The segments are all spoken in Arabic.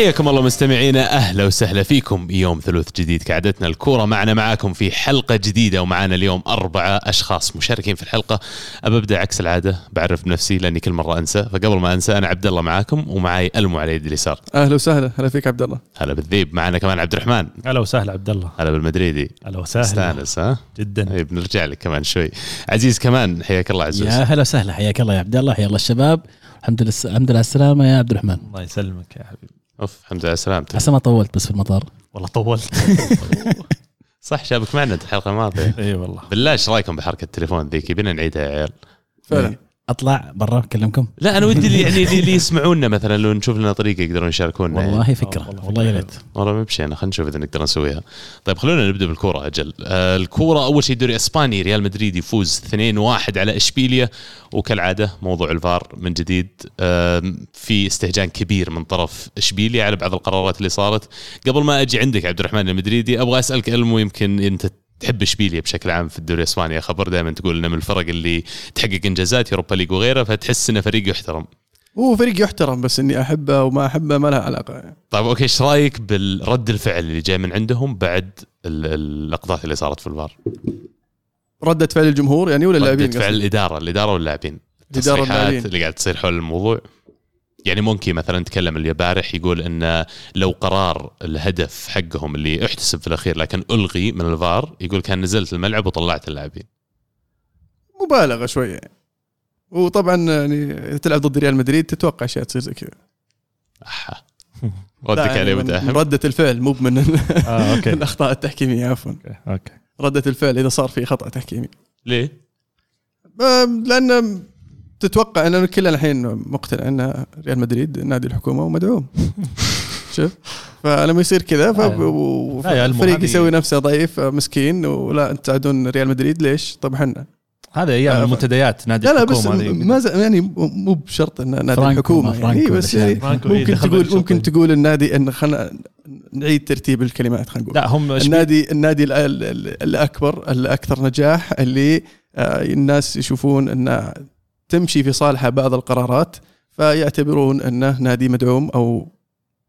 حياكم الله مستمعينا أهلا وسهلا فيكم يوم ثلوث جديد. كعادتنا الكورة معنا معاكم في حلقة جديدة ومعنا اليوم أربعة أشخاص مشاركين في الحلقة. أبى أبدأ عكس العادة بعرف بنفسي لأني كل مرة أنسى فقبل ما أنسى أنا عبد الله معاكم ومعاي ألمو على يدي اليسار. أهلا وسهلا هلا فيك عبد الله. هلا بالذيب معنا كمان عبد الرحمن. هلا وسهلا عبد الله. هلا بالمدريدي. هلا وسهلا. استانس ها؟ جدا. اي بنرجع لك كمان شوي. عزيز كمان حياك الله عزوز يا هلا وسهلا حياك الله يا عبد الله حيا الله الشباب. الحمد لله الحمد لله على السلامة يا عبد الرحمن. الله يسلمك يا حبيبي. أوف الحمد لله على سلامتك عسى ما طولت بس في المطار. والله طولت. صح شابك معنا الحلقة الماضية. إي والله. بالله إيش رأيكم بحركة التليفون ذيك؟ يبينا نعيدها يا عيال. فعلا. أطلع برا أكلمكم لا أنا ودي اللي يعني اللي يسمعونا مثلا لو نشوف لنا طريقة يقدرون يشاركونا يعني. والله فكرة والله والله يا ريت والله ما بشينا خلينا نشوف إذا نقدر نسويها. طيب خلونا نبدأ بالكورة أجل. آه الكورة أول شيء دوري إسباني ريال مدريد يفوز 2-1 على إشبيليا وكالعادة موضوع الفار من جديد آه في استهجان كبير من طرف إشبيليا على بعض القرارات اللي صارت. قبل ما أجي عندك عبد الرحمن المدريدي أبغى أسألك ألمو يمكن أنت تحب اشبيليا بشكل عام في الدوري الإسباني خبر دائما تقول إنه من الفرق اللي تحقق إنجازات Europa League وغيره فتحس إنه فريق يحترم. هو فريق يحترم بس إني أحبه وما أحبه ما لها علاقة يعني. طيب okay إيش رأيك بالرد الفعل اللي جاي من عندهم بعد ال- اللقطات اللي صارت في الفار؟ ردة فعل الجمهور يعني ولا اللاعبين ردة فعل؟ الإدارة الإدارة واللاعبين التصريحات. اللي قاعد تصير حول الموضوع يعني ممكن مثلا تكلم البارح يقول إن لو قرار الهدف حقهم اللي احتسب في الأخير لكن ألغي من الفار يقول كان نزلت الملعب وطلعت اللاعبين. مبالغة شوية. يعني. وطبعا يعني إذا تلعب ضد ريال مدريد تتوقع اشياء تصير زي كذا. لا، ردك يعني عليه من متاهم ردة الفعل مو من آه أوكي. الأخطاء التحكيمية عفوا. أوكي أوكي. ردة الفعل إذا صار في خطأ تحكيمي. ليه؟ آم، لأن تتوقع أن كلنا الحين مقتنع أن ريال مدريد نادي الحكومة ومدعوم شوف فلما يصير كذا فالفريق هذه- يسوي نفسه ضعيف آه، مسكين ولا انت تعدون ريال مدريد ليش؟ طب إحنا هذا أيام آه، المنتديات نادي لا لا بس. ما ز- يعني مو بشرط إن نادي فرانكو، الحكومة يعني فرانكو إيه ولا بس. يعني فرانكو إيه ممكن دخل تقول ممكن يعني. تقول النادي إن خلينا نعيد ترتيب الكلمات خلينا نقول لا هم النادي النادي ال- ال- ال- الأكبر الأكثر نجاح اللي آه، الناس يشوفون انه تمشي في صالحه بعض القرارات فيعتبرون أنه نادي مدعوم أو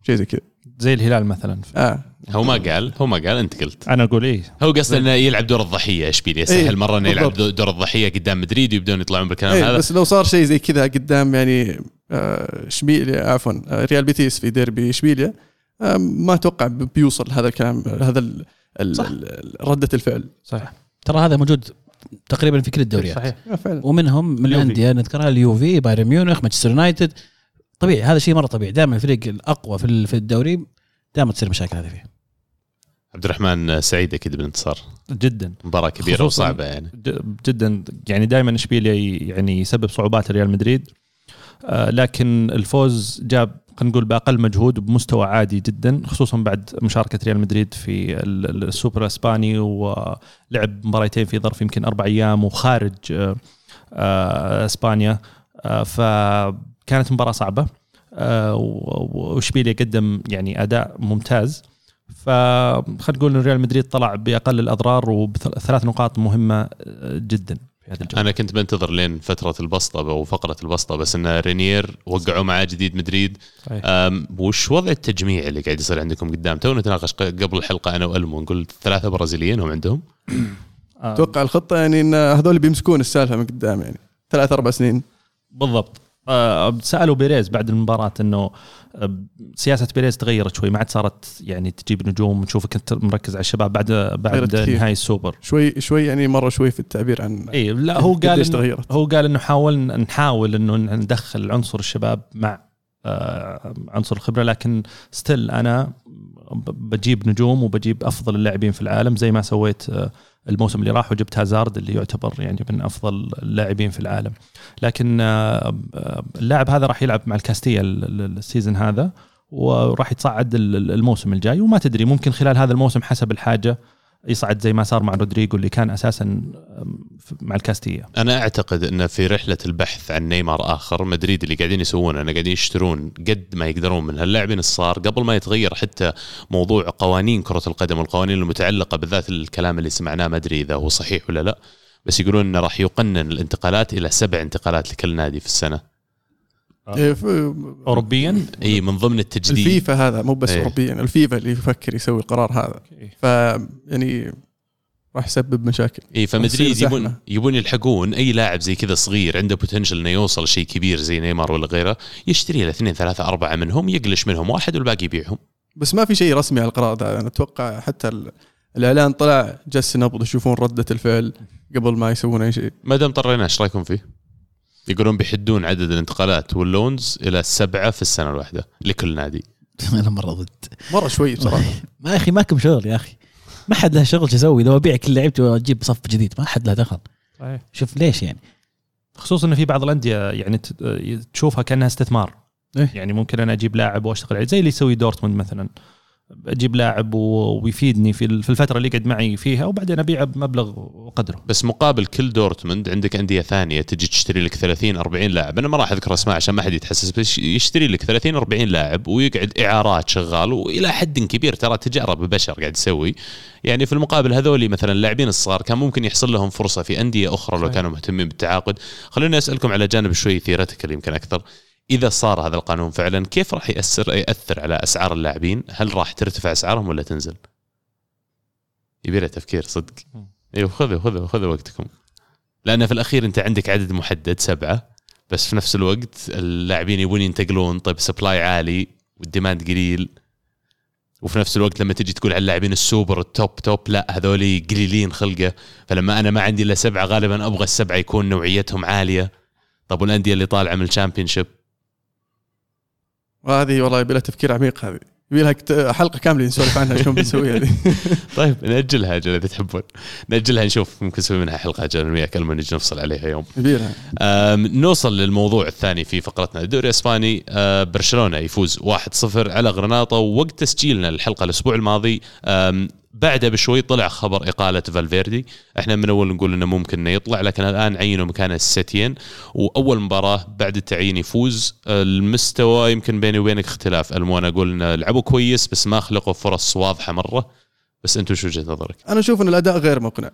شيء زي كذا. زي الهلال مثلا. آه. هو ما قال هو ما قال أنت قلت. أنا أقول إيه. هو قصده إنه يلعب دور الضحية اشبيليا سهل إيه، مرة إنه يلعب. دور الضحية قدام مدريد ويبدون يطلعون بالكلام إيه هذا. بس لو صار شيء زي كذا قدام يعني آه، إشبيليا عفوا آه، ريال بيتيس في ديربي إشبيليا آه، ما أتوقع بيوصل هذا الكلام هذا ال- ال- صح. ال- ردة الفعل. صحيح. ترى هذا موجود تقريبا في كل الدوريات. صحيح. آه، فعلا. ومنهم من. الأندية نذكرها اليوفي بايرن ميونخ مانشستر يونايتد. طبيعي هذا شيء مرة طبيعي. دائما الفريق الأقوى في في الدوري دائما تصير مشاكل هذه فيه. عبد الرحمن سعيد أكيد بالانتصار. جدا. مباراة كبيرة وصعبة يعني. جدا. يعني دائما إشبيليا يعني يسبب صعوبات ريال مدريد. آه، لكن الفوز جاب خلينا نقول بأقل مجهود وبمستوى عادي جدا خصوصا بعد مشاركة ريال مدريد في ال- ال- السوبر الإسباني ولعب مباراتين في ظرف يمكن أربع أيام وخارج آه، آه، إسبانيا. آه، فكانت مباراة صعبة وإشبيليا قدم يعني أداء ممتاز. فخلينا نقول إن ريال مدريد طلع بأقل الأضرار وبثلاث نقاط مهمة جدا. في هذا الجوله أنا كنت بنتظر لين فترة البسطة أو فقرة البسطة بس إن رينير وقعوا معاه جديد مدريد. وش وضع التجميع اللي قاعد يصير عندكم قدام؟ تو نتناقش قبل الحلقة أنا وألمو نقول ثلاثة برازيليين هم عندهم. أتوقع الخطة يعني إن هذول بيمسكون السالفة من قدام يعني. ثلاث أربع سنين. بالضبط. سألوا بيريز بعد المباراة إنه آه، سياسة بيريز تغيرت شوي ما عاد صارت يعني تجيب نجوم ونشوفك انت مركز على الشباب بعد بعد. نهاية السوبر شوي شوي يعني مرة شوي في التعبير عن اي لا هو قال تغيرت هو قال إنه حاولنا نحاول إنه ندخل عنصر الشباب مع آه، عنصر الخبرة لكن still أنا بجيب نجوم وبجيب أفضل اللاعبين في العالم زي ما سويت آه، الموسم اللي راح وجبت هازارد اللي يعتبر يعني من أفضل اللاعبين في العالم. لكن اللاعب هذا راح يلعب مع الكاستيا ال- ال- ال season هذا وراح يتصعد ال- ال- الموسم الجاي وما تدري ممكن خلال هذا الموسم حسب الحاجة يصعد زي ما صار مع رودريجو اللي كان أساسا مع الكاستيا أنا أعتقد إن في رحلة البحث عن نيمار آخر مدريد اللي قاعدين يسوونه إنه قاعدين يشترون قد ما يقدرون من هاللاعبين الصغار قبل ما يتغير حتى موضوع قوانين كرة القدم والقوانين المتعلقة بالذات الكلام اللي سمعناه ما أدري إذا هو صحيح ولا لا بس يقولون إنه راح يقنن الانتقالات إلى سبع انتقالات لكل نادي في السنة. اوروبيا؟ اي من ضمن التجديد. الفيفا هذا مو بس إيه. اوروبيا الفيفا اللي يفكر يسوي القرار هذا. ف يعني راح يسبب مشاكل. اي فمدريد يبون. يبون يلحقون أي لاعب زي كذا صغير عنده potential إنه يوصل شيء كبير زي نيمار ولا غيره يشتري له اثنين ثلاثة أربعة منهم يقلش منهم واحد والباقي يبيعهم. بس ما في شيء رسمي على القرار ده. أنا أتوقع حتى ال- الإعلان طلع جس نبض يشوفون ردة الفعل قبل ما يسوون أي شيء. ما دام طرينا إيش رأيكم فيه؟ يقولون بيحدون عدد الانتقالات واللونز إلى سبعة في السنة الواحدة لكل نادي. أنا مرة ضد. مرة شوي بصراحه ما يا أخي ماكم شغل يا أخي. ما حد له شغل شو أسوي لو أبيع كل لعيبتي وأجيب صف جديد ما حد له دخل. صحيح. شوف ليش يعني؟ خصوصا إن في بعض الأندية يعني تشوفها كأنها استثمار. إيه. يعني ممكن أنا أجيب لاعب وأشتغل عليه زي اللي يسوي دورتموند مثلا. أجيب لاعب ويفيدني في ال- في الفترة اللي يقعد معي فيها وبعدين ابيعه بمبلغ وقدره بس مقابل كل دورتموند عندك أندية ثانية تجي تشتري لك 30 40 لاعب. أنا ما راح أذكر أسماء عشان ما حد يتحسس بس يشتري لك 30 40 لاعب ويقعد إعارات شغال وإلى حد كبير. ترى تجارة ببشر قاعد يسوي يعني في المقابل هذولي مثلا اللاعبين الصغار كان ممكن يحصل لهم فرصة في أندية أخرى لو. كانوا مهتمين بالتعاقد. خليني أسألكم على جانب شوي ثيرتيكال يمكن أكثر. إذا صار هذا القانون فعلا كيف راح ياثر يأثر على أسعار اللاعبين؟ هل راح ترتفع أسعارهم ولا تنزل؟ يبي له تفكير صدق. أيوه خذوا خذوا خذوا وقتكم. لأن في الأخير أنت عندك عدد محدد سبعة بس في نفس الوقت اللاعبين يبون ينتقلون. طيب supply عالي وال demand قليل. وفي نفس الوقت لما تجي تقول على اللاعبين ال super ال top top لا هذولي قليلين خلقه. فلما أنا ما عندي إلا سبعة غالبا أبغى السبعة يكون نوعيتهم عالية. طب والأندية اللي طالعة من ال Championship وهذه والله يبي لها تفكير عميق هذه. يبي لها حلقة كاملة نسولف عنها شلون بنسوي هذه. طيب نأجلها أجل إذا تحبون. نأجلها نشوف ممكن نسوي منها حلقة أجل أنا وياك لما نجي نفصل عليها يوم. نوصل للموضوع الثاني في فقرتنا. الدوري الإسباني أه، برشلونة يفوز 1-0 على غرناطة ووقت تسجيلنا الحلقة الأسبوع الماضي أم، بعدها بشوي طلع خبر إقالة فالفيردي. إحنا من أول نقول إنه ممكن إنه يطلع لكن الآن عينوا مكانه السيتين وأول مباراة بعد التعيين يفوز. المستوى يمكن بيني وبينك اختلاف. المو أنا أقول إنه لعبوا كويس بس ما خلقوا فرص واضحة مرة. بس انت وش وجهة نظرك؟ أنا أشوف إن الأداء غير مقنع.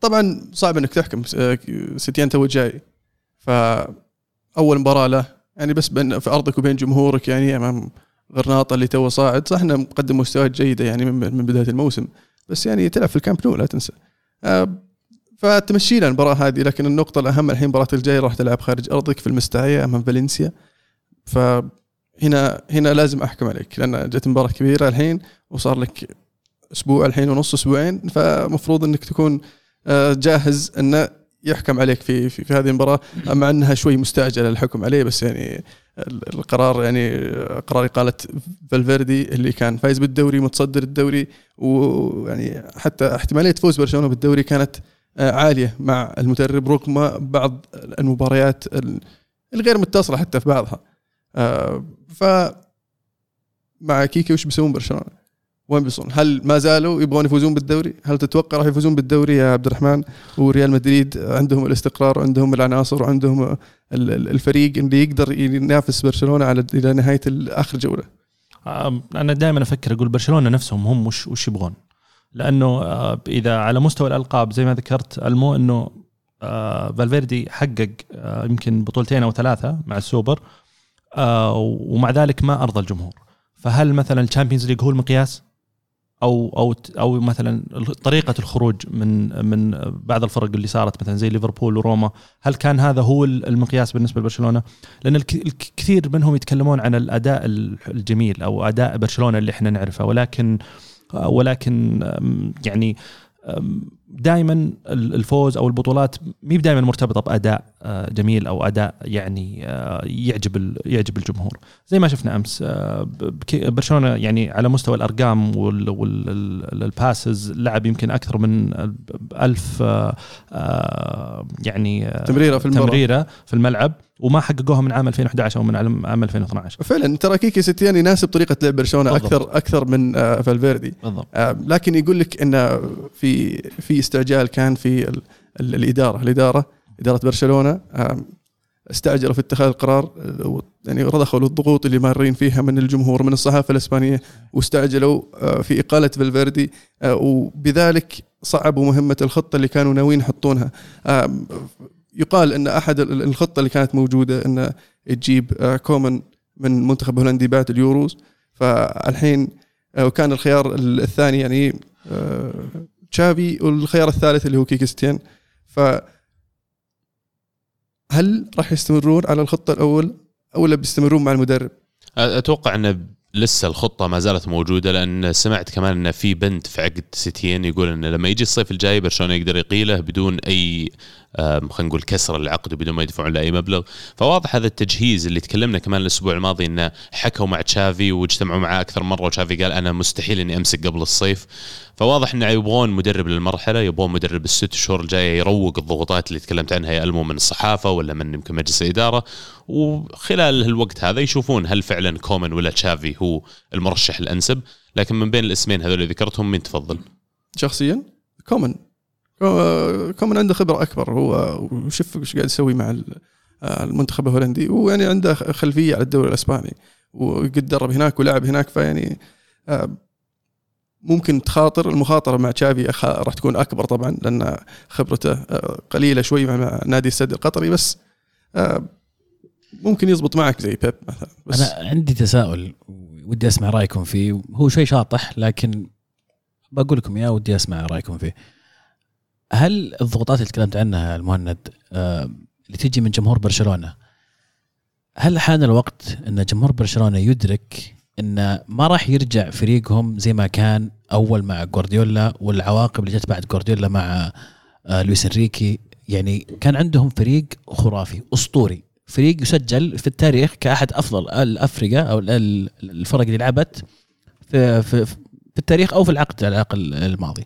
طبعا صعب إنك تحكم س- سيتيين تو جاي. فأول مباراة له يعني بس بين في أرضك وبين جمهورك يعني أمام غرناطة اللي تو صاعد. صح إنه مقدم مستويات جيدة يعني من بداية الموسم. بس يعني تلعب في الكامب نو لا تنسى. أم، فتمشي له المباراة هذه لكن النقطة الأهم الحين المباراه الجاية راح تلعب خارج أرضك في المستايا أمام فالنسيا. فهنا هنا لازم أحكم عليك لأن جت مباراة كبيرة الحين وصار لك أسبوع الحين ونص أسبوعين فمفروض إنك تكون آه، جاهز إنه يحكم عليك في في, في هذه المباراة مع أنها شوي مستعجلة الحكم عليه بس يعني ال- القرار يعني قرار إقالة فالفيردي اللي كان فايز بالدوري متصدر الدوري ويعني حتى احتمالية فوز برشلونة بالدوري كانت آه، عالية مع المدرب رغم بعض المباريات ال- الغير متصلة حتى في بعضها آه، ف مع كيكي وش بيسوون برشلونة؟ وين بيوصلون؟ هل ما زالوا يبغون يفوزون بالدوري؟ هل تتوقع راح يفوزون بالدوري يا عبد الرحمن؟ وريال مدريد عندهم الاستقرار وعندهم العناصر وعندهم ال- ال- الفريق اللي يقدر ينافس برشلونة على إلى نهاية آخر جولة. أنا دائما أفكر أقول برشلونة نفسهم هم وش وش يبغون لأنه آه، إذا على مستوى الألقاب زي ما ذكرت ألمو إنه آه، فالفيردي حقق آه، يمكن بطولتين أو ثلاثة مع السوبر ومع ذلك ما أرضى الجمهور فهل مثلا ال Champions League هو المقياس أو أو أو مثلا طريقة الخروج من من بعض الفرق اللي صارت مثلا زي ليفربول وروما هل كان هذا هو المقياس بالنسبة لبرشلونة؟ لأن الك- الكثير منهم يتكلمون عن الأداء الجميل أو أداء برشلونة اللي إحنا نعرفه ولكن ولكن يعني دائما الفوز أو البطولات مي دائما مرتبطة بأداء آه، جميل أو أداء يعني آه، يعجب يعجب الجمهور زي ما شفنا أمس آه، برشلونة يعني على مستوى الأرقام وال passes لعب يمكن أكثر من ألف يعني تمريرة في المباراة. تمريرة في الملعب وما حققوها من عام 2011 أو من عام عام 2012 فعلا ترى كيكي سيتيين يناسب طريقة لعب برشلونة. أكثر أكثر من آه، فالفيردي. بالضبط آه، لكن يقول لك انه في في استعجال كان في ال- ال- الإدارة الإدارة إدارة برشلونة استعجلوا في اتخاذ القرار آه، يعني رضخوا للضغوط اللي مارين فيها من الجمهور من الصحافة الإسبانية واستعجلوا في إقالة فالفيردي وبذلك صعبوا مهمة الخطة اللي كانوا ناويين يحطونها يقال إن أحد ال- الخطة اللي كانت موجودة إن تجيب آه، كومان من منتخب هولندي بعد اليوروز فالحين آه، وكان الخيار الثاني يعني آه، تشافي والخيار الثالث اللي هو كيكي سيتيين ف هل راح يستمرون على الخطة الأول ولا بيستمرون مع المدرب؟ أتوقع إن لسه الخطة ما زالت موجودة لأن سمعت كمان إن في بند في عقد سيتيين يقول انه لما يجي الصيف الجاي برشلونة يقدر يقيله بدون أي خلينا نقول كسر العقد وبدون ما يدفعون له اي مبلغ. فواضح هذا التجهيز اللي تكلمنا كمان الأسبوع الماضي إنه حكوا مع تشافي واجتمعوا معاه أكثر مرة. وتشافي قال أنا مستحيل إني أمسك قبل الصيف. فواضح إنه يبغون مدرب للمرحلة يبغون مدرب الست شهور الجاية يروق الضغوطات اللي تكلمت عنها يا إما من الصحافة ولا من يمكن مجلس الإدارة. وخلال الوقت هذا يشوفون هل فعلا كومان ولا تشافي هو المرشح الأنسب. لكن من بين الاسمين هذول اللي ذكرتهم مين تفضل؟ شخصيا كومان. كو- كومن عنده خبرة أكبر هو وشوف إيش قاعد يسوي مع ال- المنتخب الهولندي. ويعني عنده خلفية على الدوري الإسباني وقد درب هناك ولعب هناك فيعني آه، ممكن تخاطر. المخاطرة مع تشافي راح تكون أكبر طبعا لأن خبرته آه، قليلة شوي مع- نادي السد القطري بس آه، ممكن يزبط معك زي بيب مثلا. بس أنا عندي تساؤل ودي أسمع رأيكم فيه. هو شوي شاطح لكن بقول لكم اياه ودي أسمع رأيكم فيه. هل الضغوطات اللي تكلمت عنها المهند آه، اللي تجي من جمهور برشلونة هل حان الوقت إن جمهور برشلونة يدرك إن ما راح يرجع فريقهم زي ما كان أول مع جوارديولا والعواقب اللي جت بعد جوارديولا مع آه، لويس إنريكي؟ يعني كان عندهم فريق خرافي أسطوري فريق يسجل في التاريخ كأحد أفضل الافرقه أو ال- ال- الفرق اللي لعبت في, في, في التاريخ أو في العقد الأقل الماضي.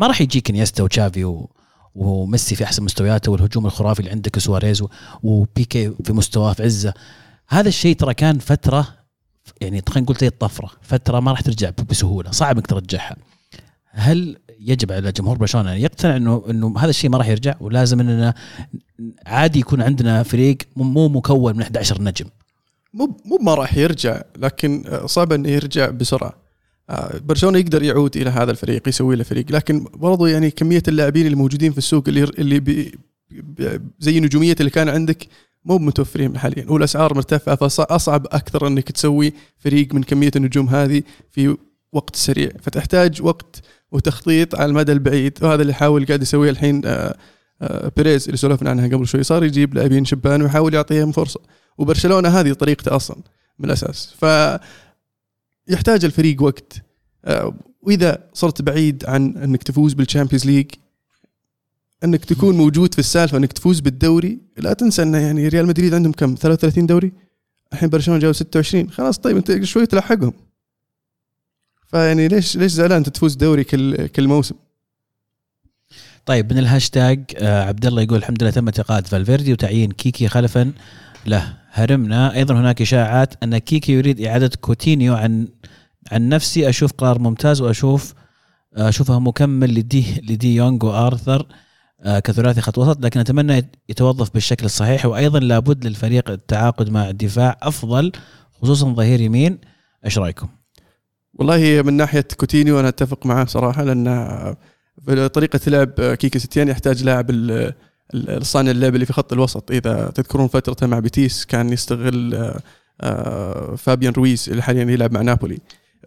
ما راح يجيك انيستا وتشافي و وميسي في أحسن مستوياته والهجوم الخرافي اللي عندك سواريز وبيكي في مستواه في عزه. هذا الشيء ترى كان فترة يعني خلينا نقول زي الطفرة. فترة ما راح ترجع بسهولة. صعب إنك ترجعها. هل يجب على جمهور برشلونة أن يقتنع انه إنه هذا الشيء ما راح يرجع؟ ولازم إننا عادي يكون عندنا فريق مو- مكون من 11 نجم. مو مو ما راح يرجع لكن صعب إنه يرجع بسرعة. برشلونة يقدر يعود إلى هذا الفريق يسوي له فريق. لكن برضو يعني كمية اللاعبين الموجودين في السوق اللي اللي بي- زي نجومية اللي كان عندك مو متوفرين حاليا. والأسعار مرتفعة فاصعب أكثر إنك تسوي فريق من كمية النجوم هذه في وقت سريع. فتحتاج وقت وتخطيط على المدى البعيد وهذا اللي يحاول قاعد يسويه الحين آه، آه، بيريز اللي سولفنا عنها قبل شوي. صار يجيب لاعبين شبان ويحاول يعطيهم فرصة. وبرشلونة هذه طريقته أصلا من الأساس. ف يحتاج الفريق وقت. آه، وإذا صرت بعيد عن إنك تفوز بال Champions League إنك تكون موجود في السالفة إنك تفوز بالدوري لا تنسى انه يعني ريال مدريد عندهم كم؟ 33 دوري؟ الحين برشلونة جاوا 26 خلاص طيب أنت شوي تلحقهم فيعني ليش ليش زعلان أنت تفوز دوري كل كل موسم؟ طيب من الهاشتاج آه عبد الله يقول الحمد لله تم اعتقاد فالفيردي وتعيين كيكي خلفا له. هرمنا. أيضا هناك إشاعات أن كيكي يريد إعادة كوتينيو عن عن نفسي. أشوف قرار ممتاز وأشوف اشوفها مكمل لدي لدي يونغ وآرثر آه كثلاثي خط وسط. لكن أتمنى يتوظف بالشكل الصحيح. وأيضا لابد للفريق التعاقد مع الدفاع أفضل خصوصا ظهير يمين. إيش رأيكم؟ والله من ناحية كوتينيو أنا أتفق معاه صراحة لأن في طريقة لعب كيكي سيتيين يحتاج لاعب الصانع اللعب اللي في خط الوسط. إذا تذكرون فترته مع بيتيس كان يستغل آه، آه، فابيان رويز اللي حاليا يلعب مع نابولي.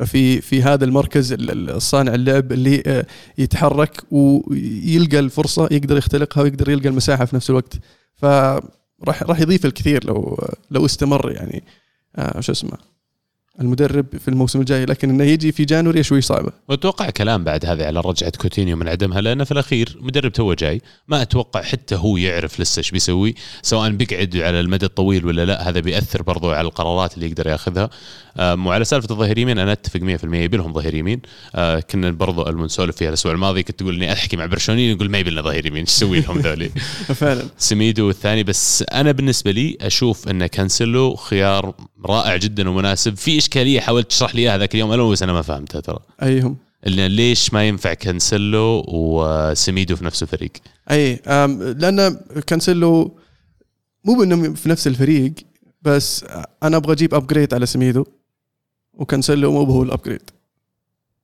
في في هذا المركز ال- ال- الصانع اللعب اللي آه، يتحرك ويلقى الفرصة يقدر يختلقها ويقدر يلقى المساحة في نفس الوقت. فراح راح يضيف الكثير لو لو استمر يعني. شو اسمه؟ المدرب في الموسم الجاي لكن إنه يجي في January شوي صعبة. وأتوقع كلام بعد هذه على رجعة كوتينيو من عدمها لأنه في الأخير مدرب تو جاي ما أتوقع حتى هو يعرف لسه إيش بيسوي سواء بيقعد على المدى الطويل ولا لا هذا بيأثر برضو على القرارات اللي يقدر يأخذها. أم، وعلى سالفة الظهير يمين أنا أتفق 100% يبي لهم ظهير يمين. أه، كنا برضو المنسولف فيها الأسبوع الماضي كنت تقول إني أحكي مع برشلونيين يقول ما يبي لنا ظهير يمين إيش يسوي لهم ذولي؟ فعلا. سميدو الثاني بس أنا بالنسبة لي أشوف إن كانسلو خيار رائع جدا ومناسب. في إشكالية حاولت تشرح لي إياها ذاك اليوم أنا بس أنا ما فهمتها ترى. ايهم اللي ليش ما ينفع كانسلو وسميدو في نفس الفريق؟ أي أم، لأن كانسيلو مو بانه في نفس الفريق بس أنا أبغى أجيب ابجريد على سميدو وكانسيلو مو هو ال upgrade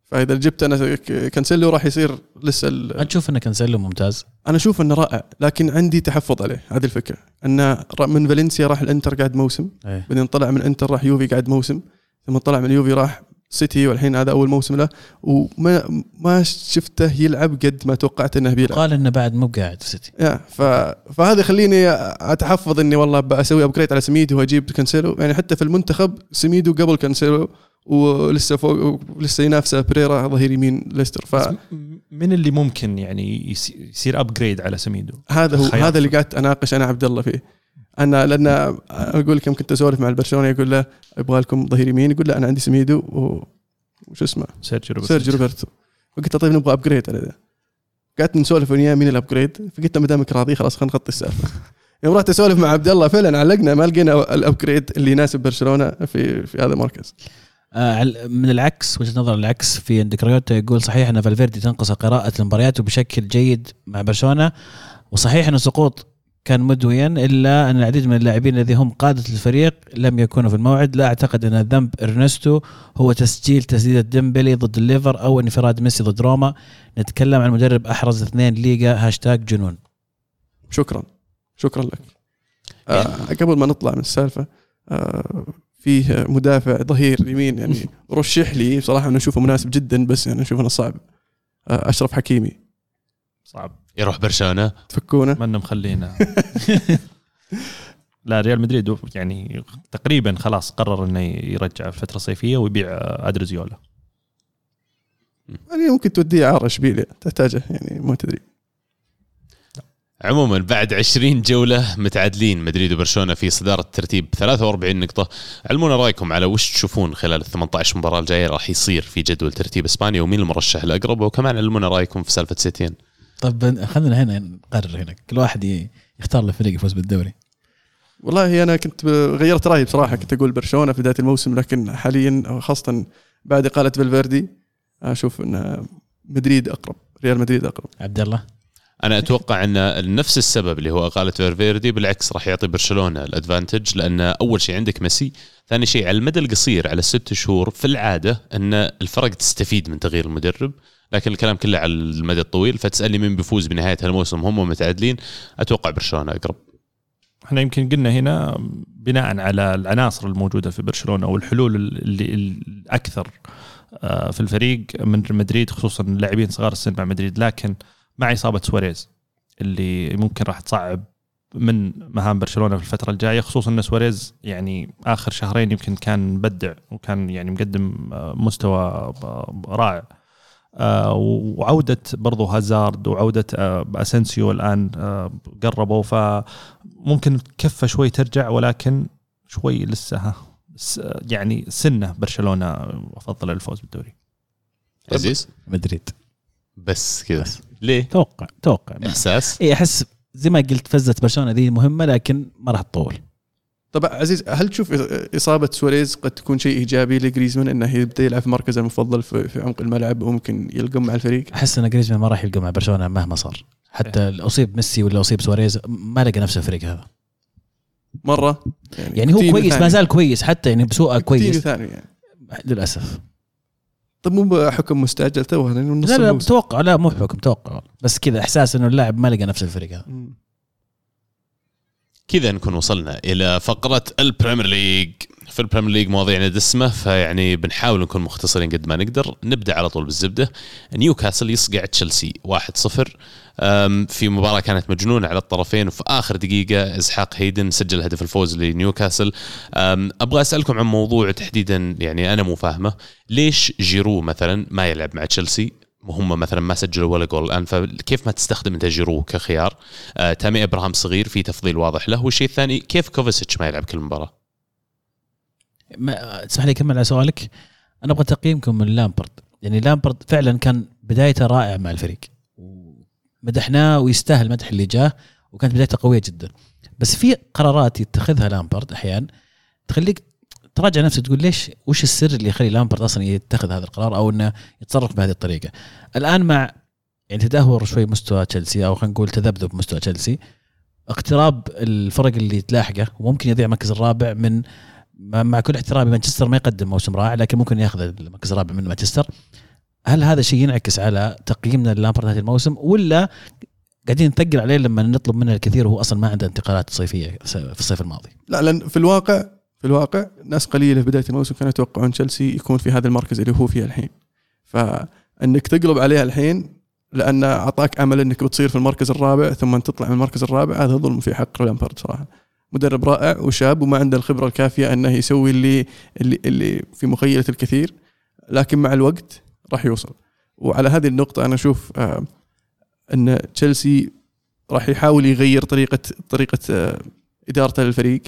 فإذا جبت أنا ك- كانسيلو راح يصير لسه ال- ما تشوف انه كانسيلو ممتاز. أنا أشوف إنه رائع لكن عندي تحفظ عليه هذه الفكرة. إنه من فالنسيا راح الإنتر قاعد موسم إيه. بعدين طلع من إنتر راح يوفي قاعد موسم. ثم طلع من يوفي راح سيتي والحين هذا أول موسم له. وما ما شفته يلعب قد ما توقعت إنه بيلعب. قال إنه بعد مو قاعد في سيتي. يا ف... فهذا يخليني أتحفظ إني والله بسوي ابجريد على سميدو وأجيب كانسيلو. يعني حتى في المنتخب سميدو قبل كانسيلو ولسه فوق ولسه ينافسه بريرا ظهير يمين ليستر. م- من اللي ممكن يعني يصير ابجريد على سميدو؟ هو خيار. هذا اللي قعدت أناقش أنا عبد الله فيه. أنا لأن أقول لك يوم كنت أسولف مع البرشلونة يقول له أبغى لكم ظهير يمين. يقول لا أنا عندي سميدو و... وش اسمه؟ سيرجيو روبرتو. سيرجي روبرتو. فقلت له طيب نبغى upgrade على ذا. قعدت نسولف وياه مين ال upgrade فقلت له ما دامك راضي خلاص خلينا نغطي السالفة. يوم رحت أسولف مع عبد الله فعلا علقنا ما لقينا ال upgrade اللي يناسب برشلونة في في هذا المركز. آه من العكس وجهة نظر العكس في عندك ريوتا يقول صحيح إن فالفيردي تنقص قراءة المباريات بشكل جيد مع برشلونة وصحيح إن سقوطه كان مدويا إلا أن العديد من اللاعبين الذي هم قادة الفريق لم يكونوا في الموعد. لا أعتقد أن ذنب إرنستو هو تسجيل تسديده ديمبلي ضد الليفر أو انفراد ميسي ضد روما. نتكلم عن مدرب أحرز اثنين ليغا هاشتاج جنون. شكرا. شكرا لك. آه قبل ما نطلع من السالفة آه فيه مدافع ظهير يمين يعني رشح لي بصراحة أنا أشوفه مناسب جدا بس يعني أشوف أنه صعب. آه أشرف حكيمي. صعب. يروح برشلونة. تفكونه ما مخلينا. لا ريال مدريد يعني تقريبا خلاص قرر إنه يرجع في الفترة الصيفيه ويبيع ادريزيولا يعني ممكن توديه عار اشبيليا تحتاجه يعني ما تدري. عموما بعد 20 جولة متعادلين مدريد وبرشلونة في صدارة الترتيب 43 نقطة. علمونا رأيكم على وش تشوفون خلال ال 18 مباراة الجاية راح يصير في جدول ترتيب إسبانيا ومين المرشح الأقرب؟ وكمان علمونا رأيكم في سالفة سيتين طب خلينا هنا نقرر هنا. كل واحد يختار له فريق يفوز بالدوري. والله أنا كنت غيرت رأيي بصراحة. كنت أقول برشلونة في بداية الموسم لكن حاليا خاصة بعد إقالة فالفيردي أشوف أن مدريد أقرب ريال مدريد أقرب. عبد الله؟ أنا أتوقع أن نفس السبب اللي هو إقالة فالفيردي بالعكس راح يعطي برشلونة ال advantage لأن أول شيء عندك ميسي ثاني شيء على المدى القصير على الست شهور في العادة أن الفرق تستفيد من تغيير المدرب. لكن الكلام كله على المدى الطويل فتسألني مين بيفوز بنهاية الموسم هم متعادلين أتوقع برشلونة أقرب. إحنا يمكن قلنا هنا بناء على العناصر الموجودة في برشلونة أو الحلول اللي الأكثر آه، في الفريق من مدريد خصوصا اللاعبين صغار السن مع مدريد. لكن مع إصابة سواريز اللي ممكن راح تصعب من مهام برشلونة في الفترة الجاية خصوصا إن سواريز يعني آخر شهرين يمكن كان مبدع وكان يعني مقدم آه، مستوى آه، رائع. وعودة برضو هازارد وعودة آه، أسنسيو الآن آه، قربوا فممكن كفه شوي ترجع ولكن شوي لسه ها يعني سنة برشلونة أفضل الفوز بالدوري. عزيز؟ مدريد. بس كذا. ليه؟ توقع توقع. إحساس؟ اي أحس زي ما قلت فزه برشلونة ذي مهمة لكن ما راح تطول. طب عزيز هل تشوف إصابة سواريز قد تكون شيء إيجابي لجريزمان إنه يبدأ يلعب في مركزه المفضل في, عمق الملعب وممكن يلقم مع الفريق؟ أحس إن جريزمان ما راح يلقى مع برشلونة مهما صار. حتى لو أصيب ميسي ولا أصيب سواريز ما لقى نفسه الفريق هذا. مرة. يعني هو كوتينيو كويس. ما زال كويس حتى يعني بسوءه كويس. ثاني يعني. للأسف. طب مو بحكم مستعجل تو لأنه نص لا لا الموسم. توقع لا مو بحكم توقع. بس كذا إحساس إنه اللاعب ما لقى نفس الفريق هذا. كذا نكون وصلنا إلى فقرة البريمير ليج. في البريمير ليج مواضيعنا دسمه فيعني بنحاول نكون مختصرين قد ما نقدر. نبدأ على طول بالزبدة. نيوكاسل يصقع تشيلسي 1-0 أم، في مباراة كانت مجنونة على الطرفين وفي آخر دقيقة إسحاق هيدن سجل هدف الفوز لنيوكاسل. أم، أبغى أسألكم عن موضوع تحديدا يعني أنا مو فاهمة. ليش جيرو مثلا ما يلعب مع تشيلسي؟ وهم مثلا ما سجلوا ولا جول. الان فكيف ما تستخدم أنت جيرو كخيار؟ آه، تامي ابراهام صغير في تفضيل واضح له. والشيء الثاني كيف كوفاسيتش ما يلعب كل مباراة؟ تسمح لي أكمل على سؤالك؟ أنا أبغى تقييمكم من لامبرد. يعني لامبرد فعلا كان بدايته رائعة مع الفريق. مدحناه ويستاهل المدح اللي جاه وكانت بدايته قوية جدا. بس في قرارات يتخذها لامبرد أحيانا تخليك تراجع نفسك تقول ليش وش السر اللي يخلي لامبرد أصلا يتخذ هذا القرار أو إنه يتصرف بهذه الطريقة؟ الآن مع يعني تدهور شوي مستوى تشيلسي أو خلينا نقول تذبذب مستوى تشيلسي اقتراب الفرق اللي تلاحقه وممكن يضيع المركز الرابع من مع كل احترامي مانشستر ما يقدم موسم رائع لكن ممكن ياخذ المركز الرابع من مانشستر. هل هذا الشيء ينعكس على تقييمنا للامبرد هذا الموسم ولا قاعدين نثقل عليه لما نطلب منه الكثير وهو أصلا ما عنده انتقالات صيفية في الصيف الماضي؟ لا لأن في الواقع في الواقع ناس قليلة في بداية الموسم كانوا يتوقعون تشيلسي يكون في هذا المركز اللي هو فيه الحين. فإنك تقلب عليه الحين لأن أعطاك أمل إنك بتصير في المركز الرابع ثم تطلع من المركز الرابع هذا ظلم في حق لامبارد صراحة. مدرب رائع وشاب وما عنده الخبرة الكافية إنه يسوي اللي اللي اللي في مخيلة الكثير لكن مع الوقت راح يوصل. وعلى هذه النقطة أنا أشوف آه إن تشيلسي راح يحاول يغير طريقة طريقة آه إدارته للفريق.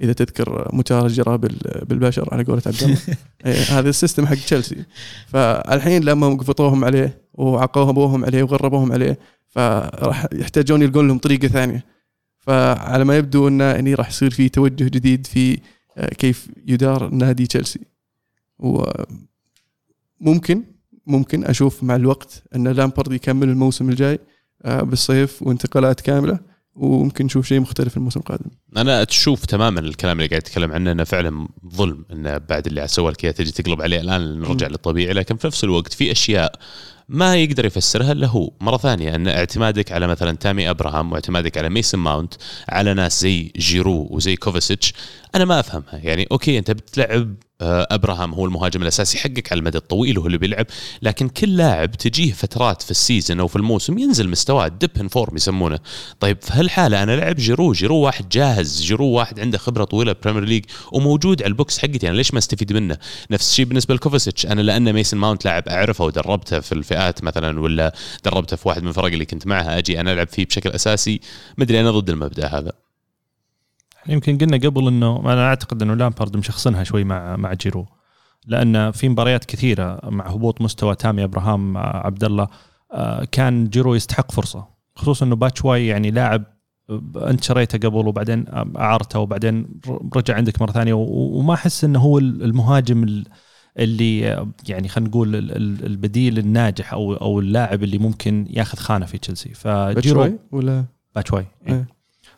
إذا تذكر متاجره بالبشر على قولة عبد الله. إيه، هذا السيستم حق تشيلسي. فالحين لما قفطوهم عليه وعقوبوهم عليه وغربوهم عليه فراح يحتاجون يلقون لهم طريقة ثانية. فعلى ما يبدو إنه إني راح يصير في توجه جديد في آه، كيف يدار نادي تشيلسي. وممكن ممكن أشوف مع الوقت إن لامبرد يكمل الموسم الجاي آه، بالصيف وانتقالات كاملة. وممكن نشوف شيء مختلف الموسم القادم. أنا تشوف تماما الكلام اللي قاعد يتكلم عنه إنه فعلا ظلم إنه بعد اللي سوى لك تجي تقلب عليه الآن نرجع للطبيعي. لكن في نفس الوقت في أشياء ما يقدر يفسرها إلا هو. مرة ثانية إن اعتمادك على مثلا تامي أبراهام واعتمادك على ميسن ماونت على ناس زي جيرو وزي كوفاسيتش أنا ما أفهمها. يعني okay أنت بتلعب أبراهام هو المهاجم الأساسي حقك على المدى الطويل وهو اللي بيلعب. لكن كل لاعب تجيه فترات في ال season أو في الموسم ينزل مستواه dip in form يسمونه. طيب في هالحالة أنا لعب جيرو جيرو واحد جاهز جيرو واحد عنده خبرة طويلة بريمير ليج وموجود على ال books حقتي. أنا ليش ما أستفيد منه؟ نفس الشيء بالنسبة لكوفاسيتش. أنا لأن ميسن ماونت لاعب أعرفه ودربته في الفئات مثلا ولا دربته في واحد من الفرق اللي كنت معها أجي أنا ألعب فيه بشكل أساسي. مدري أنا ضد المبدأ هذا. يمكن قلنا قبل إنه أنا أعتقد إنه لامبارد مشخصنها شوي مع مع جيرو. لأن في مباريات كثيرة مع هبوط مستوى تامي إبراهام عبد الله آه، كان جيرو يستحق فرصة. خصوصا إنه باتشواي يعني لاعب أنت شريته قبل وبعدين أعرته وبعدين رجع عندك مرة ثانية. وما أحس إنه هو المهاجم اللي يعني خلينا نقول البديل الناجح أو أو اللاعب اللي ممكن ياخذ خانة في تشيلسي. فجيرو ولا؟ باتشواي. إيه.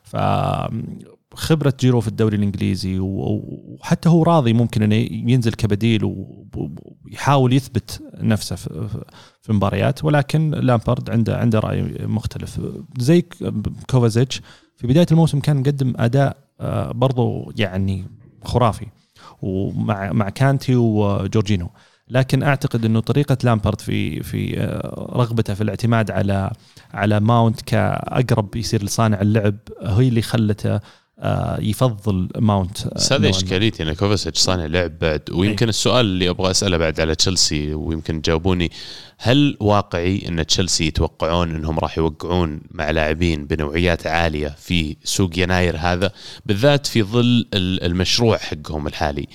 ف خبرة جيرو في الدوري الإنجليزي وحتى هو راضي ممكن إنه ينزل كبديل ويحاول يثبت نفسه في المباريات ولكن لامبارد عنده عنده رأي مختلف. زي كوفاسيتش في بداية الموسم كان مقدم أداء آه، برضو يعني خرافي ومع مع كانتي وجورجينو لكن أعتقد إنه طريقة لامبارد في في آه، رغبته في الاعتماد على على ماونت كأقرب يصير لصانع اللعب هي اللي خلته يفضل ماونت بس هذه إشكاليتي إن كوفاسيتش صانع لعب بعد ويمكن أي. السؤال اللي أبغى أسأله بعد على تشيلسي ويمكن تجاوبوني. هل واقعي إن تشيلسي يتوقعون إنهم راح يوقعون مع لاعبين بنوعيات عالية في سوق يناير هذا؟ بالذات في ظل المشروع حقهم الحالي.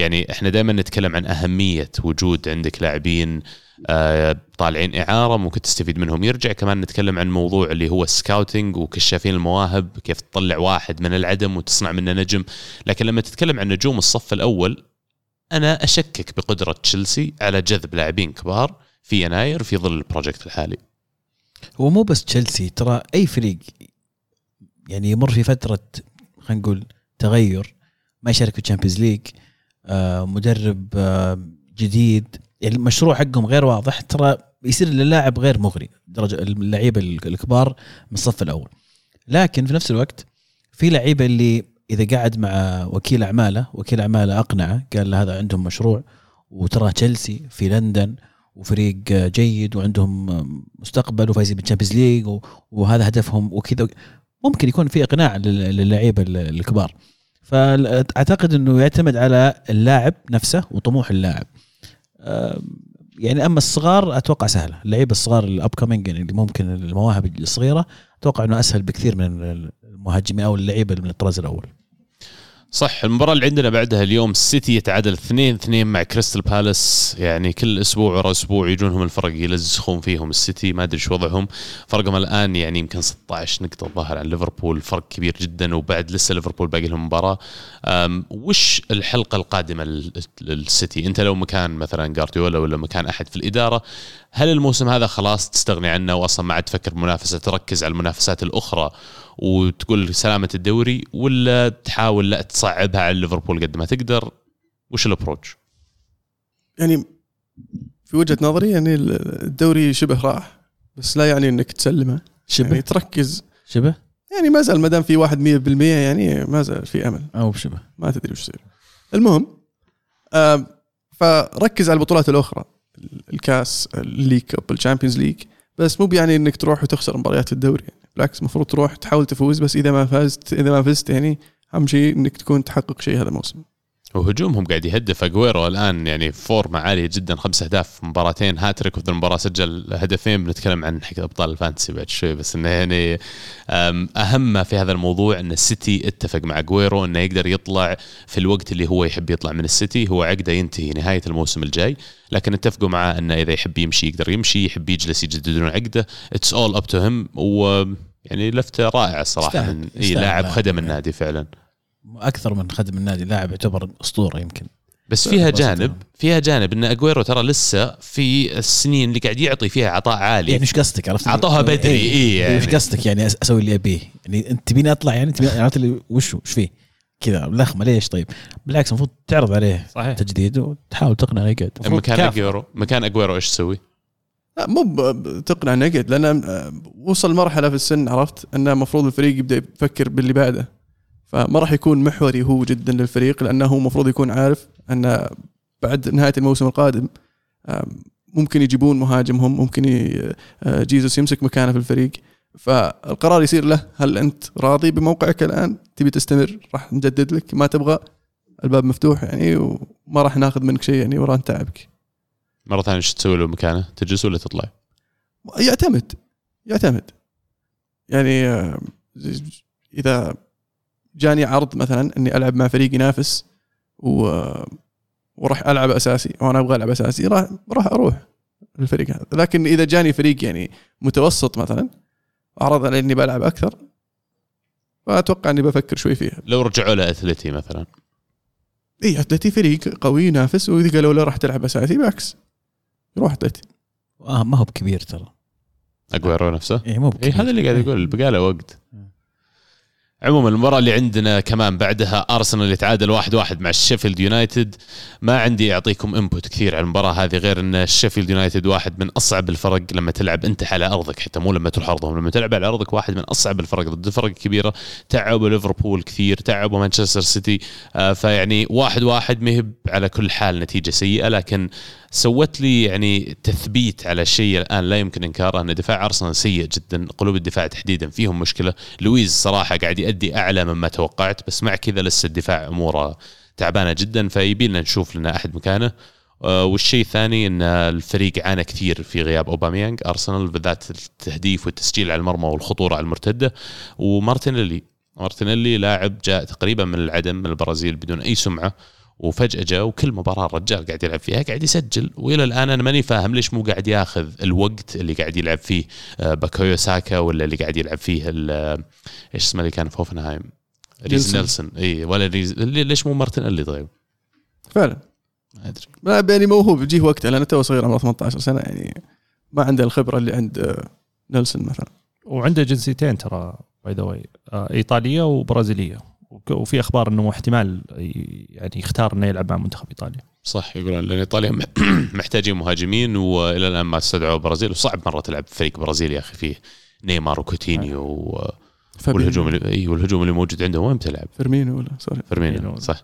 يعني إحنا دائما نتكلم عن أهمية وجود عندك لاعبين آه، طالعين إعارة ممكن تستفيد منهم. يرجع كمان نتكلم عن موضوع اللي هو السكاوتنج وكشافين المواهب كيف تطلع واحد من العدم وتصنع منه نجم. لكن لما تتكلم عن نجوم الصف الأول أنا أشكك بقدرة تشيلسي على جذب لاعبين كبار في يناير في ظل project الحالي. هو مو بس تشيلسي ترى أي فريق يعني يمر في فترة خلينا نقول تغير ما يشارك في Champions League مدرب آه جديد. يعني المشروع حقهم غير واضح. ترى يصير اللاعب غير مغري درجة اللعيبة الكبار من الصف الأول. لكن في نفس الوقت في لعيبة اللي إذا قعد مع وكيل أعماله وكيل أعماله أقنعه قال له هذا عندهم مشروع وترى تشيلسي في لندن وفريق جيد وعندهم مستقبل وفايزين بال Champions League وهذا هدفهم وكذا. ممكن يكون في إقناع للعيبة الكبار. فأعتقد إنه يعتمد على اللاعب نفسه وطموح اللاعب. يعني أما الصغار أتوقع سهلة. اللعيبة الصغار ال up coming يعني اللي ممكن المواهب الصغيرة أتوقع إنه أسهل بكثير من المهاجمين أو اللعيبة من الطراز الأول. صح المباراة اللي عندنا بعدها اليوم السيتي يتعادل 2 2 مع كريستال بالاس. يعني كل أسبوع ورا أسبوع يجونهم الفرق يلزخون فيهم. السيتي ما أدري إيش وضعهم. فرقهم الآن يعني يمكن 16 نقطة الظاهر عن ليفربول. فرق كبير جدا وبعد لسه ليفربول باقي لهم مباراة. وش الحلقة القادمة للسيتي؟ أنت لو مكان مثلا جارديولا ولا مكان أحد في الإدارة هل الموسم هذا خلاص تستغني عنه واصلا ما عاد تفكر بمنافسة تركز على المنافسات الأخرى وتقول سلامة الدوري ولا تحاول لا تصعبها على ليفربول قد ما تقدر؟ وش الابروتش؟ يعني في وجهة نظري يعني الدوري شبه راح بس لا يعني إنك تسلمه. يعني شبه تركز. شبه؟ يعني ما زال ما دام في واحد 100% يعني ما زال في أمل. أو شبه ما تدري وش يصير. المهم آه فركز على البطولات الأخرى. الكاس ال League Cup ال Champions League بس مو يعني إنك تروح وتخسر مباريات الدوري. يعني بالعكس المفروض تروح تحاول تفوز بس إذا ما فزت إذا ما فزت يعني أهم شيء إنك تكون تحقق شيء هذا الموسم. وهجومهم قاعد يهدف اجويرو الآن يعني فورمة عالية جدا خمس أهداف مباراتين هاتريك وفي المباراة سجل هدفين بنتكلم عن حق أبطال ال fantasy بعد شوي بس إنه يعني أهم ما في هذا الموضوع إن السيتي اتفق مع اجويرو إنه يقدر يطلع في الوقت اللي هو يحب يطلع من السيتي هو عقده ينتهي نهاية الموسم الجاي لكن اتفقوا معاه إنه إذا يحب يمشي يقدر يمشي يحب يجلس يجددون عقده it's all up to him و يعني لفته رائعه الصراحه. من لاعب لاعب. خدم النادي فعلا أكثر من خدم النادي لاعب يعتبر أسطورة يمكن. بس فيها. جانب فيها جانب إن أجويرو ترى لسه في السنين اللي قاعد يعطي فيها عطاء عالي. يعني إيش قصدك؟ عرفت؟ عطوها بدري، إيه يعني. إيش قصدك؟ يعني أس- أسوي اللي أبيه. يعني أنت تبيني أطلع يعني تبيني عرفت اللي وش إيش فيه؟ كذا لخمة ليش؟ طيب. بالعكس المفروض تعرض عليه صحيح. تجديد وتحاول تقنعه يقعد مكان. أجويرو مكان أجويرو إيش تسوي؟ لا مو تقنع نقد لأن آه، وصل مرحلة في السن عرفت؟ إنه المفروض الفريق يبدأ يفكر باللي بعده. فما راح يكون محوري هو جدا للفريق لأنه هو المفروض يكون عارف انه بعد نهاية الموسم القادم ممكن يجيبون مهاجمهم ممكن آه، جيزوس يمسك مكانه في الفريق. فالقرار يصير له هل أنت راضي بموقعك الآن؟ تبي تستمر؟ راح نجدد لك. ما تبغى؟ الباب مفتوح يعني وما راح ناخذ منك شيء يعني وران تعبك مرة ثانية إيش تسوي له مكانه؟ تجلس ولا تطلع؟ يعتمد يعتمد. يعني إذا جاني عرض مثلا إني ألعب مع فريق ينافس و وراح ألعب أساسي وأنا أبغى ألعب أساسي راح راح أروح الفريق هذا. لكن إذا جاني فريق يعني متوسط مثلا عرض علي إني بلعب أكثر فأتوقع إني بفكر شوي فيها. لو رجعوا له اتلتي مثلا. اي اتلتي فريق قوي ينافس وإذا قالوا له راح تلعب أساسي بالعكس يروح اتلتي آه ما هو بكبير ترى. أجويرو نفسه؟ اي مو اي بكبير. هذا اللي قاعد يقول بقاله وقت. عموما المباراة اللي عندنا كمان بعدها أرسنال يتعادل واحد واحد مع الشيفيلد يونايتد. ما عندي أعطيكم input كثير على المباراة هذه غير إن الشيفيلد يونايتد واحد من أصعب الفرق لما تلعب أنت على أرضك حتى مو لما تروح أرضهم لما تلعب على أرضك واحد من أصعب الفرق ضد الفرق الكبيرة تعبوا ليفربول كثير تعبوا مانشستر سيتي آه فيعني واحد واحد مهب على كل حال نتيجة سيئة لكن سوت لي يعني تثبيت على شيء الآن لا يمكن إنكاره أن دفاع أرسنال سيء جدا قلوب الدفاع تحديدا فيهم مشكلة. لويز صراحة قاعد يؤدي أعلى مما توقعت بس مع كذا لسه الدفاع أموره تعبانة جدا فيبي لنا نشوف لنا أحد مكانه. آه، والشيء الثاني إن الفريق عانى كثير في غياب اوباميانج أرسنال بالذات التهديف والتسجيل على المرمى والخطورة على المرتدة. ومارتينيلي مارتينيلي لاعب جاء تقريبا من العدم من البرازيل بدون أي سمعة. وفجأة جاء وكل مباراة الرجال قاعد يلعب فيها قاعد يسجل. وإلى الآن أنا ماني فاهم ليش مو قاعد ياخذ الوقت اللي قاعد يلعب فيه آه، بوكايو ساكا ولا اللي قاعد يلعب فيه ال- آه، إيش اسمه اللي كان في هوفنهايم ريز نيلسون. إي ولا ريز اللي- ليش مو مارتينيلي طيب؟ فعلا. ما أدري. لا يعني موهوب يجيه وقته لأنه تو صغير عمره 18 سنة يعني ما عنده الخبرة اللي عند آه، نيلسون مثلا. وعنده جنسيتين ترى by the way إيطالية وبرازيلية. وفي أخبار إنه احتمال يعني يختار إنه يلعب مع منتخب إيطاليا. صح يقولون لأن إيطاليا مح- محتاجين مهاجمين وإلى الآن ما استدعوا البرازيل وصعب مرة تلعب فريق برازيلي يا أخي فيه نيمار وكوتينيو و- فابينو. والهجوم اللي إي والهجوم اللي موجود عندهم. وين بتلعب؟ فيرمينو ولا؟ sorry. فيرمينو. صح.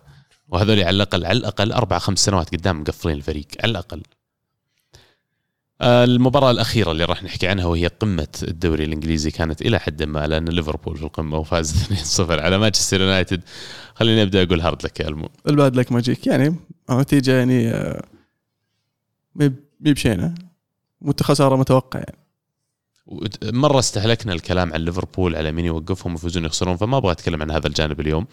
وهذول على الأقل على الأقل أربع خمس سنوات قدام مقفلين الفريق على الأقل. آه، المباراة الأخيرة اللي راح نحكي عنها وهي قمة الدوري الإنجليزي كانت إلى حد ما لأن ليفربول في القمة وفاز 2-0 على مانشستر يونايتد. خليني أبدأ أقول hard luck يا ألمو. ال bad luck magic. يعني نتيجة يعني آه، مي مت- خساره متوقع يعني. مرة استهلكنا الكلام عن ليفربول على مين يوقفهم يفوزون يخسرون فما أبغى أتكلم عن هذا الجانب اليوم.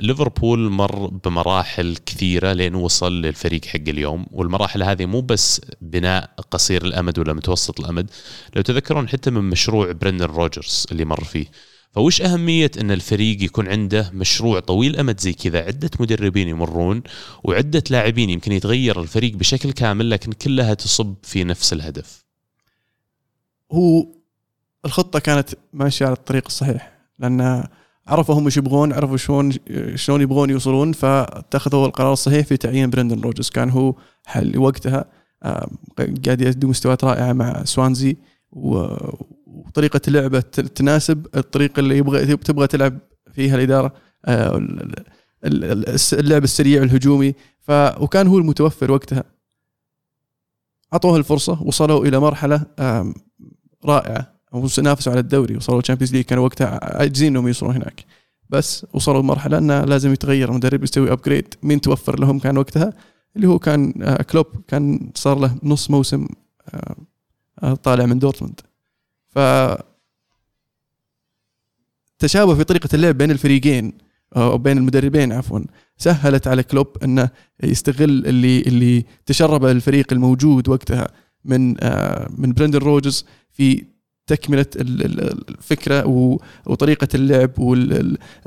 ليفربول مر بمراحل كثيرة لين وصل للفريق حق اليوم والمراحل هذه مو بس بناء قصير الأمد ولا متوسط الأمد، لو تذكرون حتى من مشروع برندن روجرز اللي مر فيه. فوش أهمية أن الفريق يكون عنده مشروع طويل أمد زي كذا عدة مدربين يمرون وعدة لاعبين يمكن يتغير الفريق بشكل كامل لكن كلها تصب في نفس الهدف هو الخطة كانت ماشية على الطريق الصحيح لأن عرفوا هم إيش يبغون عرفوا شلون شلون يبغون يوصلون فاتخذوا القرار الصحيح في تعيين برندن روجرز. كان هو حل وقتها قاعد يؤدي مستويات رائعة مع سوانزي وطريقة اللعبه ت- تناسب الطريقة اللي يبغى تبغى تلعب فيها الإدارة آه، اللعب السريع الهجومي. ف وكان هو المتوفر وقتها. أعطوه الفرصة وصلوا إلى مرحلة رائعة. ونافسوا على الدوري وصلوا ال Champions League كانوا وقتها عاجزين إنهم يوصلوا هناك. بس وصلوا لمرحلة إنه لازم يتغير مدرب يسوي upgrade مين توفر لهم كان وقتها؟ اللي هو كان آه، كلوب. كان صار له نص موسم آه، آه، طالع من دورتموند. ف تشابه في طريقة اللعب بين الفريقين أو بين المدربين عفوا سهلت على كلوب إنه يستغل اللي اللي تشربه الفريق الموجود وقتها. من آه، من برندن روجرز في تكملة ال- ال- الفكرة وطريقة اللعب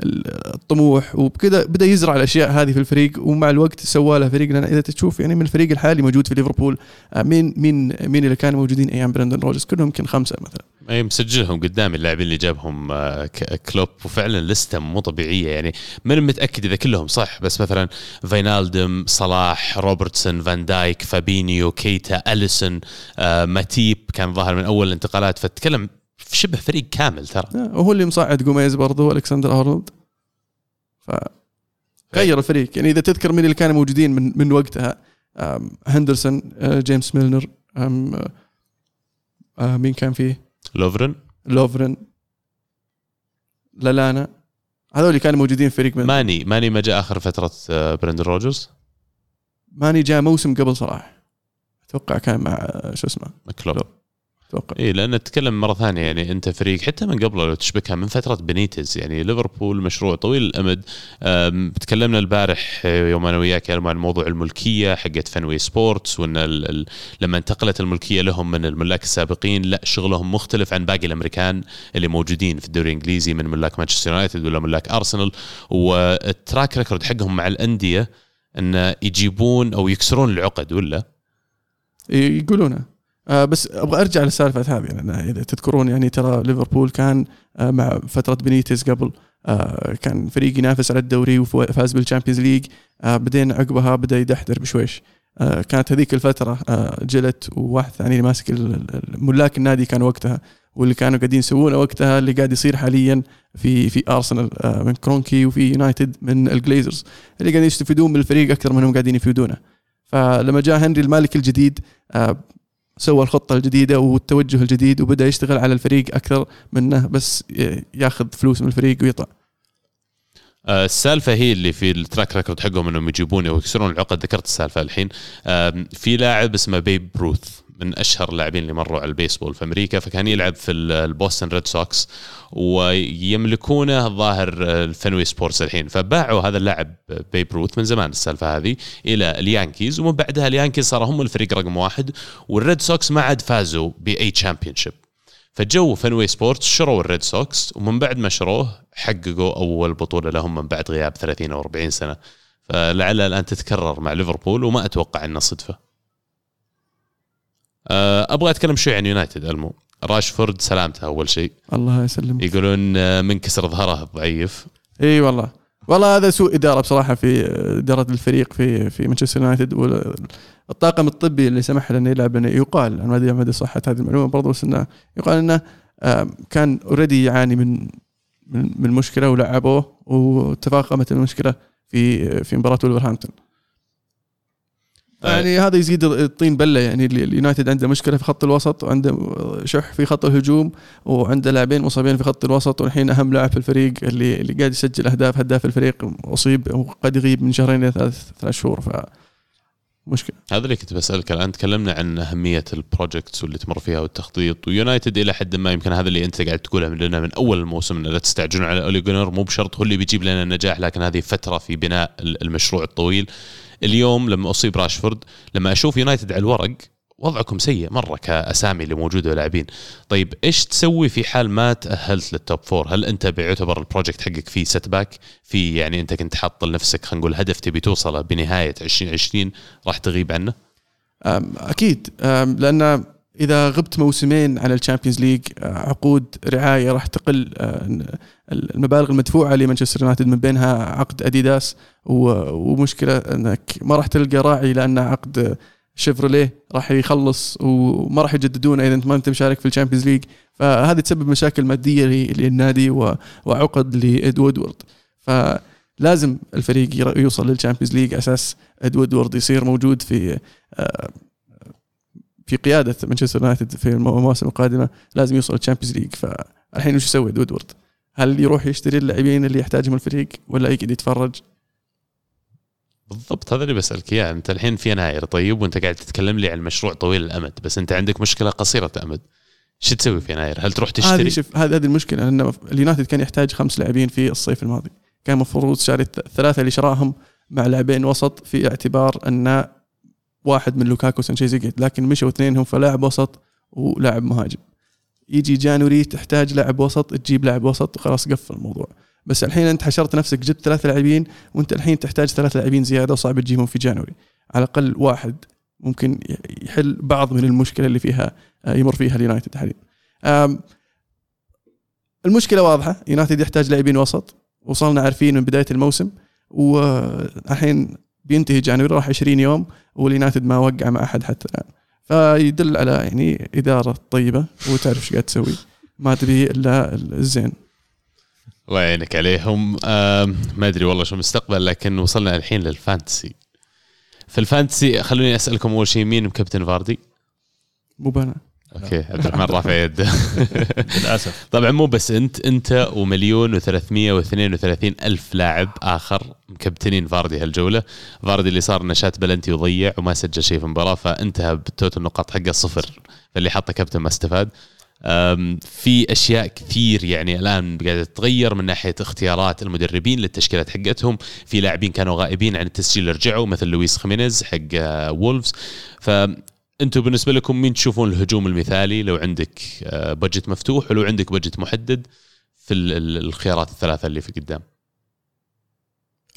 والطموح وبكذا بدأ يزرع الأشياء هذه في الفريق ومع الوقت سوى له فريق. لأن إذا تشوف يعني من الفريق الحالي موجود في ليفربول آه، مين مين مين اللي كانوا موجودين؟ أيام برندن روجرز. كلهم يمكن خمسة مثلا. أي مسجلهم قدامي اللاعبين اللي جابهم آه، كلوب. وفعلا لستة مو طبيعية. يعني من متأكد إذا كلهم صح؟ بس مثلا فاينالدم صلاح روبرتسون فان دايك فابينيو كيتا أليسون آه، ماتيب كان ظاهر من أول الانتقالات. فتكلم في شبه فريق كامل ترى. وهو اللي مصعد جوميز برضو الكسندر أرنولد. ف غير الفريق. يعني إذا تذكر مين اللي كانوا موجودين من من وقتها؟ هندرسون آه، جيمس ميلنر آه، مين كان فيه؟ لوفرن. لوفرن. لالانا. هذول اللي كانوا موجودين في فريق ماني. ماني ما جاء آخر فترة آه، برندن روجرز. ماني جاء موسم قبل صلاح أتوقع كان مع شو اسمه؟ كلوب. أتوقع. اي لأن نتكلم مرة ثانية يعني أنت فريق حتى من قبله لو تشبكها من فترة بنيتز يعني ليفربول مشروع طويل الأمد. تكلمنا البارح آه، يوم أنا وياك يعني عن موضوع الملكية حقت فنوي سبورتس وإن ال ال لما انتقلت الملكية لهم من الملاك السابقين لا شغلهم مختلف عن باقي الأمريكان اللي موجودين في الدوري الإنجليزي من ملاك مانشستر يونايتد ولا ملاك أرسنال. وال track record حقهم مع الأندية انه يجيبون أو يكسرون العقدة ولا؟ يقولونه. آه بس أبغى أرجع للسالفه هذه لأن إذا تذكرون يعني ترى ليفربول كان آه مع فترة بنيتز قبل آه كان فريق ينافس على الدوري وفاز بال Champions League آه بعدين عقبها بدأ يدحدر بشويش. آه كانت هذيك الفترة آه جيليت وواحد ثاني اللي ماسك ملاك النادي كان وقتها واللي كانوا قاعدين يسوونه وقتها اللي قاعد يصير حاليا في في ارسنال من كرونكي وفي يونايتد من الجليزرز اللي قاعدين يستفيدون من الفريق أكثر منهم قاعدين يفيدونه. فلما جاء هنري المالك الجديد سوى الخطة الجديدة والتوجه الجديد وبدأ يشتغل على الفريق أكثر منه بس ياخذ فلوس من الفريق ويطلع. آه، السالفة هي اللي في ال track record حقهم إنهم يجيبون أو يكسرون العقدة. ذكرت السالفة الحين. آم، في لاعب اسمه بيب روث من أشهر اللاعبين اللي مروا على البيسبول في أمريكا فكان يلعب في ال- البوستن ريد سوكس ويملكونه الظاهر الفنوي سبورتس الحين. فباعوا هذا اللاعب بيب روث من زمان السالفة هذه إلى اليانكيز ومن بعدها اليانكيز صاروا هم الفريق رقم واحد والريد سوكس ما عاد فازوا بأي championship فجو فنوي سبورتس شروا الريد سوكس ومن بعد ما شروه حققوا أول بطولة لهم من بعد غياب 30 أو 40 سنة. فلعلها الآن تتكرر مع ليفربول وما أتوقع أنها صدفة. أه، أبغى أتكلم شوي عن يونايتد ألمو. راشفورد سلامته أول شيء. الله يسلمك. يقولون آه، منكسر ظهره ضعيف. إي والله. والله هذا سوء إدارة بصراحة في إدارة الفريق في في مانشستر يونايتد. والطاقم الطبي اللي سمح له انه يلعب لأنه يقال أنا ما أدري مدى صحة هذه المعلومة برضو بس إنه يقال إنه آم، كان already يعاني من من من مشكلة ولعبوه وتفاقمت المشكلة في في مباراة ولفرهامبتون يعني هذا يزيد الطين بلة. يعني ال- اليونايتد عنده مشكلة في خط الوسط وعنده شح في خط الهجوم وعنده لاعبين مصابين في خط الوسط والحين أهم لاعب في الفريق اللي اللي قاعد يسجل أهداف هداف الفريق أصيب وقد يغيب من شهرين إلى ثلاث ثلاث شهور. ف مشكلة. هذا اللي كنت بسألك الآن. تكلمنا عن أهمية ال projects واللي تمر فيها والتخطيط. ويونايتد إلى حد ما يمكن هذا اللي أنت قاعد تقوله من لنا من أول الموسم لا تستعجلون على أولي جونر. مو بشرط هو اللي بيجيب لنا النجاح لكن هذه فترة في بناء المشروع الطويل. اليوم لما أصيب راشفورد لما أشوف يونايتد على الورق وضعكم سيء مرة كأسامي اللي موجوده ولاعبين. طيب إيش تسوي في حال ما تأهلت لل top four هل أنت بيعتبر ال project حقك فيه setback في يعني أنت كنت حاط لنفسك خلينا نقول هدف تبي توصله بنهاية 2020 راح تغيب عنه؟ أم، لأن إذا غبت موسمين عن ال Champions League أه، عقود رعاية راح تقل أه، المبالغ المدفوعة لمانشستر يونايتد من بينها عقد أديداس. ومشكلة إنك ما راح تلقى راعي لأن عقد شيفروليه راح يخلص وما راح يجددونه إذا أنت ما أنت مشارك في ال Champions League. فهذه تسبب مشاكل مادية للنادي وعقد لإد وودورد. فلازم الفريق يوصل لل Champions League أساس اد وودورد يصير موجود في آه، في قيادة مانشستر يونايتد في المو- المواسم القادمة لازم يوصل لل Champions League فالحين وش يسوي اد وودورد؟ هل يروح يشتري اللاعبين اللي يحتاجهم الفريق ولا يقعد يتفرج؟ بالضبط هذا اللي بسألك إياه أنت الحين في يناير طيب وأنت قاعد تتكلم لي عن مشروع طويل الأمد بس أنت عندك مشكلة قصيرة الأمد شو تسوي في يناير؟ هل تروح هذه تشتري؟ شوف هذه هذه المشكلة لأن اليونايتد كان يحتاج خمس لاعبين في الصيف الماضي كان المفروض شاري الث- الثلاثه اللي شراهم مع لاعبين وسط في اعتبار أن واحد من لوكاكو سانشيز يقعد لكن مشوا اثنينهم فلاعب وسط ولاعب مهاجم. يجي January تحتاج لاعب وسط تجيب لاعب وسط وخلاص قفل الموضوع. بس الحين انت حشرت نفسك جبت ثلاث لاعبين وانت الحين تحتاج ثلاث لاعبين زيادة وصعب تجيبهم في جانوري. على الأقل واحد ممكن يحل بعض من المشكلة اللي فيها آه، يمر فيها اليونايتد حاليا. المشكلة واضحة يونايتد يحتاج لاعبين وسط وصلنا عارفين من بداية الموسم والحين بينتهي جانوري راح 20 يوم واليونايتد ما وقع مع أحد حتى الآن. فيدل على يعني إدارة طيبة وتعرف إيش قاعد تسوي. ما تبي إلا الزين. الله يعينك عليهم. ما أدري والله شو المستقبل لكن وصلنا الحين لل fantasy. في ال fantasy خلوني أسألكم أول شيء مين كابتن فاردي؟ مو أنا. أوكي عبد الرحمن رافع يده للأسف. طبعا مو بس أنت أنت ومليون و332 ألف لاعب آخر مكبتنين فاردي هالجولة. فاردي اللي صار ما شات بلنتي وضيع وما سجل شيء في المباراة فانتهى بال total النقاط حقه صفر فاللي حطه كابتن ما استفاد. في أشياء كثير يعني الآن قاعدة تتغير من ناحية اختيارات المدربين للتشكيلات حقتهم. في لاعبين كانوا غائبين عن التسجيل رجعوا مثل لويس خيمينيز حق آه، وولفز. فانتم بالنسبة لكم مين تشوفون الهجوم المثالي؟ لو عندك آه، budget مفتوح ولو عندك budget محدد في ال- ال- الخيارات الثلاثة اللي في قدام.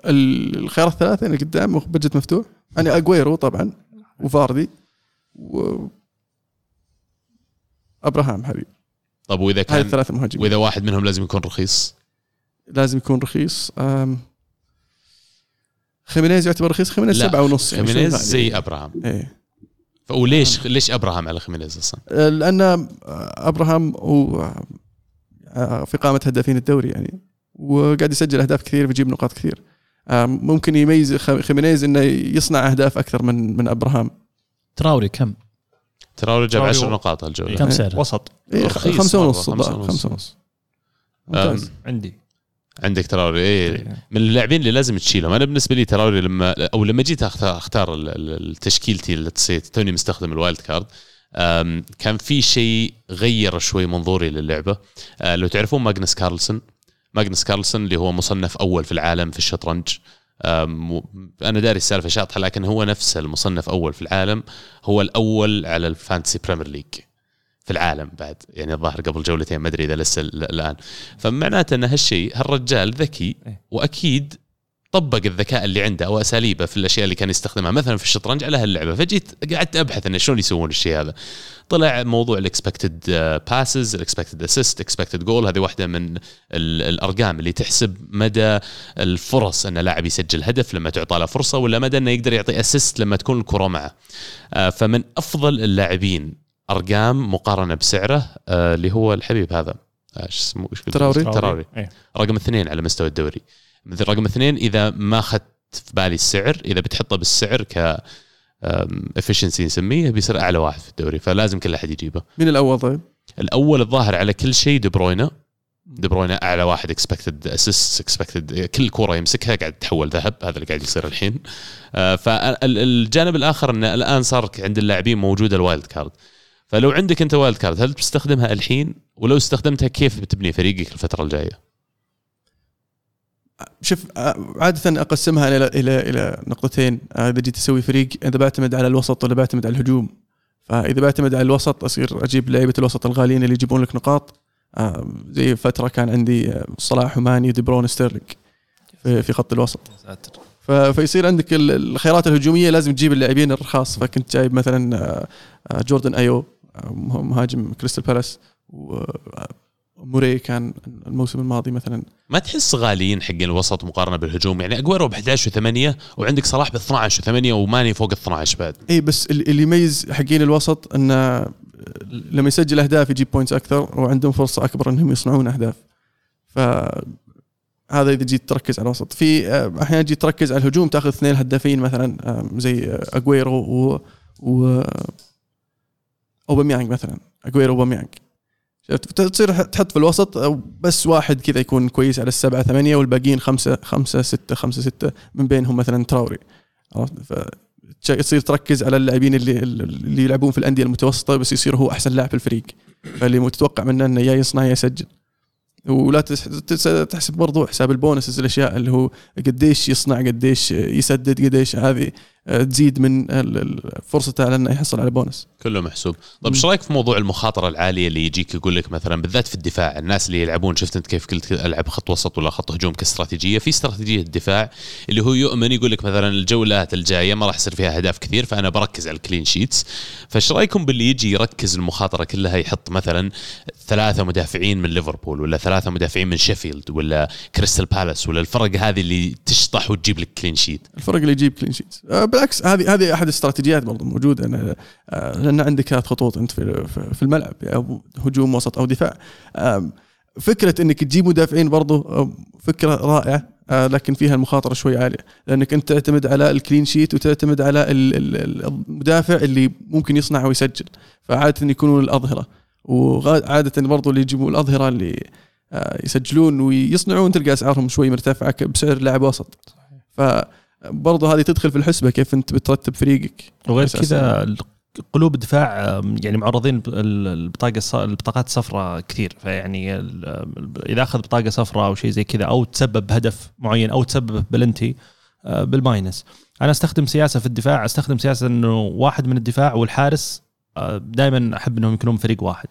ال- الخيارات الثلاثة اللي قدام budget مفتوح. أنا اجويرو طبعا وفاردي و أبراهام حبيبي طب وإذا كان الثلاثة مهاجمين. وإذا واحد منهم لازم يكون رخيص؟ لازم يكون رخيص أم، خيمينيز يعتبر رخيص خيمينيز سبعة ونص يعني خيمينيز غالي. زي أبراهام. إيه. وليش ليش أبراهام على خيمينيز أصلا؟ لأن أبراهام هو في قائمه هدافين الدوري يعني وقاعد يسجل أهداف كثير ويجيب نقاط كثير أم، ممكن يميز خ- خيمينيز إنه يصنع أهداف أكثر من من أبراهام تراوري كم؟ تراوري جاب تراوري 10 و- نقاط هالجولة كم سعره؟ وسط إيه، خمسة ونص خمسة ونص. خمسة ونص ممتاز عندي عندك تراوري إيه من اللاعبين اللي لازم تشيلهم. أنا بالنسبة لي تراوري لما أو لما جيت أختار, تشكيلتي اللي تصير توني مستخدم ال wild card. كان في شيء غير شوي منظوري للعبة. أه، لو تعرفون ماجنس كارلسون ماجنس كارلسون اللي هو مصنف أول في العالم في الشطرنج. أنا داري السالفة شاطحة لكن هو نفسه المصنف أول في العالم. هو الأول على ال fantasy premier league. في العالم بعد. يعني الظاهر قبل جولتين ما أدري إذا لسه ال- الآن. فمعناته أن هالشيء هالرجال ذكي إيه. وأكيد طبق الذكاء اللي عنده أو أساليبه في الأشياء اللي كان يستخدمها. مثلا في الشطرنج على هاللعبة. فجيت قعدت أبحث انه شلون يسوون الشيء هذا. طلع موضوع ال expected passes ال expected assist expected goal هذه واحدة من ال- الأرقام اللي تحسب مدى الفرص أن لاعب يسجل هدف لما تعطى له فرصة ولا مدى إنه يقدر يعطي assist لما تكون الكرة معه. آه، فمن أفضل اللاعبين أرقام مقارنة بسعره آه، اللي هو الحبيب هذا. آه، إيش اسمه؟ تراوري. تراوري. إيه. رقم اثنين على مستوى الدوري. رقم اثنين إذا ما أخذت في بالي السعر إذا بتحطه بالسعر ك efficiency نسميه بيصير أعلى واحد في الدوري. فلازم كل أحد يجيبه. مين الأول طيب؟ الأول الظاهر على كل شيء دي بروينا. دي بروينا أعلى واحد expected assist expected كل كورة يمسكها قاعد تتحول ذهب. هذا اللي قاعد يصير الحين. آه، فالجانب الآخر إنه الآن صار عند اللاعبين موجودة ال wild card فلو عندك انت wild card هل بتستخدمها الحين؟ ولو استخدمتها كيف بتبني فريقك الفترة الجاية؟ شوف آه، عادة أقسمها إلى إلى إلى نقطتين. آه، إذا جيت أسوي فريق إذا بعتمد على الوسط ولا بعتمد على الهجوم. فإذا بعتمد على الوسط أصير أجيب لعيبة الوسط الغاليين اللي يجيبون لك نقاط. آه، زي فترة كان عندي صلاح وماني ودي بروين ستيرلينج في خط الوسط. فيصير عندك ال- الخيارات الهجومية لازم تجيب اللاعبين الرخاص. فكنت جايب مثلا جوردن أيو. مهاجم كريستال بالاس و- آه، موري كان الموسم الماضي مثلا. ما تحس غاليين حقين الوسط مقارنة بالهجوم؟ يعني أجويرو ب 11 و8 وعندك صلاح ب 12 و8 وماني فوق ال 12 بعد. اي بس اللي يميز حقين الوسط إنه لما يسجل أهداف يجيب points أكثر وعندهم فرصة أكبر إنهم يصنعون أهداف. ف هذا إذا جيت تركز على الوسط. في آه، أحيانا جيت تركز على الهجوم تأخذ اثنين هدافين مثلا زي آه، أجويرو و, و... اوباميانج مثلا اجويرو اوباميانج شفت؟ تصير تحط في الوسط بس واحد كذا يكون كويس على السبعة ثمانية والباقيين خمسة خمسة ستة خمسة ستة من بينهم مثلا تراوري. عرفت؟ تصير تركز على اللاعبين اللي اللي يلعبون في الأندية المتوسطة بس يصير هو أحسن لاعب في الفريق. فاللي متوقع منه إنه يا يصنع يا يسجل. ولا تحسب برضو حساب ال bonuses الأشياء اللي هو قديش يصنع قديش يسدد قديش هذه. تزيد من فرصته على إنه يحصل على بونس. كله محسوب. طيب إيش رأيك في موضوع المخاطرة العالية اللي يجيك يقول لك مثلا بالذات في الدفاع الناس اللي يلعبون شفت أنت كيف قلت ألعب خط وسط ولا خط هجوم كاستراتيجية في استراتيجية الدفاع اللي هو يؤمن يقول لك مثلا الجولات الجاية ما راح يصير فيها أهداف كثير فأنا بركز على ال clean sheets فايش رأيكم باللي يجي يركز المخاطرة كلها يحط مثلا ثلاثة مدافعين من ليفربول ولا ثلاثة مدافعين من شيفيلد ولا كريستال بالاس ولا الفرق هذه اللي تشطح وتجيب لك clean sheet الفرق اللي يجيب clean sheet بالعكس هذه هذه أحد الاستراتيجيات برضو موجودة أنا آه، لأن عندك ثلاث خطوط أنت في في- الملعب أو هجوم وسط أو دفاع. فكرة إنك تجيب مدافعين برضو فكرة رائعة آه، لكن فيها المخاطرة شوي عالية. لأنك أنت تعتمد على الكلين شيت وتعتمد على ال- ال- المدافع اللي ممكن يصنع ويسجل. فعادة يكونون الأظهرة. وعاده برضو اللي يجيبون الأظهرة اللي آه، يسجلون ويصنعون تلقى أسعارهم شوي مرتفعة بسعر لاعب وسط. فبرضه هذه تدخل في الحسبة كيف أنت بترتب فريقك. وغير. كذا قلوب الدفاع آم، يعني معرضين البطاقة البطاقات الصفراء كثير. فيعني إذا أخذ بطاقة صفراء أو شيء زي كذا أو تسبب بهدف معين أو تسبب بلنتي آه، بال minus. أنا أستخدم سياسة في الدفاع أستخدم سياسة إنه واحد من الدفاع والحارس دائما أحب إنهم يكونون فريق واحد.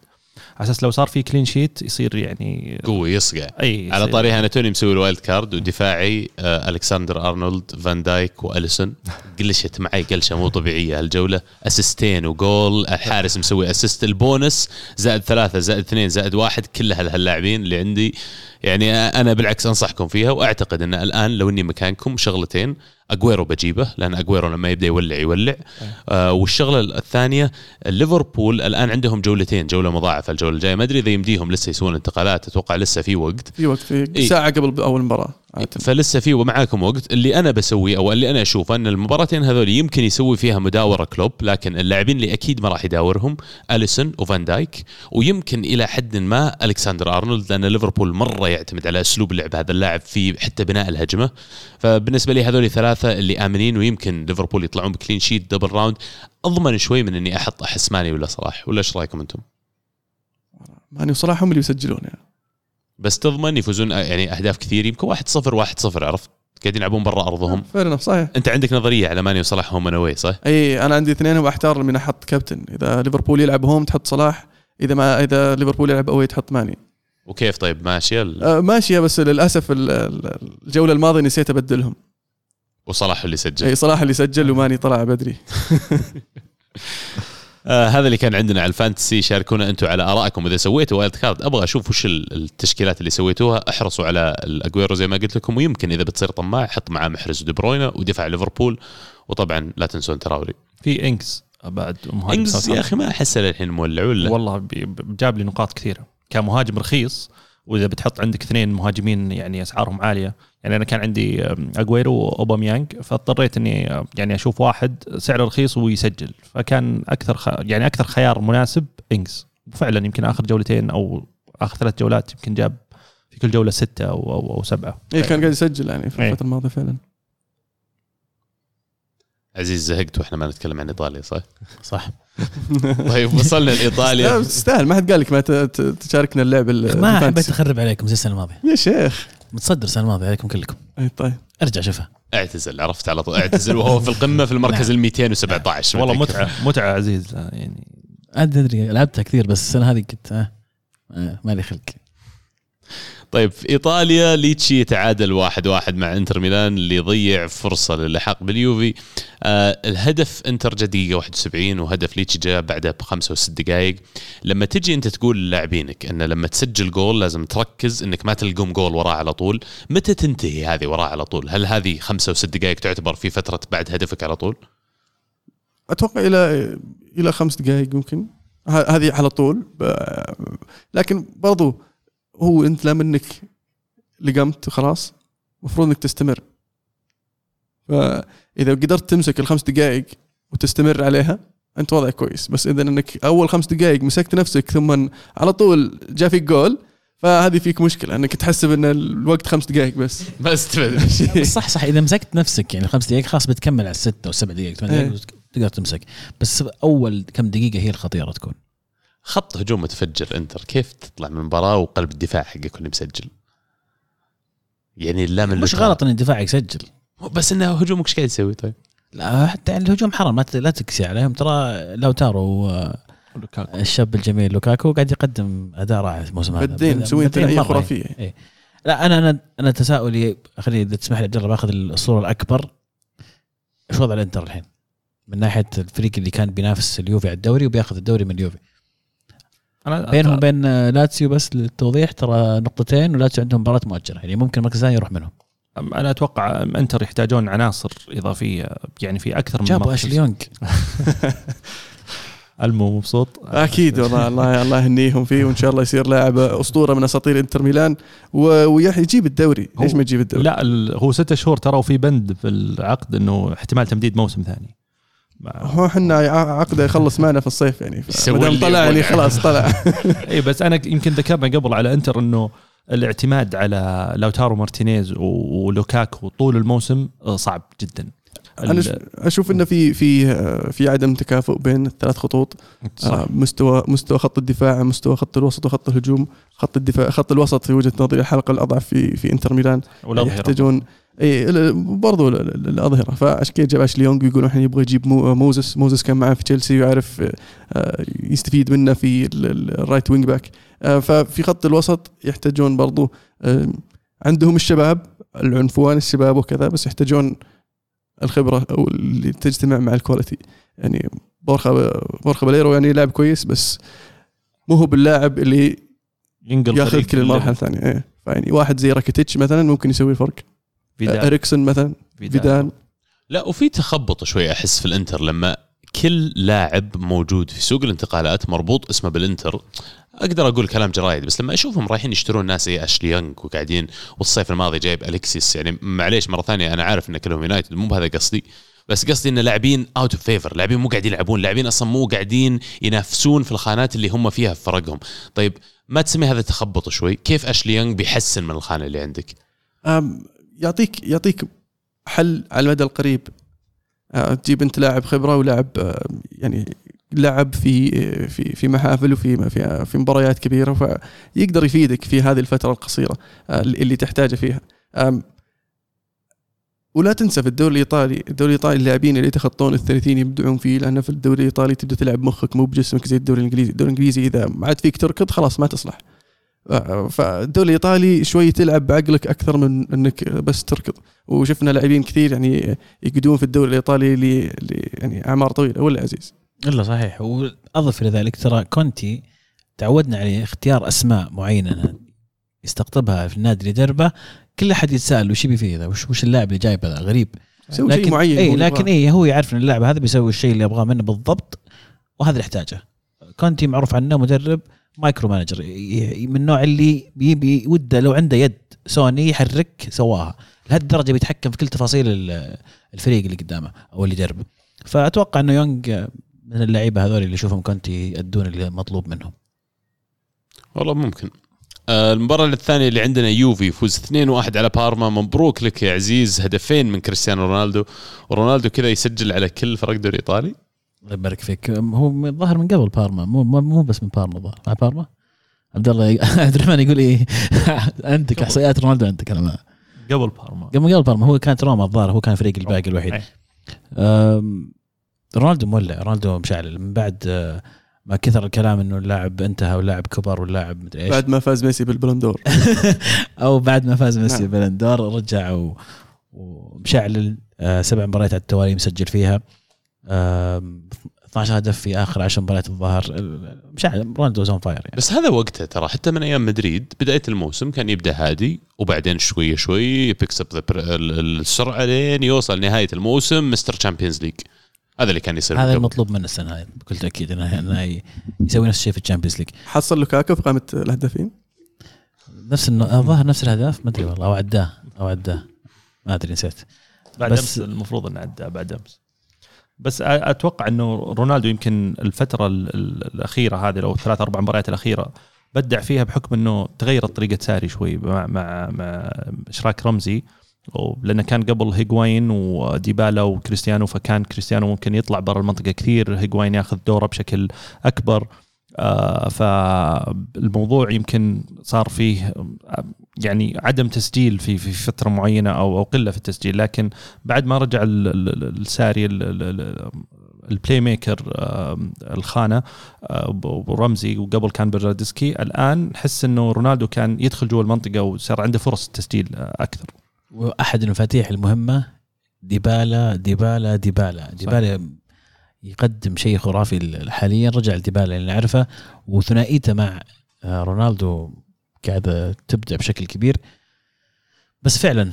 على أساس لو صار في clean sheet يصير يعني قوي يصقع. إي على طاريها أنا توني مسوي ال wild card ودفاعي آه ألكسندر أرنولد فان دايك وأليسون. قلشت معي قلشة مو طبيعية هالجولة. أسيستين وجول الحارس مسوي assist. ال bonus زائد ثلاثة زائد اثنين زائد واحد كلها لهاللاعبين اللي عندي. يعني أنا بالعكس أنصحكم فيها وأعتقد إن الآن لو إني مكانكم شغلتين أجويرو بجيبه لأن أجويرو لما يبدأ يولع يولع آه والشغلة الثانية ليفربول الآن عندهم جولتين جولة مضاعفة الجولة الجاية ما أدري إذا يمديهم لسه يسوون انتقالات أتوقع لسه في وقت في وقت في إيه. ساعة قبل أول مباراة. فلسه في ومعاكم وقت. اللي أنا بسويه أو اللي أنا أشوفه أن المباراتين هذول يمكن يسوي فيها مداورة كلوب لكن اللاعبين اللي أكيد ما راح يداورهم أليسون وفان دايك ويمكن إلى حد ما ألكسندر أرنولد لأن ليفربول مرة يعتمد على أسلوب لعب هذا اللاعب في حتى بناء الهجمة. فبالنسبة لي هذول ثلاثة اللي آمنين ويمكن ليفربول يطلعون ب clean sheet double round. أضمن شوي من إني أحط أحس ماني ولا صلاح. ولا إيش رأيكم أنتم؟ ماني وصراحه هم اللي يسجلون يعني. بس تضمن يفوزون يعني أهداف كثير يمكن 1 0 1 0 عرفت؟ قاعدين يلعبون برا أرضهم. فعلا صحيح. أنت عندك نظرية على ماني وصلاح home and صح؟ إي أنا عندي اثنين وأحتار من أحط كابتن. إذا ليفربول يلعب home تحط صلاح إذا ما إذا ليفربول يلعب away تحط ماني. وكيف طيب؟ ماشيه ال- آه ماشيه بس للأسف ال- ال- الجولة الماضية نسيت أبدلهم. وصلاح اللي سجل. إي صلاح اللي سجل وماني طلع بدري. آه هذا اللي كان عندنا على ال Fantasy. شاركونا أنتم على آرائكم. إذا سويتوا wild card أبغى أشوف وش ال- التشكيلات اللي سويتوها. احرصوا على أجويرو زي ما قلت لكم. ويمكن إذا بتصير طماع حط معاه محرز ودي بروينا ودفاع ليفربول. وطبعا لا تنسون تراوري. في إنجز بعد مهاجم إنجز يا. أخي ما احسه للحين مولع ولا؟ والله جاب لي نقاط كثيرة. كمهاجم رخيص وإذا بتحط عندك اثنين مهاجمين يعني أسعارهم عالية يعني أنا كان عندي اجويرو وأوباميانج فاضطريت إني يعني أشوف واحد سعره رخيص ويسجل. فكان أكثر خ... يعني أكثر خيار مناسب إنجز. وفعلا يمكن آخر جولتين أو آخر ثلاث جولات يمكن جاب في كل جولة ستة أو أو, أو سبعة. اي كان قاعد يسجل يعني في إيه. الفترة الماضية فعلا. عزيز زهقت وإحنا ما نتكلم عن إيطاليا صح؟ صح. طيب وصلنا لا لإيطاليا. بس تستاهل ما حد قال لك ما ت- ت- تشاركنا اللعب ال- ما. حبيت اخرب عليكم زي السنة الماضية. يا شيخ. متصدر السنة الماضية عليكم كلكم. اي طيب. ارجع شوفها. اعتزل عرفت على طول اعتزل وهو في القمة في المركز ال 217 والله. متعة متعة عزيز يعني. ادري أدري لعبتها كثير بس السنة هذه كنت آه آه، ما لي خلق. طيب في إيطاليا ليتشي يتعادل واحد واحد مع إنتر ميلان اللي ضيع فرصة للحاق باليوفي. آه الهدف إنتر جا دقيقه 71 وهدف ليتشي جاء بعدها بخمسة وست دقائق لما تجي أنت تقول للاعبينك إن لما تسجل جول لازم تركز إنك ما تلقم جول وراه على طول. متى تنتهي هذه وراه على طول؟ هل هذه خمسة وست دقائق تعتبر في فترة بعد هدفك على طول؟ أتوقع إلى إلى خمس دقائق يمكن. ه- هذه على طول لكن برضو هو انت لا منك لقمت خلاص. المفروض انك تستمر. فإذا قدرت تمسك الخمس دقائق وتستمر عليها أنت وضعك كويس. بس إذا إنك أول خمس دقائق مسكت نفسك ثم على طول جاء فيك جول فهذه فيك مشكلة إنك تحسب إن الوقت خمس دقائق بس. بس تبدأ. بس صح صح. إذا مسكت نفسك يعني خمس دقائق خلاص بتكمل على الست أو سبع دقائق ثمان إيه. دقائق تقدر تمسك. بس أول كم دقيقة هي الخطيرة تكون. خط هجوم متفجر. إنتر كيف تطلع من المباراة وقلب الدفاع حقك اللي مسجل؟ يعني لا من مش. غلط إن الدفاع يسجل. بس إنه هجومك إيش قاعد يسوي طيب؟ لا حتى الهجوم حرام لا ت- لا تكسي عليهم. ترى لوتارو آه، لوكاكو. الشاب الجميل لوكاكو قاعد يقدم أداء رائع الموسم هذا. بدين مسوين بدين ثنائيه خرافية. لا أنا أنا أنا تساؤلي خليني إذا تسمح لي عبد الله باخذ الصورة الأكبر. إيش وضع الإنتر الحين؟ من ناحية الفريق اللي كان بينافس اليوفي على الدوري وبياخذ الدوري من اليوفي. أنا بينهم وبين آه، لاتسيو بس للتوضيح ترى نقطتين ولاتسيو عندهم مباراة مؤجلة. يعني ممكن المركز الثاني يروح منهم. أنا أتوقع إنتر يحتاجون عناصر إضافية يعني في أكثر من جابوا. أشلي يونغ. المهم مبسوط أكيد والله الله الله يهنيهم فيه وإن شاء الله يصير لاعب أسطورة من أساطير إنتر ميلان. ويجيب الدوري. ليش ما يجيب الدوري؟ لا هو ستة شهور ترى وفي بند في العقد إنه احتمال تمديد موسم ثاني. هو إحنا عقده يخلص معنا في الصيف يعني ما طلع يعني. خلاص طلع اي بس أنا يمكن ذكرنا قبل على إنتر إنه الاعتماد على لوتارو مارتينيز ولوكاكو طول الموسم آه، صعب جدا أنا أشوف إنه في في آه، في عدم تكافؤ بين الثلاث خطوط صح. آه، مستوى مستوى خط الدفاع مستوى خط الوسط وخط الهجوم خط الدفاع خط الوسط في وجهة نظري الحلقة الأضعف في في إنتر ميلان. يحتاجون اي برضو ال- ال- الأظهرة. فعشان كذا جاب أشلي يونغ ويقولون إحنا يبغى يجيب مو- موزس. موزس كان معاه في تشيلسي ويعرف آه، يستفيد منه في ال- ال- ال right wing back. آه، ففي خط الوسط يحتاجون برضو آه، عندهم الشباب العنفوان الشباب وكذا بس يحتاجون الخبرة أو اللي تجتمع مع ال quality. يعني بورخا بورخا باليرو يعني لاعب كويس بس مو هو باللاعب اللي ينقل ياخذ كل المراحل الثانية. إيه. فيعني واحد زي راكيتيتش مثلا ممكن يسوي الفرق. فيدال. إريكسون مثلا فيدال. لا وفي تخبط شوي أحس في الإنتر لما كل لاعب موجود في سوق الانتقالات مربوط اسمه بالإنتر. أقدر أقول كلام جرايد بس لما أشوفهم رايحين يشترون ناس زي أشلي يونغ وقاعدين والصيف الماضي جايب الكسيس يعني معليش مرة ثانية أنا عارف إن كلهم يونايتد مو بهذا قصدي. بس قصدي إن لاعبين out of favor لاعبين مو قاعدين يلعبون لاعبين أصلا مو قاعدين ينافسون في الخانات اللي هم فيها في فرقهم. طيب ما تسمي هذا تخبط شوي؟ كيف أشلي يونغ بيحسن من الخانة اللي عندك؟ يعطيك يعطيك حل على المدى القريب. أه، تجيب انت لاعب خبرة ولاعب أه، يعني لعب في في في محافل وفي في في مباريات كبيرة فيقدر يفيدك في هذه الفترة القصيرة اللي تحتاجه فيها. ولا تنسى في الدوري الإيطالي الدوري الإيطالي اللاعبين اللي يتخطون ال 30 يبدعون فيه لأن في الدوري الإيطالي تبدأ تلعب مخك مو بجسمك زي الدوري الإنجليزي، الدوري الإنجليزي إذا ما عاد فيك تركض خلاص ما تصلح. فالدوري الايطالي شوي تلعب بعقلك أكثر من إنك بس تركض. وشفنا لاعبين كثير يعني يقعدون في الدوري الإيطالي ل يعني أعمار طويلة. ولا عزيز؟ الا صحيح. وأضف إلى ذلك ترى كونتي تعودنا عليه اختيار أسماء معينة يستقطبها في النادي اللي يدربه كل أحد يتساءل وش يبي فيه ذا؟ وش, وش اللاعب اللي جايبه ذا غريب. يسوي شيء لكن معين. اي لكن. اي هو يعرف إن اللاعب هذا بيسوي الشيء اللي يبغاه منه بالضبط وهذا اللي يحتاجه. كونتي معروف عنه مدرب micromanager من النوع اللي بيبي وده لو عنده يد سوني يحرك سواها. لهالدرجة بيتحكم في كل تفاصيل ال- الفريق اللي قدامه أو اللي يدربه. فأتوقع إنه يونغ من اللعيبة هذول اللي يشوفهم كونتي يأدون اللي مطلوب منهم. والله ممكن. آه، المباراة الثانية اللي عندنا يوفي يفوز 2-1 على بارما. مبروك لك يا عزيز. هدفين من كريستيانو رونالدو. ورونالدو كذا يسجل على كل فرق دوري إيطالي. الله يبارك فيك. هو ظهر من قبل بارما مو مو مو بس من بارما ظهر مع بارما؟ عبد الله عبد الرحمن يقول إيه. عندك احصائيات رونالدو عندك أنا ما قبل بارما. قبل قبل بارما. هو كانت روما الظاهر هو كان فريق الباقي الوحيد. رونالدو مولع. رونالدو مشعل. من بعد آه، ما كثر الكلام إنه اللاعب انتهى واللاعب كبر واللاعب مدري إيش. بعد ما فاز ميسي بالبالون دور. أو بعد ما فاز ميسي نعم. بالندور رجع و- ومشعل آه، سبع مباريات على التوالي مسجل فيها. 12 هدف في آخر 10 مباريات الظاهر ال- مشعل رونالدو is on fire يعني. بس هذا وقته ترى. حتى من أيام مدريد بداية الموسم كان يبدأ هادي وبعدين شوي شوي ي picks up السرعة لين يوصل نهاية الموسم Mr. Champions League هذا اللي كان يصير هذا. المطلوب منه السنة هذه بكل تأكيد انه إنه يسوي نفس الشيء في ال Champions League حصل لوكاكو في قائمة الهدافين نفس الظاهر نفس الأهداف؟ ما أدري والله أو عداه أو عداه. ما أدري نسيت. بعد بس- أمس المفروض إنه عدى بعد أمس. بس أتوقع إنه رونالدو يمكن الفترة ال- ال- الأخيرة هذه لو ثلاث أربع مباريات الأخيرة بدع فيها بحكم إنه تغيرت طريقة ساري شوي مع مع, مع إشراك رمزي. لأنه كان قبل هيغواين وديبالا وكريستيانو فكان كريستيانو ممكن يطلع برا المنطقة كثير هيغواين ياخذ دوره بشكل أكبر. آه فالموضوع يمكن صار فيه يعني عدم تسجيل في في فترة معينة أو أو قلة في التسجيل لكن بعد ما رجع ال- ال- ال- الساري ال- ال- ال- ال playmaker الخانة آه، ورمزي وقبل كان برنارديسكي الآن نحس إنه رونالدو كان يدخل جوا المنطقة وصار عنده فرص التسجيل آه، أكثر. وأحد المفاتيح المهمة ديبالا ديبالا ديبالا. ديبالا يقدم شيء خرافي حاليا رجع لديبالا اللي نعرفه وثنائيته مع آه، رونالدو قاعدة تبدع بشكل كبير. بس فعلا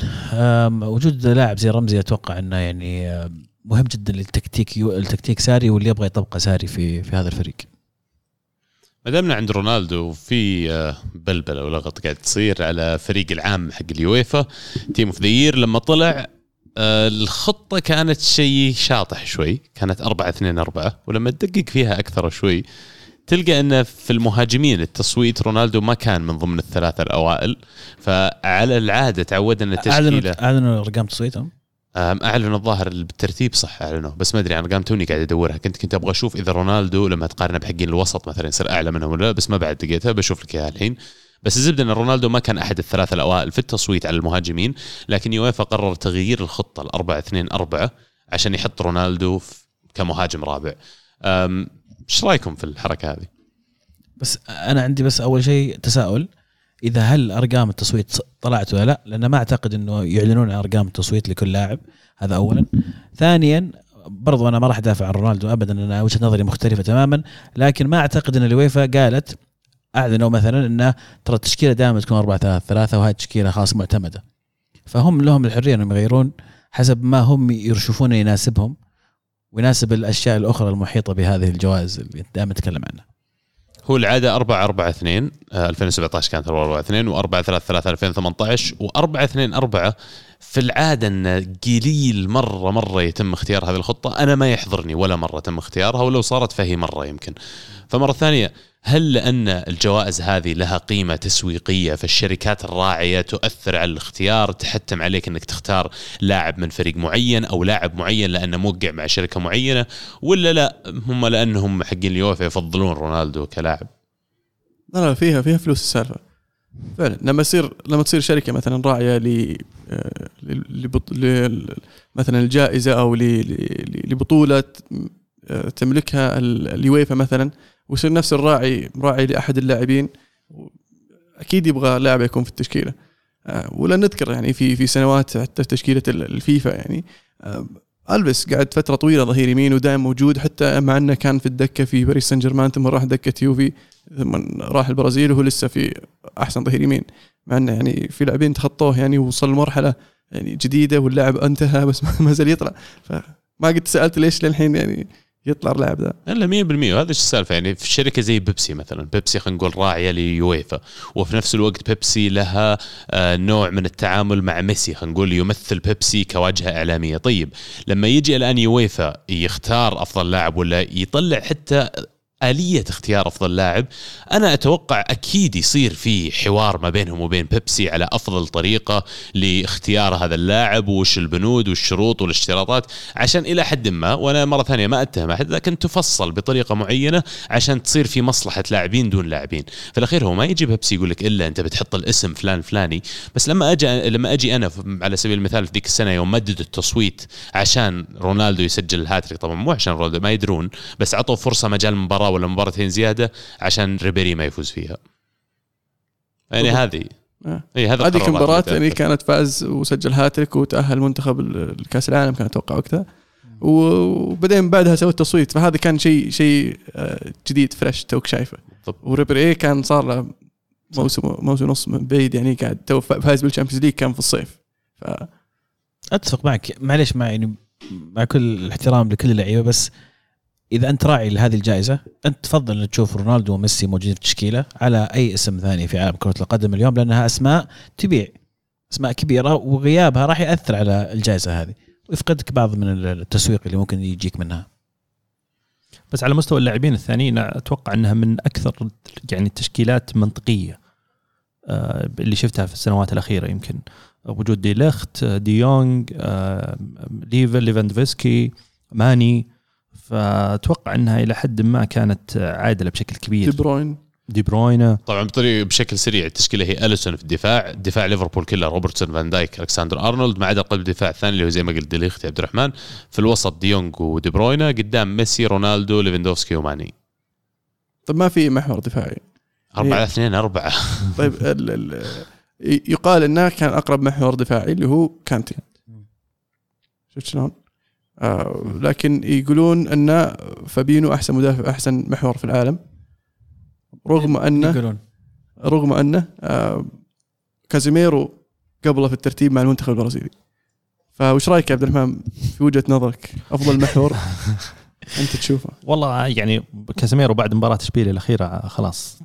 وجود لاعب زي رمزي أتوقع إنه يعني مهم جدا للتكتيك التكتيك ساري واللي يبغى يطبقه ساري في في هذا الفريق. ما دامنا عند رونالدو في آه، بلبله ولغط قاعد تصير على فريق العام حق اليويفا Team of the Year لما طلع آه، الخطة كانت شيء شاطح شوي كانت 4 2 4 ولما تدقق فيها أكثر شوي تلقى إنه في المهاجمين التصويت رونالدو ما كان من ضمن الثلاثة الأوائل. فعلى العادة تعودنا اعلنوا تشكيله أعلنوا أرقام تصويتهم. أعلنوا الظاهر بالترتيب صح اعلنوا بس ما أدري أنا قام توني قاعد ادورها كنت كنت أبغى أشوف إذا رونالدو لما تقارنه بحقين الوسط مثلا يصير أعلى منهم ولا لا بس ما بعد لقيتها بشوف لك إياها الحين. بس الزبدة إن رونالدو ما كان أحد الثلاثة الأوائل في التصويت على المهاجمين لكن يويفا قرر تغيير الخطة ال 4 2 4 عشان يحط رونالدو كمهاجم رابع. إيش رأيكم في الحركة هذه؟ بس أنا عندي بس أول شيء تساؤل إذا هل أرقام التصويت طلعت ولا لا؟ لأن ما أعتقد إنه يعلنون عن أرقام التصويت لكل لاعب هذا اولا. ثانيا برضو أنا ما راح أدافع عن رونالدو ابدا أنا وجهة نظري مختلفة تماما لكن ما أعتقد إن الويفا قالت أعلنوا مثلا انه ترى التشكيلة دائما تكون 4 3 3 وهذه التشكيله خلاص معتمدة. فهم لهم الحرية إنهم يغيرون حسب ما هم يشوفون يناسبهم. ويناسب الأشياء الأخرى المحيطة بهذه الجوائز اللي دائما نتكلم عنها. هو العادة 4 4 2 آه، 2017 كانت 4 4 2 و4 3 3 2018 و4 2 4 في العادة انه قليل مرة مرة يتم اختيار هذه الخطة أنا ما يحضرني ولا مرة تم اختيارها ولو صارت فهي مرة يمكن. فمرة ثانية هل لأن الجوائز هذه لها قيمة تسويقية فالشركات الراعية تؤثر على الاختيار تحتم عليك إنك تختار لاعب من فريق معين أو لاعب معين لأنه موقع مع شركة معينة ولا لا؟ هم لأنهم حقين اليوفا يفضلون رونالدو كلاعب. لا لا فيها فيها فلوس السالفة. فعلا لما يصير لما تصير شركة مثلا راعية ل آه، مثلا الجائزه أو ل- ل- لبطولة آه، تملكها ال- اليويفا مثلا ويصير نفس الراعي راعي لأحد اللاعبين أكيد يبغى لاعب يكون في التشكيلة. آه، ولا نذكر يعني في في سنوات حتى في تشكيلة ال- الفيفا يعني. آه، ألفيس قعد فترة طويلة ظهير يمين ودائما موجود حتى مع أنه كان في الدكة في باريس سان جيرمان ثم راح دكة يوفي ثم راح البرازيل وهو لسه في أحسن ظهير يمين. مع أنه يعني في لاعبين تخطوه يعني وصل لمرحلة يعني جديدة واللاعب انتهى بس ما زال يطلع. فما قد سألت ليش للحين يعني يطلع اللاعب ذا لا 100% وهذا السالفة؟ يعني في شركة زي بيبسي مثلا. بيبسي خلينا نقول راعية ليويفا. وفي نفس الوقت بيبسي لها آه، نوع من التعامل مع ميسي. خلينا نقول يمثل بيبسي كواجهة إعلامية. طيب لما يجي الآن يويفا يختار أفضل لاعب ولا يطلع حتى آلية اختيار أفضل لاعب. أنا أتوقع أكيد يصير في حوار ما بينهم وبين بيبسي على أفضل طريقة لاختيار هذا اللاعب وش البنود والشروط والاشتراطات. عشان إلى حد ما وأنا مرة ثانية ما أتهم أحد لكن تفصل بطريقة معينة عشان تصير في مصلحة لاعبين دون لاعبين. في الأخير هو ما يجي بيبسي يقول لك إلا أنت بتحط الاسم فلان فلاني. بس لما أجي لما أجي أنا على سبيل المثال في ذيك السنة يوم مددوا التصويت عشان رونالدو يسجل الهاتريك طبعا مو عشان رونالدو ما يدرون بس عطوا فرصة مجال مباراة ولا مباراتين زيادة عشان ريبيري ما يفوز فيها يعني. هذه. اي هذا هذيك المباراة اللي يعني. كانت فاز وسجل هاتريك وتأهل منتخب الكأس العالم كان أتوقع وقتها وبعدين بعدها سوى التصويت فهذا كان شيء شيء آه، جديد fresh توك شايفه بالضبط. وريبيري كان صار له موسم موسم ونص من بعيد يعني قاعد تو فايز بال Champions League كان في الصيف ف أتفق معك معليش مع يعني مع كل الاحترام لكل اللعيبة بس إذا أنت راعي لهذه الجائزة أنت تفضل ان تشوف رونالدو وميسي موجودين في التشكيلة على أي اسم ثاني في عالم كرة القدم اليوم لأنها أسماء تبيع أسماء كبيرة وغيابها راح يأثر على الجائزة هذه. ويفقدك بعض من التسويق اللي ممكن يجيك منها. بس على مستوى اللاعبين الثانيين أتوقع أنها من أكثر يعني التشكيلات منطقية آه، اللي شفتها في السنوات الأخيرة يمكن. وجود دي ليخت دي يونغ آه، ليفا ليفاندوفسكي ماني فأتوقع إنها إلى حد ما كانت عادلة بشكل دي كبير بروين. دي بروينا طبعا بطريقه بشكل سريع التشكيلة هي أليسون في الدفاع. دفاع ليفربول كلها روبرتسون فان دايك ألكسندر أرنولد. ما عدا قلب الدفاع الثاني اللي هو زي ما قلت ديليخت عبد الرحمن. في الوسط ديونج ودي بروينا قدام ميسي رونالدو ليفاندوفسكي وماني. طب ما في محور دفاعي. أربعة إيه. اثنين أربعة. طيب ال ال يقال إنه كان أقرب محور دفاعي اللي هو كانتي. شفت شلون؟ آه لكن يقولون أن فابينو أحسن مدافع أحسن محور في العالم. رغم انه يقولون. رغم انه آه كازيميرو قبله في الترتيب مع المنتخب البرازيلي. فوش رأيك يا عبد الرحمن في وجهة نظرك؟ أفضل محور أنت تشوفه. والله يعني كازيميرو بعد مباراة إشبيليا الأخيرة خلاص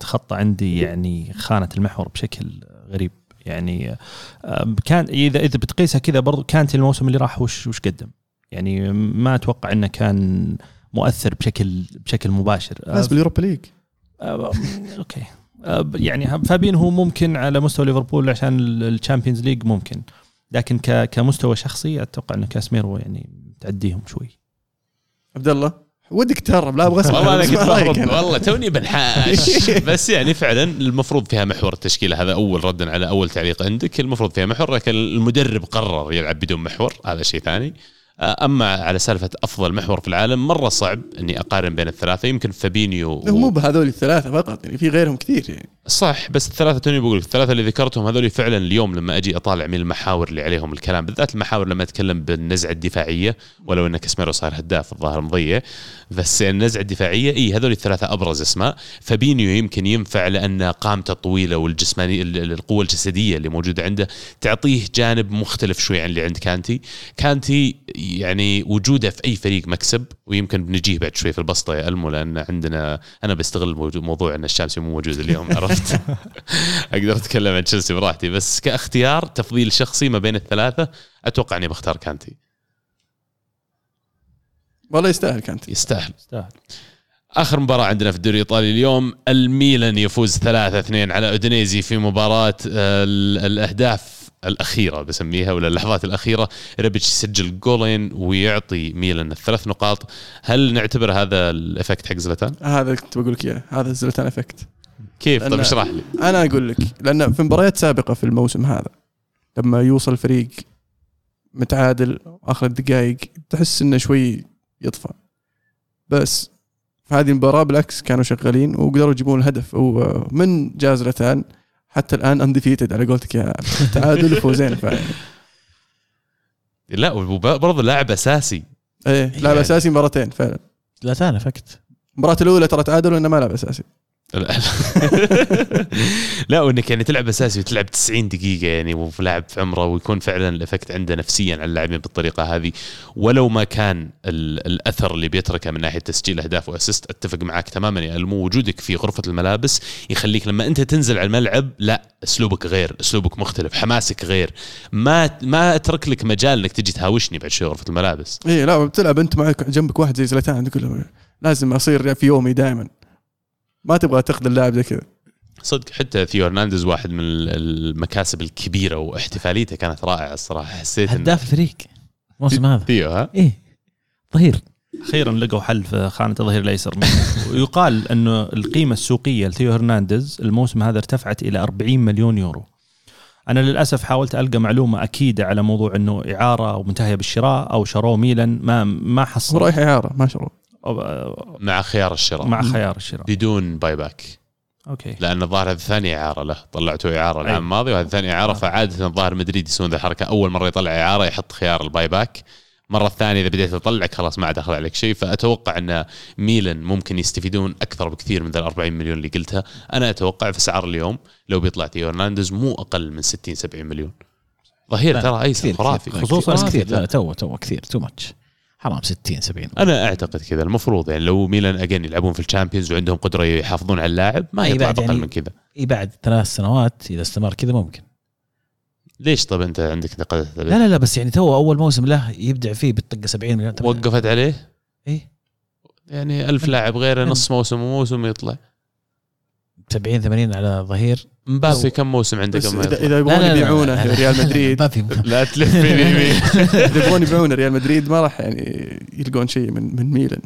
تخطى عندي يعني خانة المحور بشكل غريب. يعني آه، كان إذا إذا بتقيسها كذا برضو كانت الموسم اللي راح وش وش قدم. يعني ما أتوقع إنه كان مؤثر بشكل بشكل مباشر. فاز بال Europa League. Okay. يعني فابينهو ممكن على مستوى ليفربول عشان ال Champions League ممكن. لكن ك- كمستوى شخصي أتوقع إن كاسميرو يعني تعديهم شوي. عبد الله ودك تهرب لا أبغى أسمع. والله أنا كنت بهرب. والله توني بنحاش. بس يعني فعلا المفروض فيها محور التشكيلة هذا أول ردا على أول تعليق عندك. المفروض فيها محور لكن المدرب قرر يلعب بدون محور هذا شيء ثاني. أما على سالفة أفضل محور في العالم مرة صعب إني أقارن بين الثلاثة. يمكن فابينيو هو مو بهذول الثلاثة فقط يعني في غيرهم كثير يعني. صح بس الثلاثة توني بقول الثلاثة اللي ذكرتهم هذول فعلا اليوم لما أجي أطالع من المحاور اللي عليهم الكلام بالذات المحاور لما أتكلم بالنزعة الدفاعية ولو إن كاسميرو صار هداف الظاهر مضيع بس النزعة الدفاعية إي هذول الثلاثة أبرز أسماء. فابينيو يمكن ينفع لأن قامته طويلة والجسمانيه ال- ال- القوة الجسدية اللي موجودة عنده تعطيه جانب مختلف شوي عن اللي عند كانتي. كانتي يعني وجوده في أي فريق مكسب ويمكن بنجيه بعد شوي في البسطة يا ألمو لأن عندنا أنا بستغل موضوع إن الشامسي مو موجود اليوم عرفت؟ أقدر أتكلم عن تشيلسي براحتي بس كاختيار تفضيل شخصي ما بين الثلاثة أتوقع إني بختار كانتي. والله يستاهل كانتي يستاهل. يستاهل. آخر مباراة عندنا في الدوري الإيطالي اليوم الميلان يفوز 3-2 على أودينيزي في مباراة آه، ال- الأهداف الأخيرة بسميها ولا اللحظات الأخيرة ريبيتش يسجل جولين ويعطي ميلان الثلاث نقاط. هل نعتبر هذا ال effect حق زلتان هذا كنت بقول لك إياه. هذا زلتان effect. كيف؟ طيب اشرح لي. أنا أقول لك لأن في مباريات سابقة في الموسم هذا لما يوصل فريق متعادل آخر الدقائق تحس إنه شوي يطفى. بس في هذه المباراة بالعكس كانوا شغالين وقدروا يجيبون الهدف. ومن جا زلتان حتى الآن undefeated على قولتك يا تعادل وفوزين فعلا لا وبرضه لاعب أساسي. إيه لاعب يعني- أساسي مرتين فعلا. لا ثاني فكت المباراه الأولى ترى تعادلوا انه ما لعب أساسي. لا وإنك يعني تلعب أساسي وتلعب 90 دقيقة يعني وفي لاعب في عمره ويكون فعلا الإفكت عنده نفسيا على اللاعبين بالطريقة هذه. ولو ما كان ال- الأثر اللي بيتركه من ناحية تسجيل أهداف وأسيست أتفق معك تماما. يا المو وجودك في غرفة الملابس يخليك لما أنت تنزل على الملعب لا أسلوبك غير أسلوبك مختلف حماسك غير. ما ما أترك لك مجال إنك تجي تهاوشني بعد شوي غرفة الملابس. إيه لا بتلعب أنت معك جنبك واحد زي زلتان تقول لازم أصير في يومي دائما. ما تبغى تاخذ اللاعب زي كذا. صدق حتى ثيو هرنانديز واحد من المكاسب الكبيرة واحتفاليته كانت رائعة الصراحة. حسيت هداف الفريق. الموسم هذا. ثيو ها؟ إيه. ظهير. أخيرا لقوا حل في خانة الظهير الأيسر. ويقال إنه القيمة السوقية لثيو هرنانديز الموسم هذا ارتفعت إلى 40 مليون يورو. أنا للأسف حاولت ألقى معلومة أكيدة على موضوع إنه إعارة ومنتهية بالشراء أو شروه ميلان ما ما حصل. رايح إعارة ما أو- مع خيار الشراء. مع خيار الشراء. بدون buy-back أوكي. لأن الظاهر هذه ثاني إعارة له. طلعتوا إعارة العام. الماضي وهذه ثاني إعارة. آه. فعادة الظاهر مدريد يسوون ذا الحركة. أول مرة يطلع إعارة يحط خيار ال buy-back المره الثانية إذا بديت تطلعك خلاص ما عاد دخل عليك شيء. فأتوقع أن ميلان ممكن يستفيدون أكثر بكثير من ذا ال 40 مليون اللي قلتها. أنا أتوقع في اسعار اليوم لو بيطلع تيو هرنانديز مو أقل من 60 70 مليون. ظهير ترى ايسر خرافي. خصوصاً. كثير. لا too too كثير. too much حرام 60 70 أنا أعتقد كذا. المفروض يعني لو ميلان أجين يلعبون في الشامبيونز وعندهم قدرة يحافظون على اللاعب ما أي يطلع أقل يعني- من كذا. اي بعد ثلاث سنوات إذا استمر كذا ممكن. ليش؟ طب أنت عندك نقدات لا لا لا بس يعني تو أول موسم له يبدع فيه بالطقة 70 مليون وقفت عليه؟ إيه. يعني ألف لاعب غيره نص موسم وموسم يطلع. 70 80 على ظهير مبابي كم موسم عندك بس ما اذا؟ إذا يبغون يبيعونه ريال مدريد. لا تلف إذا يبغون يبيعونه ريال مدريد ما راح يعني يلقون شيء من من ميلان.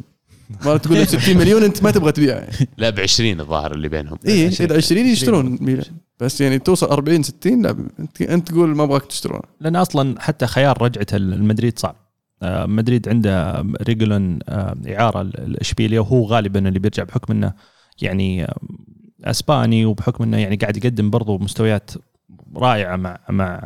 ما تقول له 60 مليون أنت ما تبغى تبيعه لا ب 20 الظاهر اللي بينهم. اي إذا 20 يشترون ميلان. بس يعني توصل 40 60 لا انت أنت تقول ما أبغاك تشترونه. لأن أصلا حتى خيار رجعة المدريد صعب. آه، مدريد عنده ريجولن آه، إعارة الاشبيليا وهو غالبا اللي بيرجع بحكم إنه يعني آه، أسباني وبحكم إنه يعني قاعد يقدم برضو مستويات رائعة مع مع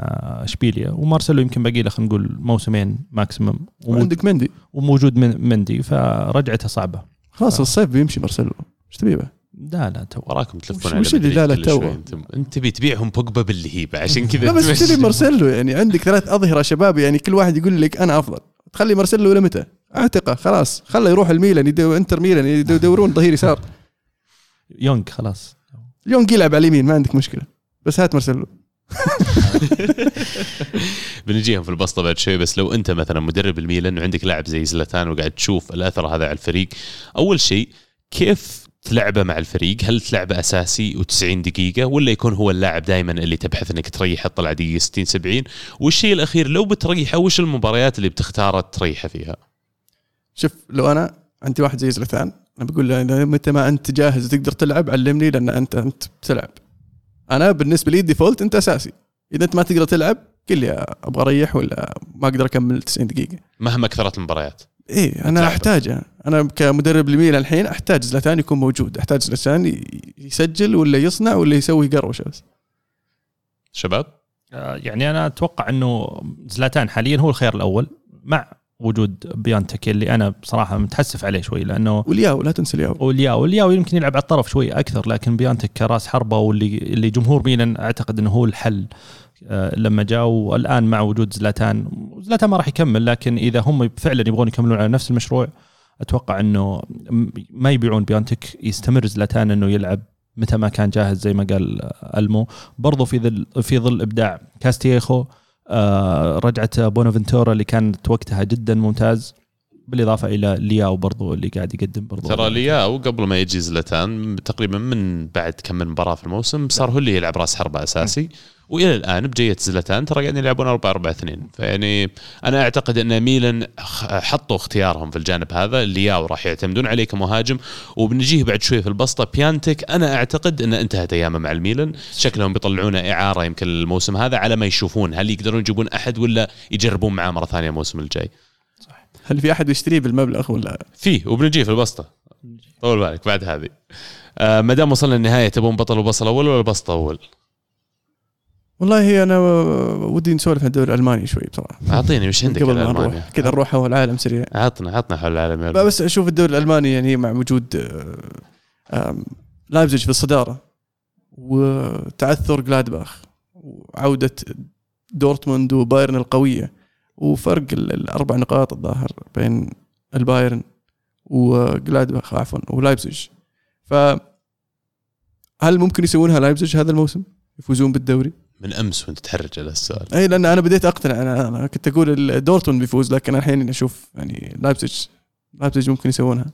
إشبيليا ومارسيلو يمكن باقي له خلينا نقول موسمين maximum وعندك مندي وموجود من مندي فرجعته صعبة خلاص الصيف بيمشي مارسيلو إيش تبي به؟ لا لا تو وراكم تلفون وش- على وش اللي لا لا تو؟ انت تبي تبيعهم بوجبا باللهيبه عشان كذا لا بس إيش. تبي مارسيلو يعني عندك ثلاث أظهرة شباب يعني كل واحد يقول لك أنا أفضل تخلي مارسيلو لمتى؟ أعتقه خلاص خله يروح الميلان يدو إنتر ميلان يدو- يدورون ظهير يسار يونغ خلاص. يونغ يلعب على اليمين ما عندك مشكلة. بس هات مارسيلو. بنجيهم في البسطة بعد شوي بس لو أنت مثلا مدرب الميلان وعندك لاعب زي زلاتان وقاعد تشوف الأثر هذا على الفريق أول شيء كيف تلعبه مع الفريق؟ هل تلعبه أساسي و90 دقيقة ولا يكون هو اللاعب دائما اللي تبحث إنك تريحه تطلع دقيقة 60 70 والشيء الأخير لو بتريحه وش المباريات اللي بتختار تريحه فيها؟ شوف لو أنا عندي واحد زي زلتان أنا بقول له إذا متى ما أنت جاهز وتقدر تلعب علمني لأن أنت أنت بتلعب. أنا بالنسبة لي ديفولت أنت أساسي. إذا أنت ما تقدر تلعب قل لي أبغى أريح ولا ما أقدر أكمل 90 دقيقة؟ مهما كثرت المباريات. إيه أنا. احتاجه أنا كمدرب الميلان الحين أحتاج زلاتان يكون موجود. أحتاج زلاتان يسجل ولا يصنع ولا يسوي قروشة بس. شباب؟ آه، يعني أنا أتوقع إنه زلاتان حاليا هو الخيار الأول مع وجود بيانتك اللي أنا بصراحة متحسف عليه شوي لأنه والياو لا تنسى الياو. والياو والياو يمكن يلعب على الطرف شوي أكثر لكن بيانتك كراس حربة واللي اللي جمهور ميلان أعتقد إنه هو الحل. آه، لما جاء والآن مع وجود زلاتان زلاتان ما راح يكمل لكن إذا هم فعلا يبغون يكملون على نفس المشروع أتوقع إنه ما يبيعون بيانتك يستمر زلاتان إنه يلعب متى ما كان جاهز زي ما قال آه، ألمو. برضو في ظل في ظل إبداع كاستيخو رجعة بونافنتورا اللي كانت وقتها جدا ممتاز بالإضافة إلى لياو برضو اللي قاعد يقدم برضو. ترى لياو قبل ما يجي زلتان تقريبا من بعد كم من مباراة في الموسم صار هو اللي يلعب راس حربة أساسي. وإلى الآن بجية زلتان ترى قاعدين يلعبون 4 4 2 فيعني أنا أعتقد أن ميلان حطوا اختيارهم في الجانب هذا. لياو راح يعتمدون عليه كمهاجم وبنجيه بعد شوي في البسطة بيانتك. أنا أعتقد أن انتهت أيامه مع الميلان. شكلهم بيطلعونه إعارة يمكن الموسم هذا على ما يشوفون. هل يقدرون يجيبون أحد ولا يجربون معاه مرة ثانية الموسم الجاي؟ هل في أحد يشتريه بالمبلغ ولا؟ فيه وبنجيه في البسطة. طول بالك بعد هذه. آه ما دام وصلنا النهاية تبون بطل وبصل أول ولا بسطة أول؟ والله أنا ودي نسولف عن الدوري الألماني شوي بصراحة أعطيني وش عندك قبل ما؟ نروح كذا نروح حول العالم سريع عطنا عطنا حول العالم يلا. لا بس أشوف الدوري الألماني يعني مع وجود لايبزيج في الصدارة وتعثر جلادباخ وعودة دورتموند وبايرن القوية وفرق ال- الأربع نقاط الظاهر بين البايرن وجلادباخ عفوا ولايبزيج ف هل ممكن يسوونها لايبزيج هذا الموسم؟ يفوزون بالدوري؟ من أمس وأنت تحرج على السؤال. اي لأن أنا بديت أقتنع. أنا, أنا كنت أقول دورتموند بيفوز لكن الحين أشوف يعني لايبزيج لايبزيج ممكن يسوونها.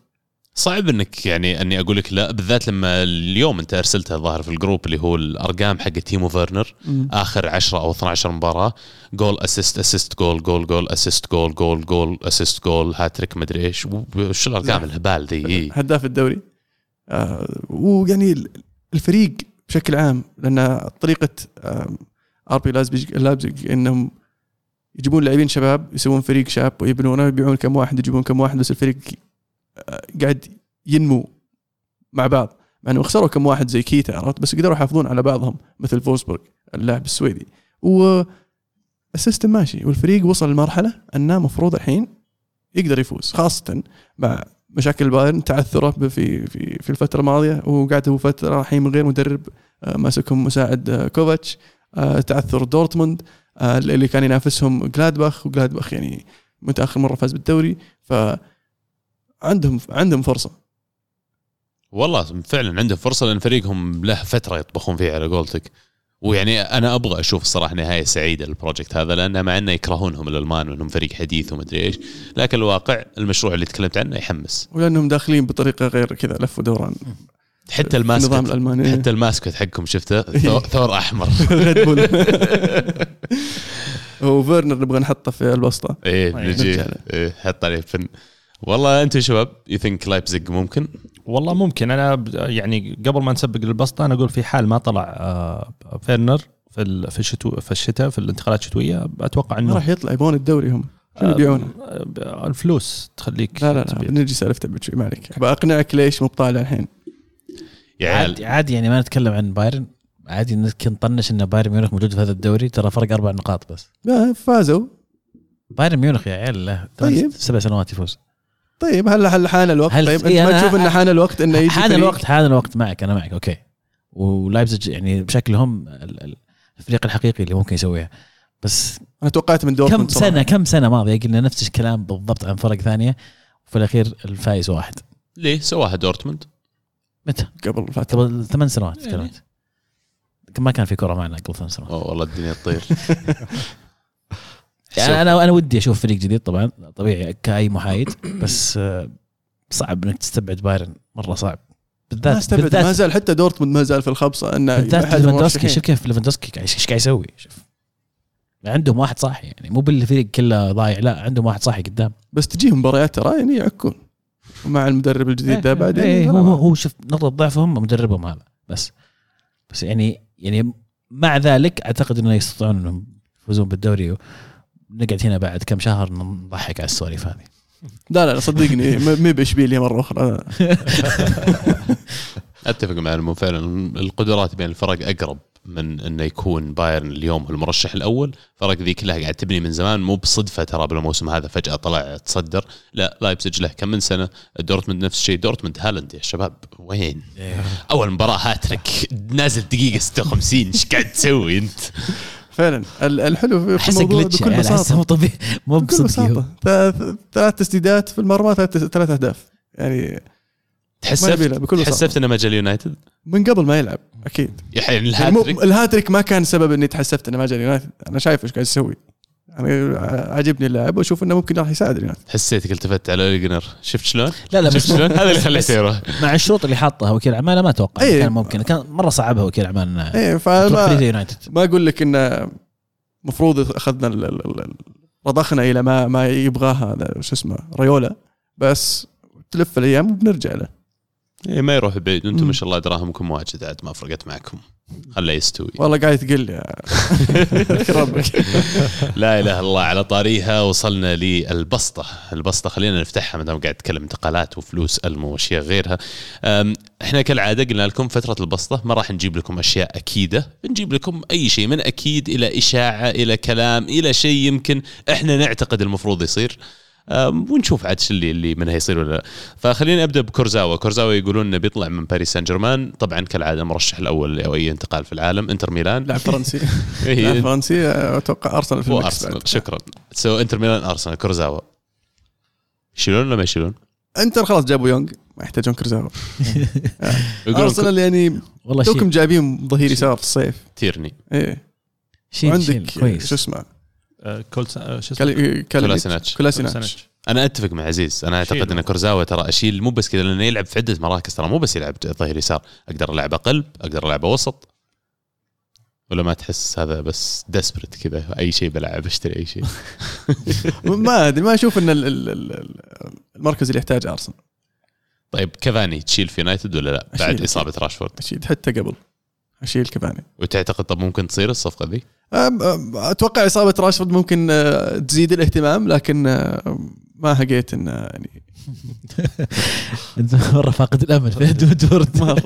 صعب إنك يعني إني أقول لك لا بالذات لما اليوم أنت أرسلتها الظاهر في ال group اللي هو الأرقام حق تيمو فيرنر. آخر 10 أو 12 مباراة goal assist assist goal goal goal assist goal goal goal assist goal hat-trick مدري إيش. وش الأرقام. الهبال ذي. هداف الدوري. آه ويعني ال- الفريق بشكل عام لأن طريقة آر بي لايبزيج إنهم يجيبون لاعبين شباب يسوون فريق شاب ويبنونه يبيعون كم واحد يجيبون كم واحد بس الفريق آه، قاعد ينمو مع بعض. مع إنه خسروا كم واحد زي كيتا عرفت بس قدروا يحافظون على بعضهم مثل فورسبيرغ اللاعب السويدي. و ال system ماشي والفريق وصل لمرحلة أنه مفروض الحين يقدر يفوز خاصة مع مشاكل البايرن تعثره في في في الفترة الماضية وقعد هو فترة الحين من غير مدرب آه، ماسكهم مساعد آه، كوفاتش آه، تعثر دورتموند اللي كان ينافسهم جلادباخ وجلادباخ يعني متأخر مرة فاز بالدوري ف عندهم عندهم فرصة. والله فعلا عندهم فرصة لأن فريقهم له فترة يطبخون فيها على قولتك. ويعني أنا أبغى أشوف الصراحة نهاية سعيدة لل project هذا لأنه مع إنه يكرهونهم الألمان وإنهم فريق حديث ومدري إيش لكن الواقع المشروع اللي تكلمت عنه يحمس. ولانهم داخلين بطريقة غير كذا لف ودوران حتى النظام ال mascot الألماني. حتى ال mascot حقهم شفته ثور- أحمر. وفيرنر نبغى نحطه في البسطة إيه طيب، نجي. إيه حط عليه فن والله أنتم شباب you think لايبزيج ممكن؟ والله ممكن. أنا ب- يعني قبل ما نسبق للبسطة أنا أقول في حال ما طلع آه، فيرنر في ال- في الشتو في الشتاء في الانتقالات الشتوية أتوقع ما انه راح يطلع يبون الدوري هم. شنو يبيعونه؟ آه، الفلوس تخليك لا لا لا. بنجي سالفته ما عليك. بقنعك ليش مو بطالع الحين. عادي, عادي يعني ما نتكلم عن بايرن. عادي نطنش إن بايرن ميونخ موجود في هذا الدوري ترى فرق أربع نقاط بس. لا، فازوا. بايرن ميونخ يا عيال له طيب. سبع سنوات يفوز. طيب هلا هلا حان الوقت. هل- طيب إنت ما تشوف إنه حان الوقت إنه يجي حان؟ الوقت حان الوقت معك أنا معك أوكي. ولايبزيج يعني بشكلهم ال- ال- الفريق الحقيقي اللي ممكن يسويها. بس أنا توقعت من كم دورتموند صراحة. سنه كم سنة ماضية قلنا نفس الكلام بالضبط عن فرق ثانية وفي الأخير الفايز واحد. ليه؟ سواها دورتموند. متى؟ قبل فترة. قبل ثمان سنوات يعني. تكلمت ما كان في كرة معنا قبل ثمان سنوات. أوه والله الدنيا تطير. يعني أنا أنا ودي أشوف فريق جديد طبعا طبيعي كأي محايد بس آه، صعب إنك تستبعد بايرن مرة صعب. ما بالذات استبعد ما زال حتى دورتموند ما زال في الخبصه إنه بالذات ليفاندوسكي. شوف كيف ليفاندوسكي إيش قاعد يسوي؟ شوف. عندهم واحد صاحي يعني مو بالفريق كله ضايع لا عندهم واحد صاحي قدام. بس تجيهم مباريات ترى يعني يعكون. ومع المدرب الجديد ده بعدين. إيه هو لا. هو هو شوف نقطة ضعفهم مدربهم هذا بس. بس يعني يعني مع ذلك أعتقد إنه يستطيعون إنهم يفوزون بالدوري ونقعد هنا بعد كم شهر نضحك على السواليف هذه. لا لا صدقني ما ما باشبيليا مرة أخرى. أتفق مع انه فعلا القدرات بين الفرق أقرب من إنه يكون بايرن اليوم هو المرشح الأول. فرق ذي كلها قاعد تبني من زمان مو بصدفة ترى بالموسم هذا فجأة طلع تصدر. لا لايبزيج له كم من سنة. دورتموند نفس الشيء. دورتموند هالاند يا شباب وين؟ أول مباراة هاتريك. نازل دقيقة 56 إيش قاعد تسوي أنت؟ فعلا. ال- الحلو في الموضوع جلتش بكل يعني بساطة. مو طبيعي. مو بكل. بساطة. ثلاث- تسديدات في المرمى ثلاث ثلاث أهداف. يعني له بكل. تحسفت إنه ما جا اليونايتد من قبل ما يلعب أكيد. يعني يعني مو- الهاتريك الهاتريك ما كان سبب إني تحسفت إنه ما جاء اليونايتد أنا شايف إيش قاعد يسوي. أنا عاجبني اللاعب وأشوف إنه ممكن راح يساعد اليونايتد. حسيتك التفت على أولي غونار شفت شلون؟ لا لا شفت بس شلون؟ هذا اللي خليته يروح. مع الشروط اللي حاطها وكيل اعماله ما أتوقع إيه. كان ممكن. كان مرة صعبها وكيل اعمال تروح فريق فما ما أقول لك إنه المفروض أخذنا رضخنا إلى ما ما يبغاها هذا شو اسمه ريولا. بس تلف الأيام وبنرجع له. إيه ما يروح بعيد. أنتم. ما شاء الله دراهمكم واجد عاد ما فرقت معكم. خله يستوي. والله قاعد تقل يا ربك لا إله إلا الله على طاريها. وصلنا للبسطة، البسطة خلينا نفتحها ما دام قاعد نتكلم انتقالات وفلوس المو وأشياء غيرها. إحنا كالعادة قلنا لكم فترة البسطة. ما راح نجيب لكم أشياء أكيدة، بنجيب لكم أي شيء من أكيد إلى إشاعة إلى كلام إلى شيء يمكن إحنا نعتقد المفروض يصير. ونشوف عاد شو اللي اللي منها يصير ولا لا. فخلينا أبدأ بكورزاوا. كورزاوا يقولون إنه بيطلع من باريس سان جيرمان طبعا كالعادة المرشح الأول لاي انتقال في العالم إنتر ميلان. لاعب فرنسي. إيه، لاعب فرنسي أتوقع أرسنال في the mix أرسنال. بعد. شكرا. so إنتر ميلان أرسنال. كورزاوا. يشيلون ولا ما يشيلون؟ إنتر خلاص جابوا يونغ. ما يحتاجون كرزاوا يقولون أرسنال يعني والله توكم جايبين ظهير يسار في الصيف. تيرني. إيه. وعندك كويس. شو اسمه؟ آه، كول آه، شو اسمه؟ كالي- كولاسيناتش. كولاسيناتش. أنا أتفق مع عزيز. أنا أعتقد. أن كورزاوا ترى أشيل مو بس كذا لأنه يلعب في عدة مراكز ترى مو بس يلعب ظهير يسار. أقدر العبه قلب أقدر العبه وسط ولا ما تحس هذا بس desperate كذا أي شيء بلعب أشتري أي شيء. ما أدري ما أشوف إن ال- ال- ال- المركز اللي يحتاج أرسنال. طيب كافاني تشيل في يونايتد ولا لا؟ بعد. إصابة راشفورد. أشيل حتى قبل. أشيل كفاني وتعتقد طب ممكن تصير الصفقة ذي؟ أتوقع إصابة راشفورد ممكن آه، تزيد الاهتمام لكن آه، ما هقيت انه يعني انت مرة فاقد الأمل في ادوارد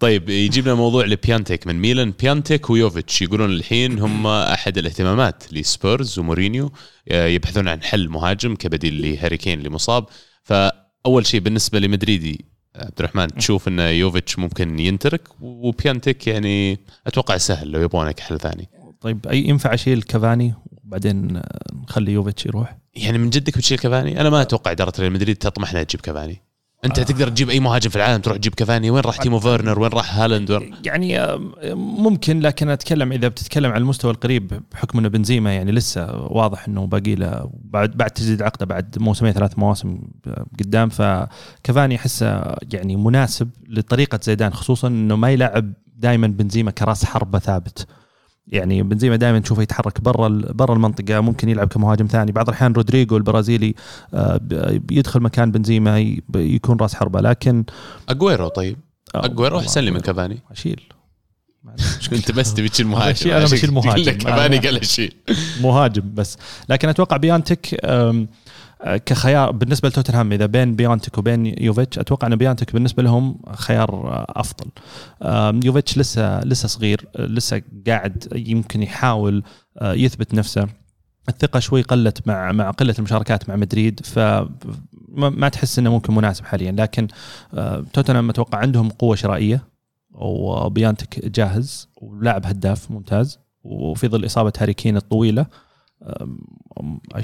طيب يجيب لنا موضوع لبيانتك من ميلان. بيانتك ويوفيتش يقولون الحين هم أحد الاهتمامات لسبيرز ومورينيو آه، يبحثون عن حل مهاجم كبديل لهاري كين اللي مصاب فأول شيء بالنسبة لمدريدي عبد الرحمن تشوف إن يوفيتش ممكن ينترك وبيانتك يعني أتوقع سهل لو يبغونك حل ثاني. طيب أي ينفع أشيل كافاني وبعدين نخلي يوفيتش يروح؟ يعني من جدك بتشيل كافاني؟ أنا ما أتوقع إدارة ريال مدريد تطمح إنها تجيب كافاني. انت آه. تقدر تجيب اي مهاجم في العالم تروح تجيب كافاني وين راح تيمو فيرنر وين راح هالاند؟ وين؟ يعني آه، ممكن لكن أتكلم إذا بتتكلم عن المستوى القريب بحكم إنه بنزيما يعني لسه واضح إنه باقي له بعد بعد تجديد عقده بعد موسمين ثلاث مواسم قدام. فكافاني أحسه يعني مناسب لطريقة زيدان خصوصا إنه ما يلعب دائما بنزيما كراس حربة ثابت. يعني بنزيما دائما تشوفه يتحرك برا برا المنطقة ممكن يلعب كمهاجم ثاني. بعض الأحيان رودريجو البرازيلي آه، يدخل مكان بنزيما يكون راس حربة. لكن أجويرو طيب. أجويرو أحسن لي من كافاني. أشيل. انت بس تبي تشيل مهاجم. أنا بشيل مهاجم. كافاني قال أشيل. مهاجم بس. لكن أتوقع بيانتك كخيار بالنسبة لتوتنهام إذا بين بيانتك وبين يوفيتش أتوقع إن بيانتك بالنسبة لهم خيار أفضل. يوفيتش لسه لسه صغير لسه قاعد يمكن يحاول آه، يثبت نفسه. الثقة شوي قلت مع مع قلة المشاركات مع مدريد ف ما تحس إنه ممكن مناسب حاليا. لكن آه، توتنهام أتوقع عندهم قوة شرائية وبيانتك جاهز ولاعب هداف ممتاز وفي ظل إصابة هاري كين الطويلة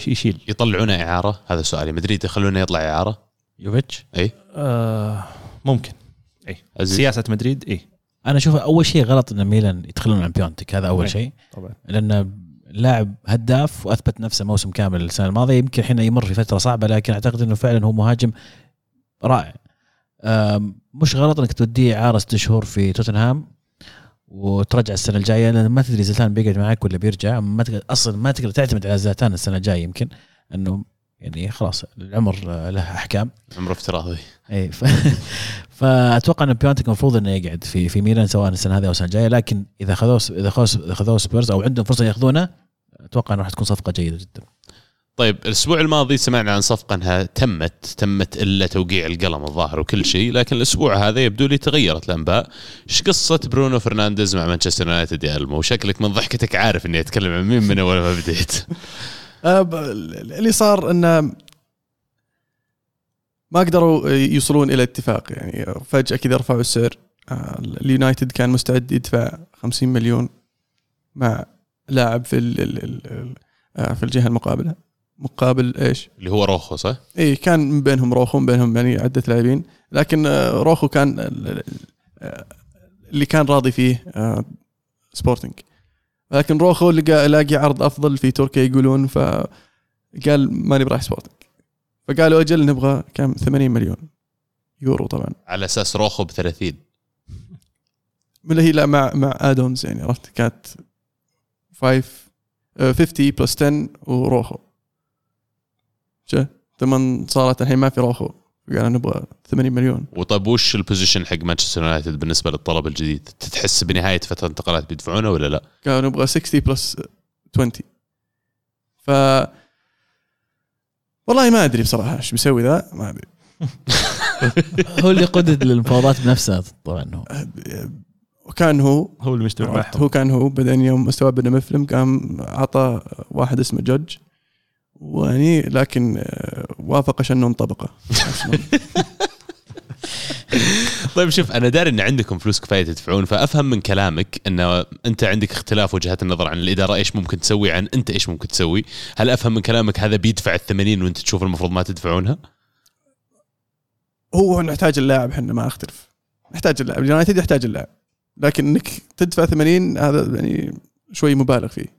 يشيل. يطلعونه إعارة؟ هذا سؤالي مدريد يخلونه يطلع إعارة؟ يوفيتش؟ إي. آه ممكن. إي. عزيز. سياسة مدريد؟ إي. أنا أشوف أول شيء غلط إن ميلان يتخلون عن بيونتك. هذا أول شيء. طبعا. لأن لاعب هداف وأثبت نفسه موسم كامل السنة الماضية يمكن الحين يمر في فترة صعبة لكن أعتقد إنه فعلا هو مهاجم رائع. مش غلط إنك توديه إعارة ست شهور في توتنهام. وترجع السنة الجاية. لأن ما تدري زلتان بيقعد معك ولا بيرجع. ما تقدر أصلا ما تقدر تعتمد على زلتان السنة الجاية يمكن إنه يعني خلاص العمر له أحكام. عمر افتراضي. اي ف... فأتوقع إن بيونتك المفروض إنه يقعد في في ميلان سواء السنة هذه أو السنة الجاية. لكن إذا خذوه إذا خذوه سبيرز أو عندهم فرصة يأخذونه أتوقع إنه راح تكون صفقة جيدة جدا. طيب الأسبوع الماضي سمعنا عن صفقة أنها تمت تمت إلا توقيع القلم الظاهر وكل شيء لكن الأسبوع هذا يبدو لي تغيرت الأنباء. إيش قصة برونو فرنانديز مع مانشستر يونايتد يا ألمو؟ شكلك من ضحكتك عارف إني أتكلم عن مين من أول ما بديت. أه، اللي صار انه ما قدروا يوصلون إلى اتفاق يعني فجأة كذا رفعوا السعر. أه، اليونايتد كان مستعد يدفع 50 مليون مع لاعب في أه، في الجهة المقابلة. مقابل إيش؟ اللي هو روخو صح؟ اي كان من بينهم روخو من بينهم يعني عدة لاعبين. لكن آه، روخو كان آه، اللي كان راضي فيه آه، سبورتنج. لكن روخو لقى لاقي عرض أفضل في تركيا يقولون فقال ماني برايح سبورتنج. فقالوا أجل نبغى كم؟ 80 مليون يورو طبعا. على أساس روخو ب 30 من هي لا مع مع add-ons يعني عرفت؟ كانت 5 50 plus 10 وروخو. شو ثم صارت الحين ما في روخو. قال نبغى 80 مليون. وطيب وش البوزيشن حق مانشستر يونايتد بالنسبة للطلب الجديد؟ تحس بنهاية فترة الانتقالات بيدفعونه ولا لا؟ قالوا نبغى 60 بلس 20 ف والله ما أدري بصراحة إيش بيسوي ذا ما أدري. هو اللي قدد للمفاوضات بنفسه طبعا هو. وكان هو. هو المجتمع. هو كان هو بعدين يوم مستوى بدا مفلم قام اعطى واحد اسمه جوج ويعني لكن آه، وافق شنون طبقة. طيب شوف أنا داري إن عندكم فلوس كفاية تدفعون فأفهم من كلامك إنه أنت عندك اختلاف وجهات النظر عن الإدارة إيش ممكن تسوي عن أنت إيش ممكن تسوي. هل أفهم من كلامك هذا بيدفع ال 80 وأنت تشوف المفروض ما تدفعونها؟ هو نحتاج اللاعب إحنا ما اختلف نحتاج اللاعب. اليونايتد يحتاج اللاعب. لكن إنك تدفع 80 هذا يعني شوي مبالغ فيه.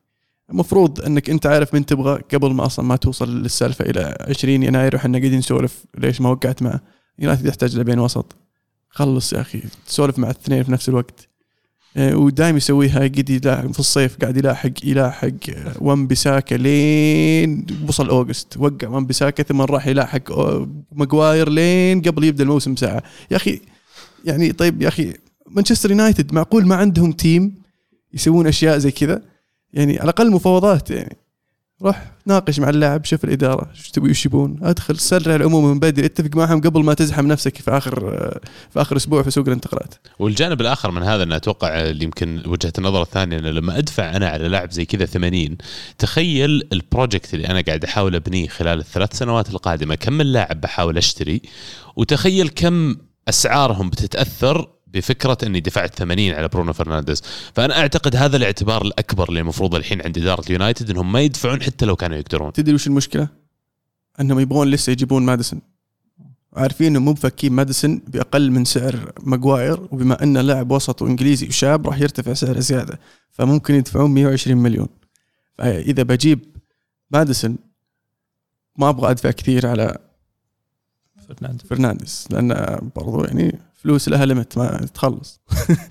المفروض إنك أنت عارف من تبغى قبل ما أصلا ما توصل للسالفة إلى 20 يناير وحنا قاعدين نسولف ليش ما وقعت معه يونايتد يحتاج لاعبين وسط. خلص يا أخي تسولف مع الاثنين في نفس الوقت. آه، ودايم يسويها قد يلاحق في الصيف قاعد يلاحق يلاحق آه، وان بيساكا لين وصل أوغست. وقع وان بيساكا ثم راح يلاحق ماجواير لين قبل يبدأ الموسم ساعة. يا أخي يعني طيب يا أخي مانشستر يونايتد معقول ما عندهم team يسوون أشياء زي كذا؟ يعني على الأقل مفاوضات يعني. روح ناقش مع اللاعب شوف الإدارة إيش تبي وش يبون أدخل سرع العلوم من بدري. أتفق معهم قبل ما تزحم نفسك في آخر في آخر أسبوع في سوق الانتقالات. والجانب الآخر من هذا انه أتوقع اللي يمكن وجهة النظر الثانية انه لما أدفع أنا على لاعب زي كذا 80 تخيل ال project اللي أنا قاعد أحاول أبنيه خلال الثلاث سنوات القادمة كم من لاعب بحاول أشتري؟ وتخيل كم أسعارهم بتتأثر بفكرة إني دفعت 80 على برونو فرنانديز. فأنا أعتقد هذا الاعتبار الأكبر اللي المفروض الحين عند إدارة اليونايتد إنهم ما يدفعون حتى لو كانوا يقدرون. تدري وش المشكلة؟ إنهم يبغون لسه يجيبون ماديسون. عارفين إنهم مو مفكين ماديسون بأقل من سعر ماجواير وبما انه لاعب وسط وانجليزي وشاب راح يرتفع سعره زيادة فممكن يدفعون 120 مليون. فإذا بجيب ماديسون ما أبغى أدفع كثير على فرناندو فرنانديز لأن برضو يعني فلوس لها limit ما تخلص.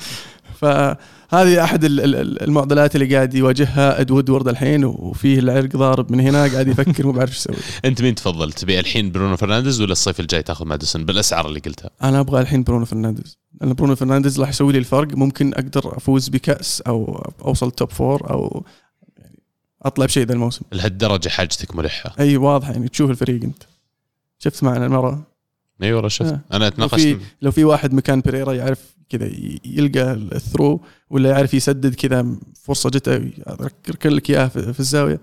فهذه أحد ال- ال- المعضلات اللي قاعد يواجهها إد وودورد الحين وفيه العرق ضارب من هنا قاعد يفكر مو بعرف إيش يسوي. أنت مين تفضل تبي الحين برونو فرنانديز ولا الصيف الجاي تاخذ ماديسون؟ بالأسعار اللي قلتها. أنا أبغى الحين برونو فرنانديز. لأن برونو فرنانديز راح يسوي لي الفرق. ممكن أقدر أفوز بكأس أو أوصل top four أو أطلع بشيء ذا الموسم. لهالدرجة حاجتك ملحة. أي واضح يعني تشوف الفريق أنت. شفت معنا المرة؟ اي والله شفت آه. أنا لو اتناقشت في لو في واحد مكان بيريرا يعرف كذا يلقى ال through ولا يعرف يسدد كذا فرصة جته يركن لك إياها في في الزاوية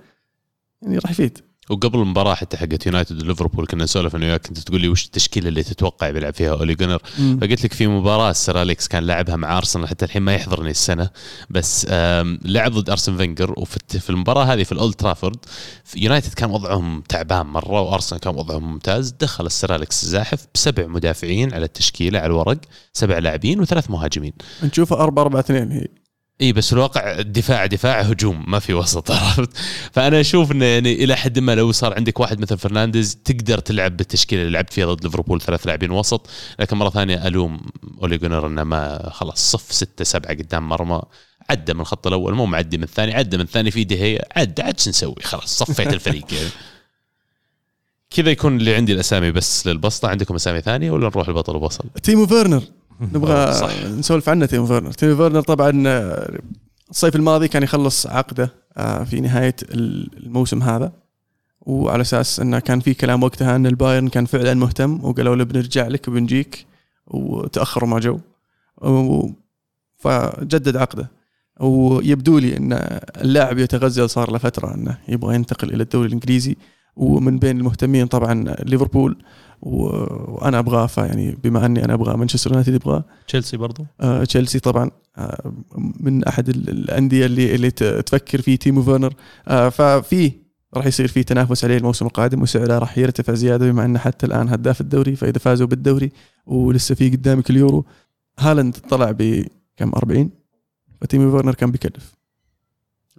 يعني راح يفيد وقبل المباراة حتى حقت يونايتد وليفربول كنا نسولف أنا وياك كنت تقول لي وش التشكيلة اللي تتوقع بيلعب فيها أولي جونر؟ فقلت لك في مباراة سير أليكس كان لعبها مع أرسنال حتى الحين ما يحضرني السنة بس لعب ضد أرسن فينجر وفي المباراة هذه في الأولد ترافورد يونايتد كان وضعهم تعبان مرة وأرسنال كان وضعهم ممتاز دخل السير أليكس زاحف بسبع مدافعين على التشكيلة على الورق سبع لاعبين وثلاث مهاجمين. نشوفها 4 4 2 هي اي بس الواقع الدفاع دفاع هجوم ما في وسط عرفت؟ فأنا أشوف إنه يعني إلى حد ما لو صار عندك واحد مثل فرنانديز تقدر تلعب بالتشكيلة اللي لعبت فيها ضد ليفربول ثلاث لاعبين وسط لكن مرة ثانية ألوم أولي جونر إنه ما خلاص صف ستة سبعة قدام مرمى عدى من الخط الأول مو معدي من الثاني عدى من الثاني دي خيا عدى عاد شو نسوي؟ خلاص صفيت الفريق يعني. كذا يكون اللي عندي الأسامي بس للبسطة عندكم أسامي ثانية ولا نروح البطل وبصل؟ تيمو فيرنر. نبغى صح. نسولف عنه تيمو فيرنر. تيمو فيرنر طبعا آه، الصيف الماضي كان يخلص عقده آه، في نهاية الموسم هذا. وعلى أساس إنه كان في كلام وقتها إن البايرن كان فعلا مهتم وقالوا له بنرجع لك وبنجيك وتأخروا ما جو. فجدد عقده. ويبدو لي إن اللاعب يتغزل صار له فترة إنه يبغى ينتقل إلى الدوري الإنجليزي. ومن بين المهتمين طبعا ليفربول. وأنا أبغاه فيعني بما أني أنا أبغى مانشستر يونايتد يبغاه. تشيلسي برضو؟ آه، تشيلسي طبعا آه، من أحد ال- الأندية اللي اللي تفكر في تيمو فيرنر. آه، ففي راح يصير في تنافس عليه الموسم القادم وسعره راح يرتفع زيادة بما أنه حتى الآن هداف الدوري فإذا فازوا بالدوري ولسه في قدامك اليورو. هالاند طلع بكم؟ 40 فتيمو فيرنر كان بيكلف.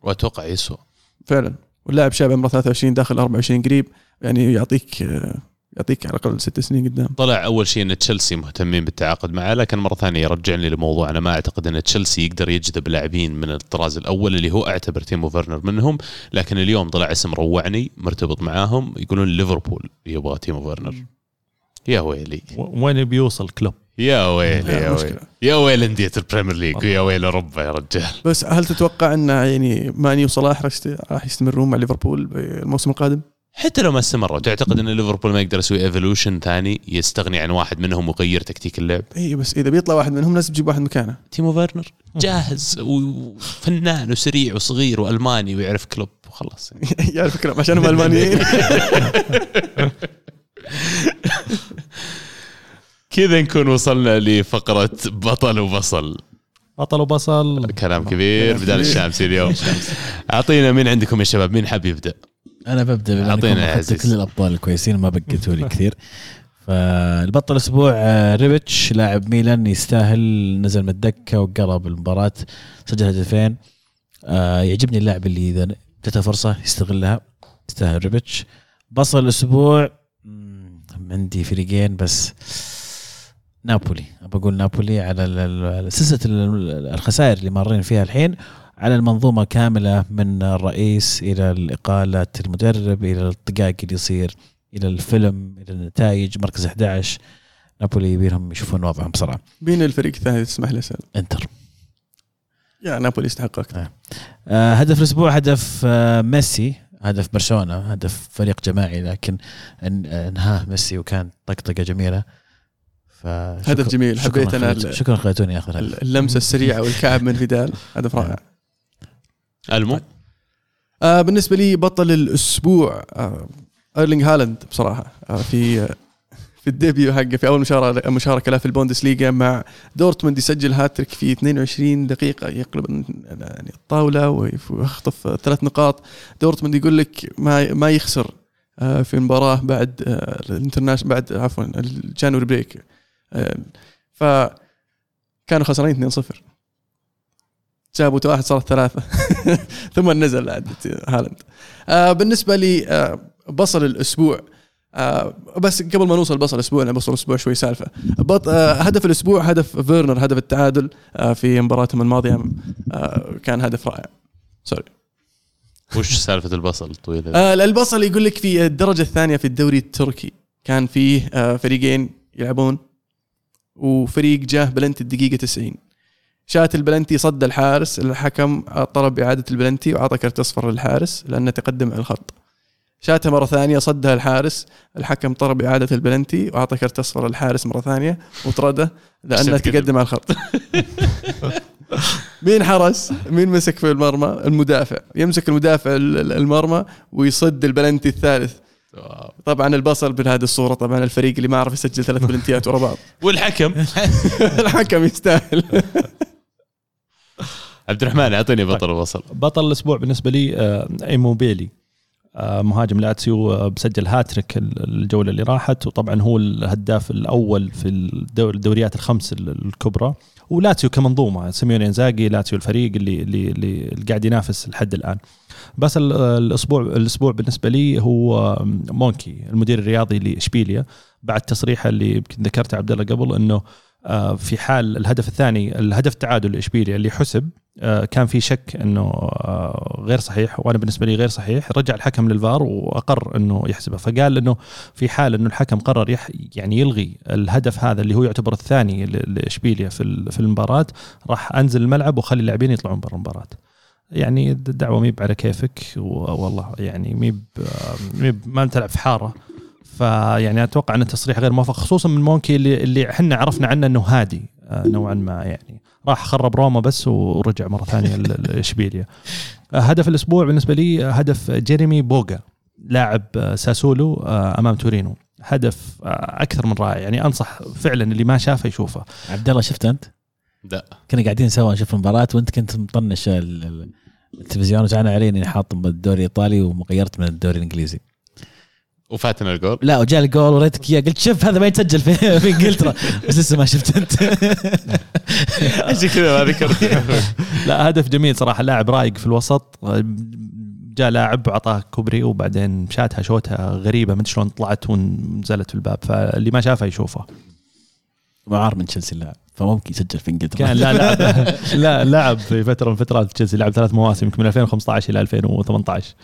وأتوقع يسوى فعلا. واللاعب شاب عمره 23 داخل 24 قريب يعني يعطيك آه، يعطيك على الأقل ست سنين قدام. طلع أول شيء إن تشيلسي مهتمين بالتعاقد معه لكن مرة ثانية يرجعني لموضوع أنا ما أعتقد إن تشيلسي يقدر يجذب لاعبين من الطراز الأول اللي هو أعتبر تيمو فيرنر منهم لكن اليوم طلع اسم روعني مرتبط معاهم يقولون ليفربول يبغى تيمو فيرنر. يا ويلي. وين بيوصل كلوب؟ يا ويلي يا. ويلي. يا ويل أندية البريمير ليج ويا ويل اوروبا يا رجال. بس هل تتوقع إن يعني ماني وصلاح راح يستمرون مع ليفربول الموسم القادم؟ حتى لو ما استمروا. تعتقد إن ليفربول ما يقدر يسوي evolution ثاني يستغني عن واحد منهم ويغير تكتيك اللعب؟ إي بس إذا بيطلع واحد منهم لازم تجيب واحد مكانه. تيمو فيرنر؟ جاهز وفنان وسريع وصغير وألماني ويعرف كلوب وخلاص. يا الفكرة عشان هم ألمانيين. كذا نكون وصلنا لفقرة بطل وبصل. بطل وبصل. كلام كبير بدال. الشامسي اليوم. أعطينا مين عندكم يا شباب مين حاب يبدأ؟ أنا ببدأ عزيز. كل الأبطال الكويسين ما بقيتوا لي كثير. فالبطل الأسبوع آه، ريبتش لاعب ميلان يستاهل. نزل من الدكة وقرب المباراه سجل هدفين. آه، يعجبني اللاعب اللي إذا جته فرصة يستغلها. يستاهل ريبتش بصل الأسبوع عندي فريقين بس. نابولي ابى أقول نابولي على سلسلة ال- الخسائر اللي مارين فيها الحين. على المنظومة كاملة من الرئيس إلى الاقاله المدرب إلى الطقاق اللي يصير إلى الفيلم إلى النتائج مركز 11 نابولي يبيهم يشوفون وضعهم بسرعة مين الفريق الثاني تسمح لي اسال؟ إنتر. يا نابولي يستحق أكثر آه هدف الأسبوع هدف آه ميسي. هدف برشلونة هدف فريق جماعي لكن إن- انهاه ميسي وكان طقطقة جميلة. هدف جميل. حبيت أنا شكرا خليتوني اخذ اللمسة السريعة والكعب من فيدال. هدف رائع. ألمو؟ آه بالنسبة لي بطل الأسبوع آه ايرلينج هالاند بصراحة آه في آه في ال debut حقه في أول مشاركة مشاركة له في البوندسليغا مع دورتموند يسجل هاتريك في 22 دقيقة يقلب يعني الطاولة ويخطف ثلاث نقاط. دورتموند يقول لك ما ما يخسر آه في مباراة بعد آه ال international بعد عفوا ال January break. ف كانوا خسرانين 2-0 جابوا واحد صارت ثلاثة. ثم نزل هالاند. آه بالنسبة لي آه بصل الأسبوع. آه بس قبل ما نوصل بصل الأسبوع أنا بصل الأسبوع شوي سالفة. بط آه هدف الأسبوع هدف فيرنر هدف التعادل آه في مباراتهم الماضية آه كان هدف رائع. sorry وش سالفة البصل الطويله آه البصل يقول لك في الدرجة الثانية في الدوري التركي كان فيه آه فريقين يلعبون وفريق جاه بلنتي الدقيقة 90 شات البلنتي صد الحارس الحكم طلب إعادة البلنتي وأعطى كرت أصفر للحارس لأنه تقدم على الخط شاتها مرة ثانية صدها الحارس الحكم طلب إعادة البلنتي وأعطى كرت أصفر للحارس مرة ثانية وطرده لأنه عشان تقدم. على الخط مين حرس؟ مين مسك في المرمى؟ المدافع يمسك المدافع ال- ال- المرمى ويصد البلنتي الثالث. طبعا البصل بهذه الصورة طبعا الفريق اللي ما عرف يسجل ثلاث بلنتيات ورا بعض والحكم الحكم يستاهل عبد الرحمن أعطيني بطل البصل بطل الأسبوع بالنسبة لي آه، ايموبيلي آه، مهاجم لاتسيو آه، بسجل هاتريك ال- الجولة اللي راحت وطبعا هو الهداف الأول في الدور الدوريات الخمس ال- الكبرى. ولاتسيو كمنظومة سيميوني إنزاجي لاتسيو الفريق اللي اللي اللي قاعد ينافس لحد الآن. بس ال- الأسبوع الأسبوع بالنسبة لي هو مونكي المدير الرياضي لإشبيليا. بعد تصريحه اللي يمكن ذكرته عبد الله قبل إنه في حال الهدف الثاني الهدف التعادل لاشبيليا اللي حسب آه، كان في شك إنه آه، غير صحيح وأنا بالنسبة لي غير صحيح رجع الحكم للفار وأقر إنه يحسبه. فقال إنه في حال إنه الحكم قرر يح يعني يلغي الهدف هذا اللي هو يعتبر الثاني لإشبيليا في في المباراة راح أنزل الملعب واخلي اللاعبين يطلعون برا المباراة. يعني الدعوه ميب على كيفك والله يعني ميب آه، ميب ما تلعب في حارة. فيعني أتوقع انه تصريح غير موفق خصوصا من مونكي اللي اللي إحنا عرفنا عنه إنه هادي آه، نوعا ما يعني. راح خرب روما بس ورجع مرة ثانية لاشبيليا آه، هدف الأسبوع بالنسبة لي آه، هدف جيريمي بوغا لاعب ساسولو أمام تورينو. هدف أكثر من رائع. يعني أنصح فعلا اللي ما شافه يشوفه. عبد الله شفت أنت؟ لا. كنا قاعدين سوا نشوف المباراة وأنت كنت مطنش ال- ال- التلفزيون وجانا علي إني حاط الدوري الإيطالي وغيرت من الدوري الإنجليزي. وفاتنا الجول. لا وجاء الجول وريتك إياه. قلت شوف هذا ما يتسجل في, في إنجلترا. بس لسه ما شفت أنت. عشان كذا ما ذكرت لا هدف جميل صراحة. لاعب رايق في الوسط. جاء لاعب وعطاه كوبري وبعدين شاتها شوتها غريبة. ما أدري شلون طلعت ونزلت في الباب. فاللي ما شافها يشوفه. معار من تشيلسي اللاعب. فممكن يسجل في إنجلترا. كان لا لعب لا. لعب في فترة من فترات تشيلسي. لعب ثلاث مواسم يمكن من 2015 إلى 2018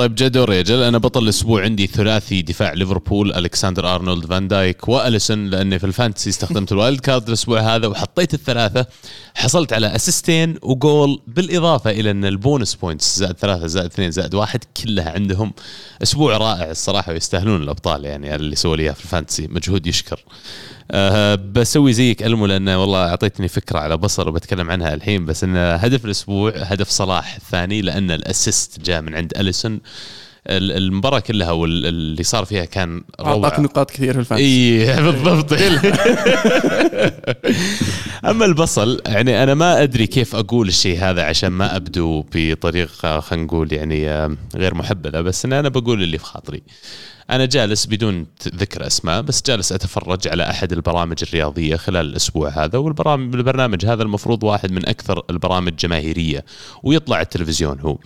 طيب جا دوري يا رجل أنا بطل الأسبوع عندي ثلاثي دفاع ليفربول ألكسندر أرنولد فان دايك وأليسون لأني في ال fantasy استخدمت ال wild card الأسبوع هذا وحطيت الثلاثة. حصلت على أسيستين وجول بالإضافة إلى أن ال bonus points زائد ثلاثة زائد اثنين زائد واحد كلها عندهم. أسبوع رائع الصراحة ويستاهلون الأبطال يعني اللي سووا لي في ال fantasy. مجهود يشكر. أه بسوي زيك ألمو لأنه والله أعطيتني فكرة على بصل وبتكلم عنها الحين بس إن هدف الأسبوع هدف صلاح الثاني لأن ال assist جاء من عند أليسون. ال- المباراة كلها واللي صار فيها كان أعطاك روعة. نقاط كثير في ال fantasy. إي بالضبط. أما البصل يعني أنا ما أدري كيف أقول الشيء هذا عشان ما أبدو بطريقة خلينا نقول يعني آه، غير محبذة بس إن أنا بقول اللي في خاطري. أنا جالس بدون ذكر أسماء بس جالس أتفرج على أحد البرامج الرياضية خلال الأسبوع هذا والبرامج البرنامج هذا المفروض واحد من أكثر البرامج جماهيرية ويطلع التلفزيون هو.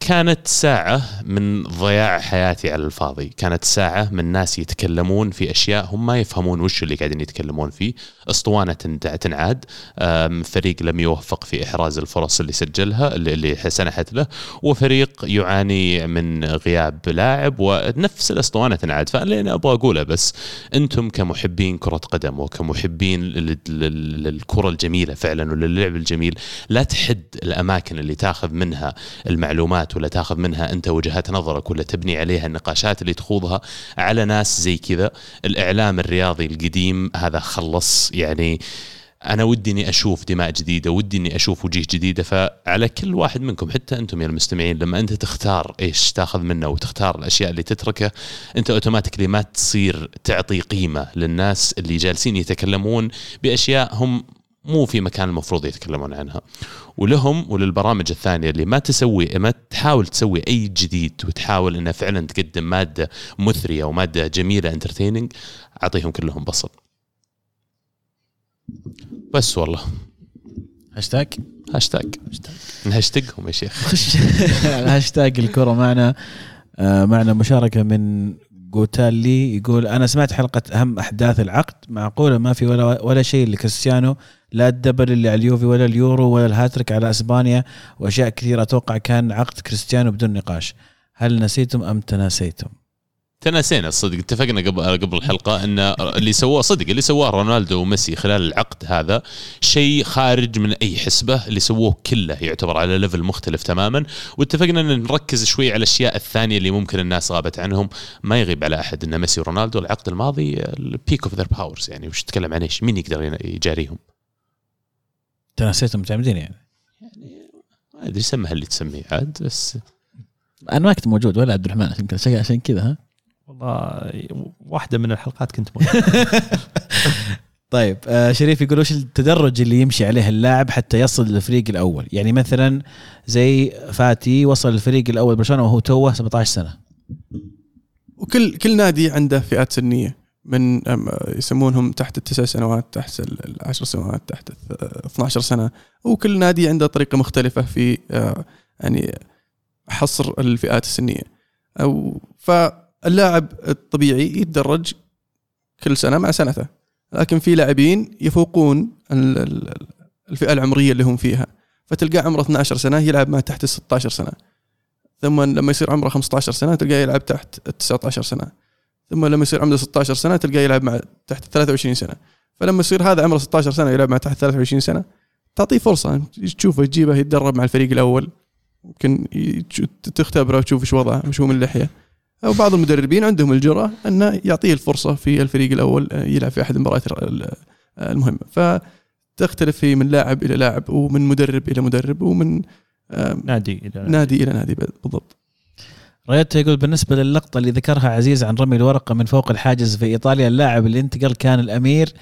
كانت ساعة من ضياع حياتي على الفاضي. كانت ساعة من ناس يتكلمون في أشياء هم ما يفهمون وش اللي قاعدين يتكلمون فيه. أسطوانة تنع- تنعاد. فريق لم يوفق في إحراز الفرص اللي سجلها اللي- سنحت له. وفريق يعاني من غياب لاعب ونفس الأسطوانة تنعاد. فاللي أنا أبغى أقوله بس أنتم كمحبين كرة قدم وكمحبين لل- لل- للكرة الجميلة فعلا وللعب الجميل لا تحد الأماكن اللي تاخذ منها المعلومات معلومات ولا تاخذ منها انت وجهات نظرك ولا تبني عليها النقاشات اللي تخوضها على ناس زي كذا. الإعلام الرياضي القديم هذا خلص. يعني أنا ودي إني أشوف دماء جديدة ودي إني أشوف وجيه جديدة. فعلى كل واحد منكم حتى أنتم يا المستمعين لما أنت تختار إيش تاخذ منه وتختار الأشياء اللي تتركه أنت automatically ما تصير تعطي قيمة للناس اللي جالسين يتكلمون بأشياء هم مو في مكان المفروض يتكلمون عنها. ولهم وللبرامج الثانية اللي ما تسوي ما تحاول تسوي أي جديد وتحاول إنها فعلا تقدم مادة مثرية وماده جميلة entertaining أعطيهم كلهم بصل. بس والله. هاشتاج هاشتاج نهاشتاجهم يا شيخ. خش الهاشتاج الكرة معنا. آه، معنا مشاركة من جوتالي يقول أنا سمعت حلقة أهم أحداث العقد معقولة ما في ولا ولا شيء لكريستيانو. لا ال double اللي على اليوفي ولا اليورو ولا الهاتريك على أسبانيا وأشياء كثيرة أتوقع كان عقد كريستيانو بدون نقاش. هل نسيتم أم تناسيتم؟ تناسينا صدق اتفقنا قبل قبل الحلقة إن اللي سواه صدق اللي سواه رونالدو وميسي خلال العقد هذا شيء خارج من أي حسبة. اللي سووه كله يعتبر على level مختلف تماما. واتفقنا إن نركز شوي على الأشياء الثانية اللي ممكن الناس غابت عنهم. ما يغيب على أحد إن ميسي ورونالدو العقد الماضي ال peak of their powers يعني وش تتكلم عن إيش؟ مين يقدر يجاريهم؟ تناسيتم متعمدين يعني. ما أدري سمها اللي تسميه عاد بس أنا ما كنت موجود ولا عبد الرحمن عشان كذا عشان كذا ها؟ والله واحدة من الحلقات كنت موجود. طيب آه شريف يقول وش التدرج اللي يمشي عليه اللاعب حتى يصل للفريق الأول؟ يعني مثلا زي فاتي وصل للفريق الأول برشلونة وهو توه 17 سنة. وكل كل نادي عنده فئات سنية. من يسمونهم تحت التسع سنوات تحت العشر سنوات تحت 12 سنة. وكل نادي عنده طريقة مختلفة في آه، يعني حصر الفئات السنية. أو فاللاعب الطبيعي يتدرج كل سنة مع سنته. لكن في لاعبين يفوقون الفئة العمرية اللي هم فيها. فتلقاه عمره 12 سنة يلعب ما تحت ال 16 سنة. ثم لما يصير عمره 15 سنة تلقاه يلعب تحت ال 19 سنة. ثم لما يصير عمره 16 سنة تلقاه يلعب مع تحت 23 سنة. فلما يصير هذا عمره 16 سنة يلعب مع تحت 23 سنة تعطيه فرصة. تشوفه تجيبه يتدرب مع الفريق الأول. يمكن تختبره وتشوف إيش وضعه وش هو من اللحية. أو بعض المدربين عندهم الجرأة انه يعطيه الفرصة في الفريق الأول يلعب في أحد المباريات المهمة. فتختلف هي من لاعب إلى لاعب ومن مدرب إلى مدرب ومن نادي إلى نادي, نادي إلى نادي بالضبط. ريت يقول بالنسبة للقطة اللي ذكرها عزيز عن رمي الورقة من فوق الحاجز في إيطاليا اللاعب اللي انتقل كان الأمير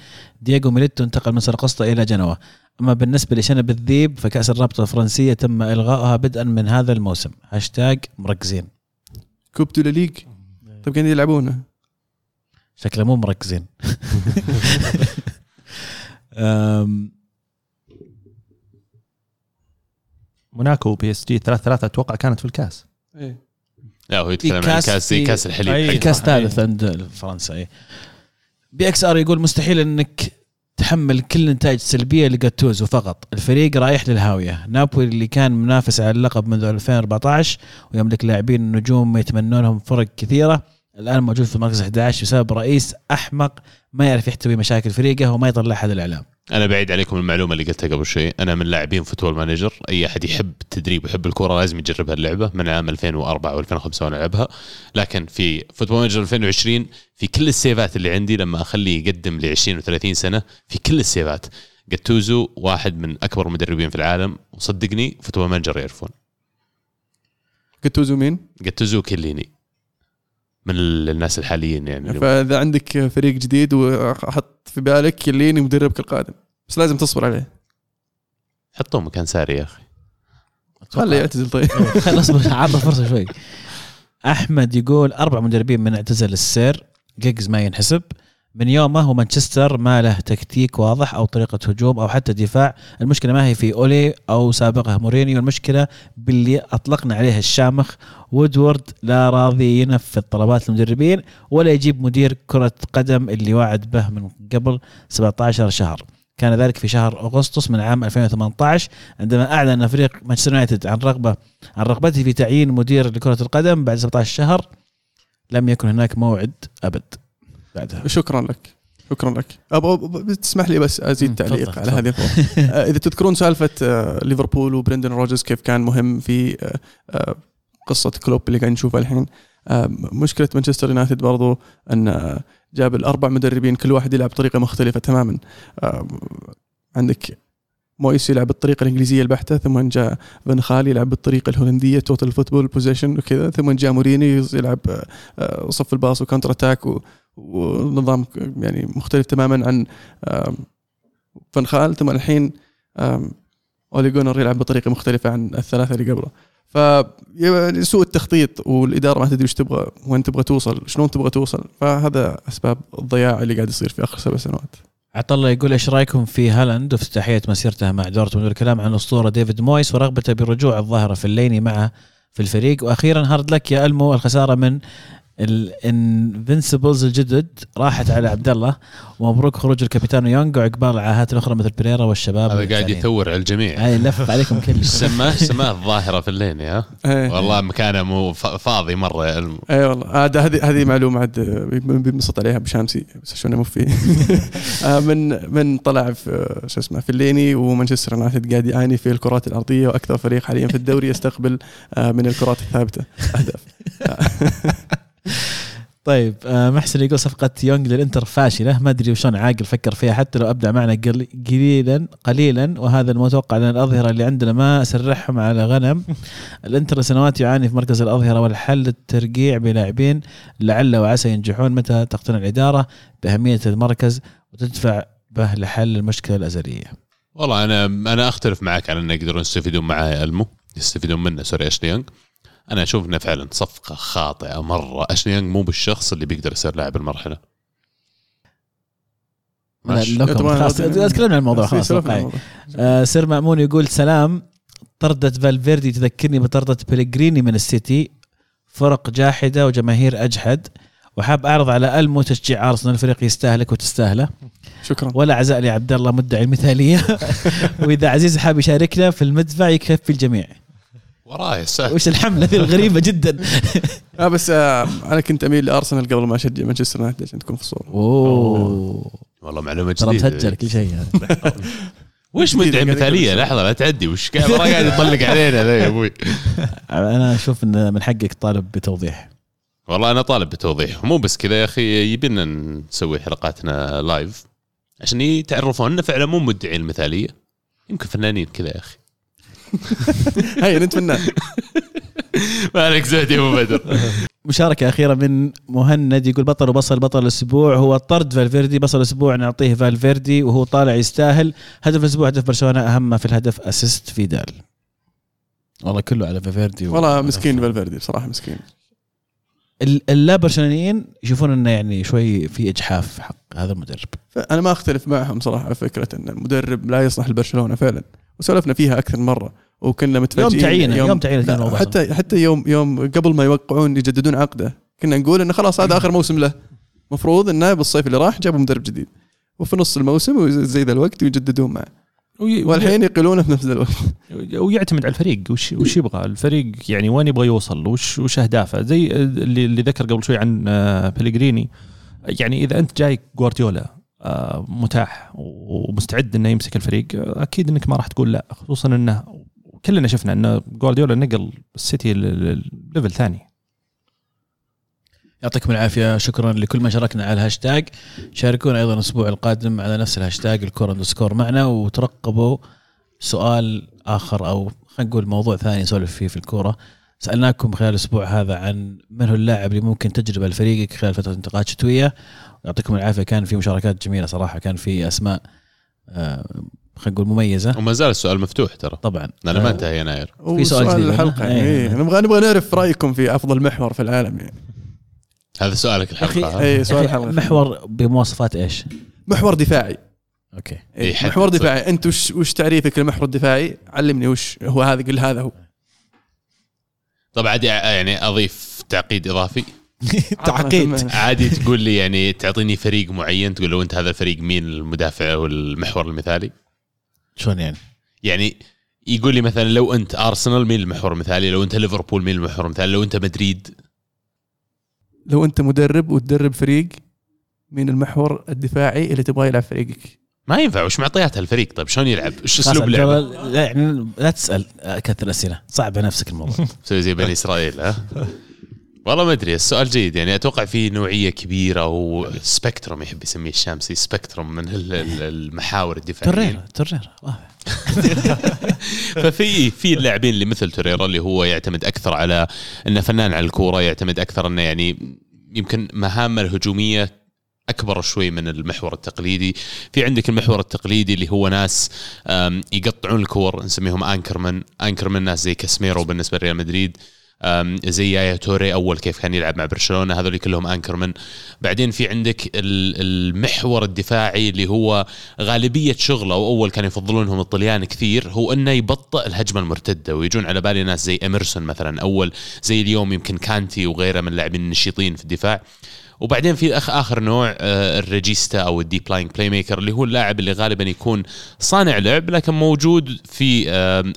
دييغو ميليتو انتقل من سرقسطة إلى جنوة. أما بالنسبة لشنب الذيب فكأس الرابطة الفرنسية تم إلغائها بدءا من هذا الموسم. هاشتاج مركزين. Coupe de Ligue طيب كانوا يلعبونه. شكله مو مركزين. موناكو PSG 3 3 أتوقع كانت في الكاس. إيه. لا هو يتكلم عن كاس كاس الحليب. أي كاس ثالث عند فرنسا أي. BXR يقول مستحيل إنك تحمل كل النتائج السلبيه لجاتوزو فقط الفريق رايح للهاوية. نابولي اللي كان منافس على اللقب منذ 2014 ويملك لاعبين نجوم يتمنونهم فرق كثيرة. الآن موجود في المركز 11 بسبب رئيس أحمق ما يعرف يحتوي مشاكل فريقه وما يطلع أحد الإعلام. أنا بعيد عليكم المعلومة اللي قلتها قبل شوي. أنا من لاعبين Football Manager. أي أحد يحب التدريب ويحب الكورة لازم يجرب هاللعبه من عام 2004 و2005 وأنا ألعبها. لكن في Football Manager 2020 في كل السيفات اللي عندي لما أخليه يقدم ل 20 و30 سنة في كل السيفات. جاتوزو واحد من أكبر المدربين في العالم. وصدقني Football Manager يعرفون. جاتوزو مين؟ جاتوزو كيليني. من الناس الحاليين يعني فإذا عندك فريق جديد وحط في بالك كليني مدربك القادم بس لازم تصبر عليه. حطوه مكان ساري يا أخي. خليه يعتزل طيب. خليه اصبر عطى فرصة شوي. أحمد يقول أربع مدربين من اعتزل السير جيجز ما ينحسب. من يومه ومانشستر ما له تكتيك واضح أو طريقة هجوم أو حتى دفاع. المشكلة ما هي في أولي أو سابقه. مورينيو المشكلة باللي أطلقنا عليه الشامخ. وودورد لا راضي ينفذ طلبات المدربين ولا يجيب مدير كرة قدم اللي وعد به من قبل 17 شهر. كان ذلك في شهر أغسطس من عام 2018 عندما أعلن فريق مانشستر يونايتد عن رغبة عن رغبته في تعيين مدير لكرة القدم بعد 17 شهر لم يكن هناك موعد أبد. بعدها. شكرا لك. شكرا لك. تسمح لي بس أزيد تعليق على هذه. آه، إذا تذكرون سالفة آه، ليفربول وبرندن روجرز كيف كان مهم في آه، قصة كلوب اللي قاعد نشوفها الحين. مشكلة مانشستر يونايتد برضو أن جاب الأربع مدربين كل واحد يلعب بطريقة مختلفة تماما. عندك مويس يلعب بالطريقة الإنجليزية البحتة ثم جاء فان خال يلعب بالطريقة الهولندية total football possession وكذا. ثم جاء مورينيو يلعب صف الباص و counter attack و- ونظام يعني مختلف تماما عن آم، فان خال ثم الحين أولي جونار يلعب بطريقة مختلفة عن الثلاثة اللي قبله. ف يعني سوء التخطيط والإدارة ما تدري وش تبغى وين تبغى توصل شلون تبغى توصل. فهذا أسباب الضياع اللي قاعد يصير في آخر سبع سنوات. عطله يقول إيش رأيكم في هالاند وافتتاحيه مسيرته مع دورتموند؟ والكلام عن الاسطوره ديفيد مويس ورغبته بالرجوع الظاهرة فيلايني معه في الفريق. وأخيرا هارد لك يا ألمو الخسارة من الانفنسبلز الجدد راحت على عبد الله ومبروك خروج الكابيتانو يونغ وعقبال العاهات الأخرى مثل بريرا والشباب هذا قاعد. يثور على الجميع. هاي لف عليكم كلكم سماه سماه الظاهرة في الليل ها إيه. والله مكانه مو ف- فاضي مرة. اي والله. هذه هذه معلومة عاد بنبسط عليها بشامسي بس عشان مو في. آه، من من طلع في آه، شو اسمه في الليني ومانشستر يونايتد قاعد يعاني في الكرات الأرضية وأكثر فريق حاليا في الدوري يستقبل آه، من الكرات الثابتة. أهداف. طيب آه، محسن يقول صفقة يونغ للإنتر فاشلة. ما أدري وشلون عاقل فكر فيها حتى لو أبدع معنا قل- قليلا قليلا وهذا المتوقع لأن الأظهرة اللي عندنا ما أسرحهم على غنم. الإنتر لسنوات يعاني في مركز الأظهرة والحل الترقيع بلاعبين لعل وعسى ينجحون متى تقتنع الإدارة. باهمية المركز وتدفع به لحل المشكلة الأزلية. والله أنا أنا أختلف معك على انه يقدرون يستفيدون معاه يا ألمو يستفيدون منه sorry اشلي يونغ أنا أشوف إنه فعلا صفقة خاطئة مرة. اشلي يونغ مو بالشخص اللي بيقدر يصير لاعب المرحلة؟ تكلمنا عن الموضوع خلاص. آه سير مأمون يقول سلام. طردة فالفيردي تذكرني بطردة بليغريني من السيتي. فرق جاحدة وجماهير أجحد. وحاب أعرض على ألمو تشجيع أرسنال. الفريق يستاهلك وتستاهله. شكرا. ولا عزاء لعبد الله مدعي المثالية. وإذا عزيز حاب يشاركنا في المدفع يكفي الجميع. وراي سهل وش الحملة ذي الغريبة جدا؟ آه بس آه أنا كنت أميل لأرسنال قبل ما أشجع مانشستر يونايتد عشان تكون في الصورة. أوه. والله معلومة ترى جديدة. مسجل كل شيء وش جديدة مدعي قاعد مثالية يقول لحظة لا تعدي وش قاعد يطلق علينا ذا يا أبوي. أنا أشوف أن من حقك طالب بتوضيح. والله أنا طالب بتوضيح. مو بس كذا يا أخي يبينا نسوي حلقاتنا live عشان يتعرفون إنه فعلا مو مدعي المثالية. يمكن فنانين كذا يا أخي. هيا نتمنى. مالك زهد يا أبو بدر. مشاركة أخيرة من مهند يقول بطل وبصل بطل الأسبوع. هو طرد فالفيردي بصل الأسبوع نعطيه فالفيردي وهو طالع يستاهل. هدف الأسبوع هدف برشلونة أهم ما في الهدف assist فيدال. والله كله على فالفيردي والله مسكين فالفيردي بصراحة مسكين. ال- اللا برشلونيين يشوفون إنه يعني شوي في إجحاف حق هذا المدرب. فانا ما أختلف معهم صراحة على فكرة إن المدرب لا يصلح لبرشلونة فعلا. وسولفنا فيها أكثر من مرة وكنا يوم متفاجئين. تعيينه يوم تعيينه كان لا الموضوع. حتى حتى يوم يوم قبل ما يوقعون يجددون عقده كنا نقول إنه خلاص هذا آخر موسم له. مفروض إنه بالصيف اللي راح جابوا مدرب جديد وفي نص الموسم زي ذا الوقت ويجددون معه. وي- والحين يقيلونه في نفس الوقت. ويعتمد على الفريق وش وش يبغى؟ الفريق يعني وين يبغى يوصل؟ وش وش أهدافه؟ زي اللي, اللي ذكر قبل شوي عن آه، بليغريني يعني إذا أنت جايك جوارديولا آه، متاح ومستعد إنه يمسك الفريق أكيد إنك ما راح تقول لا خصوصا إنه كلنا شفنا إن جوارديولا نقل السيتي level ثاني. يعطيكم العافية شكرا لكل من شاركنا على الهاشتاج. شاركونا أيضا الأسبوع القادم على نفس الهاشتاج الكورة underscore معنا وترقبوا سؤال آخر أو خلينا نقول موضوع ثاني نسولف فيه في الكورة. سألناكم خلال الأسبوع هذا عن من هو اللاعب اللي ممكن تجربة لفريقك خلال فترة انتقالات شتوية يعطيكم العافية. كان في مشاركات جميلة صراحة كان في أسماء آه، خلينا نقول مميزة. وما زال السؤال مفتوح ترى. طبعا. لأنه ما آه، انتهى يناير. في سؤال جديد. الحلقة؟ يعني إيه. إيه. نبغى نبغى نعرف رأيكم في أفضل محور في العالم يعني. هذا سؤالك الحلقة؟ اي سؤال الحلقة. محور بمواصفات إيش؟ محور دفاعي. okay. إيه. إيه، محور دفاعي. أنت وش وش تعريفك للمحور الدفاعي؟ علمني وش هو هذا قل هذا هو. طبعا يعني أضيف تعقيد إضافي. تعقيد. عادي تقول لي يعني تعطيني فريق معين تقول لو أنت هذا الفريق مين المدافع والمحور المثالي؟ شلون يعني؟ يعني يقول لي مثلا لو أنت أرسنال مين المحور المثالي؟ لو أنت ليفربول مين المحور المثالي؟ لو أنت مدريد؟ لو أنت مدرب وتدرب فريق مين المحور الدفاعي اللي تبغاه يلعب فريقك؟ ما ينفع وش معطياتها الفريق؟ طيب شلون يلعب؟ خلاص أسلوب لعبه؟ لا يعني لا تسأل كثر اسئله صعب نفسك الموضوع. تسوي زي بني إسرائيل ها؟ والله ما أدري السؤال جيد. يعني أتوقع في نوعية كبيرة و spectrum يحب يسميه الشامسي spectrum من ال- ال- المحاور الدفاعية. توريرا توريرا. ففي في اللاعبين اللي مثل توريرا اللي هو يعتمد أكثر على إنه فنان على الكورة يعتمد أكثر إنه يعني يمكن مهامه الهجومية أكبر شوي من المحور التقليدي. في عندك المحور التقليدي اللي هو ناس يقطعون الكور نسميهم anchor man. anchor man ناس زي كاسميرو بالنسبة لريال مدريد. زي يايا توري أول كيف كان يلعب مع برشلونة هذول كلهم anchor man بعدين في عندك ال- المحور الدفاعي اللي هو غالبية شغله وأول كانوا يفضلونهم الطليان كثير هو إنه يبطئ الهجمة المرتدة ويجون على بالي ناس زي اميرسون مثلا أول زي اليوم يمكن كانتي وغيره من اللاعبين النشيطين في الدفاع. وبعدين في أخ آخر نوع آه، ال regista أو ال deep-lying playmaker اللي هو اللاعب اللي غالبا يكون صانع لعب لكن موجود في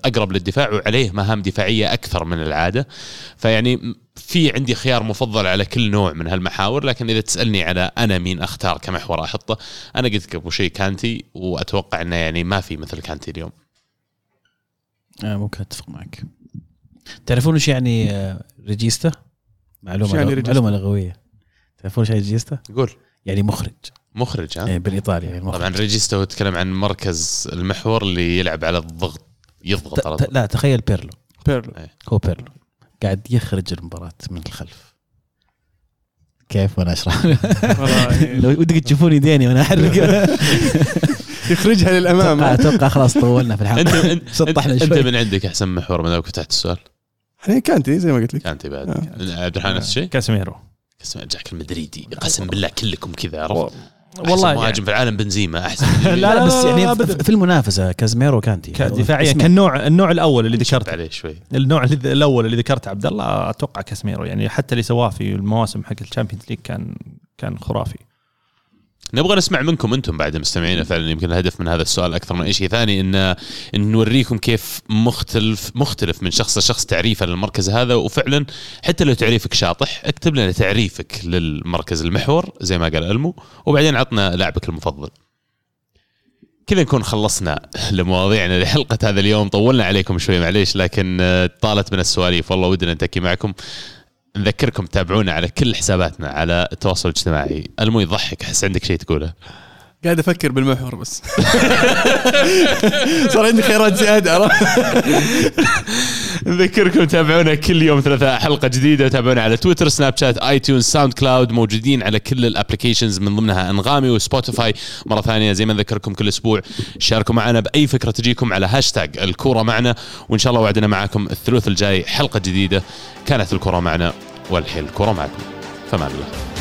أقرب للدفاع وعليه مهام دفاعية أكثر من العادة فيعني في عندي خيار مفضل على كل نوع من هالمحاور لكن إذا تسألني على أنا مين أختار كمحور أحطه أنا قلت قبل شيء كانتي وأتوقع إنه يعني ما في مثل كانتي اليوم آه ممكن أتفق معك تعرفون إيش يعني آه، regista؟ معلومة يعني regista؟ معلومة لغوية تعرفون إيش يعني regista؟ قول. يعني مخرج. مخرج ها؟ يعني بالإيطالي يعني مخرج. طبعا regista هو يتكلم عن مركز المحور اللي يلعب على الضغط يضغط على ت- ت- الضغط. لا تخيل بيرلو. بيرلو. هو بيرلو. قاعد يخرج المباراة من الخلف. كيف؟ وأنا أشرح. لو ودك تشوفون يديني وأنا أحرق. يخرجها للأمام. أتوقع خلاص طولنا في الحلقة. أنت سطحنا انت شوي. من عندك أحسن محور دام فتحت السؤال؟ الحين كانتي زي ما قلت لك. كانتي بعد. عبد الرحمن نفس الشيء؟ كاسيميرو. اسمع جاك المدريدي. قسم بالله كلكم كذا عرفت؟ والله. والله يعني- مهاجم في العالم بنزيما أحسن لا لا لا، بس يعني أبداً. في- في المنافسة كازميرو كانتي دفاعيا اسمع، كالنوع النوع الأول اللي ذكرته. عليه شوي. النوع الأول اللي ذكرته عبد الله أتوقع كاسميرو يعني حتى اللي سواه في المواسم حق الشامبيونز ليج كان كان خرافي. نبغى نسمع منكم أنتم بعد مستمعينا فعلا يمكن الهدف من هذا السؤال أكثر من أي شيء ثاني إن نوريكم كيف مختلف مختلف من شخص لشخص تعريفه للمركز هذا وفعلا حتى لو تعريفك شاطح اكتب لنا تعريفك للمركز المحور زي ما قال ألمو وبعدين عطنا لاعبك المفضل. كذا نكون خلصنا لمواضيعنا لحلقة هذا اليوم. طولنا عليكم شوي معليش لكن طالت من السواليف والله ودنا نتكي معكم. نذكركم تابعونا على كل حساباتنا على التواصل الاجتماعي. المو يضحك أحس عندك شيء تقوله. قاعد أفكر بالمحور بس. صار عندي خيارات زيادة نذكركم تابعونا كل يوم ثلاثاء حلقة جديدة تابعونا على تويتر سناب شات اي تيونز ساوند كلاود موجودين على كل ال applications من ضمنها أنغامي وسبوتيفاي. مرة ثانية زي ما نذكركم كل أسبوع شاركوا معنا بأي فكرة تجيكم على هاشتاج الكورة معنا. وإن شاء الله وعدنا معكم الثلث الجاي حلقة جديدة. كانت الكورة معنا والحين الكوره معكم. فمان الله.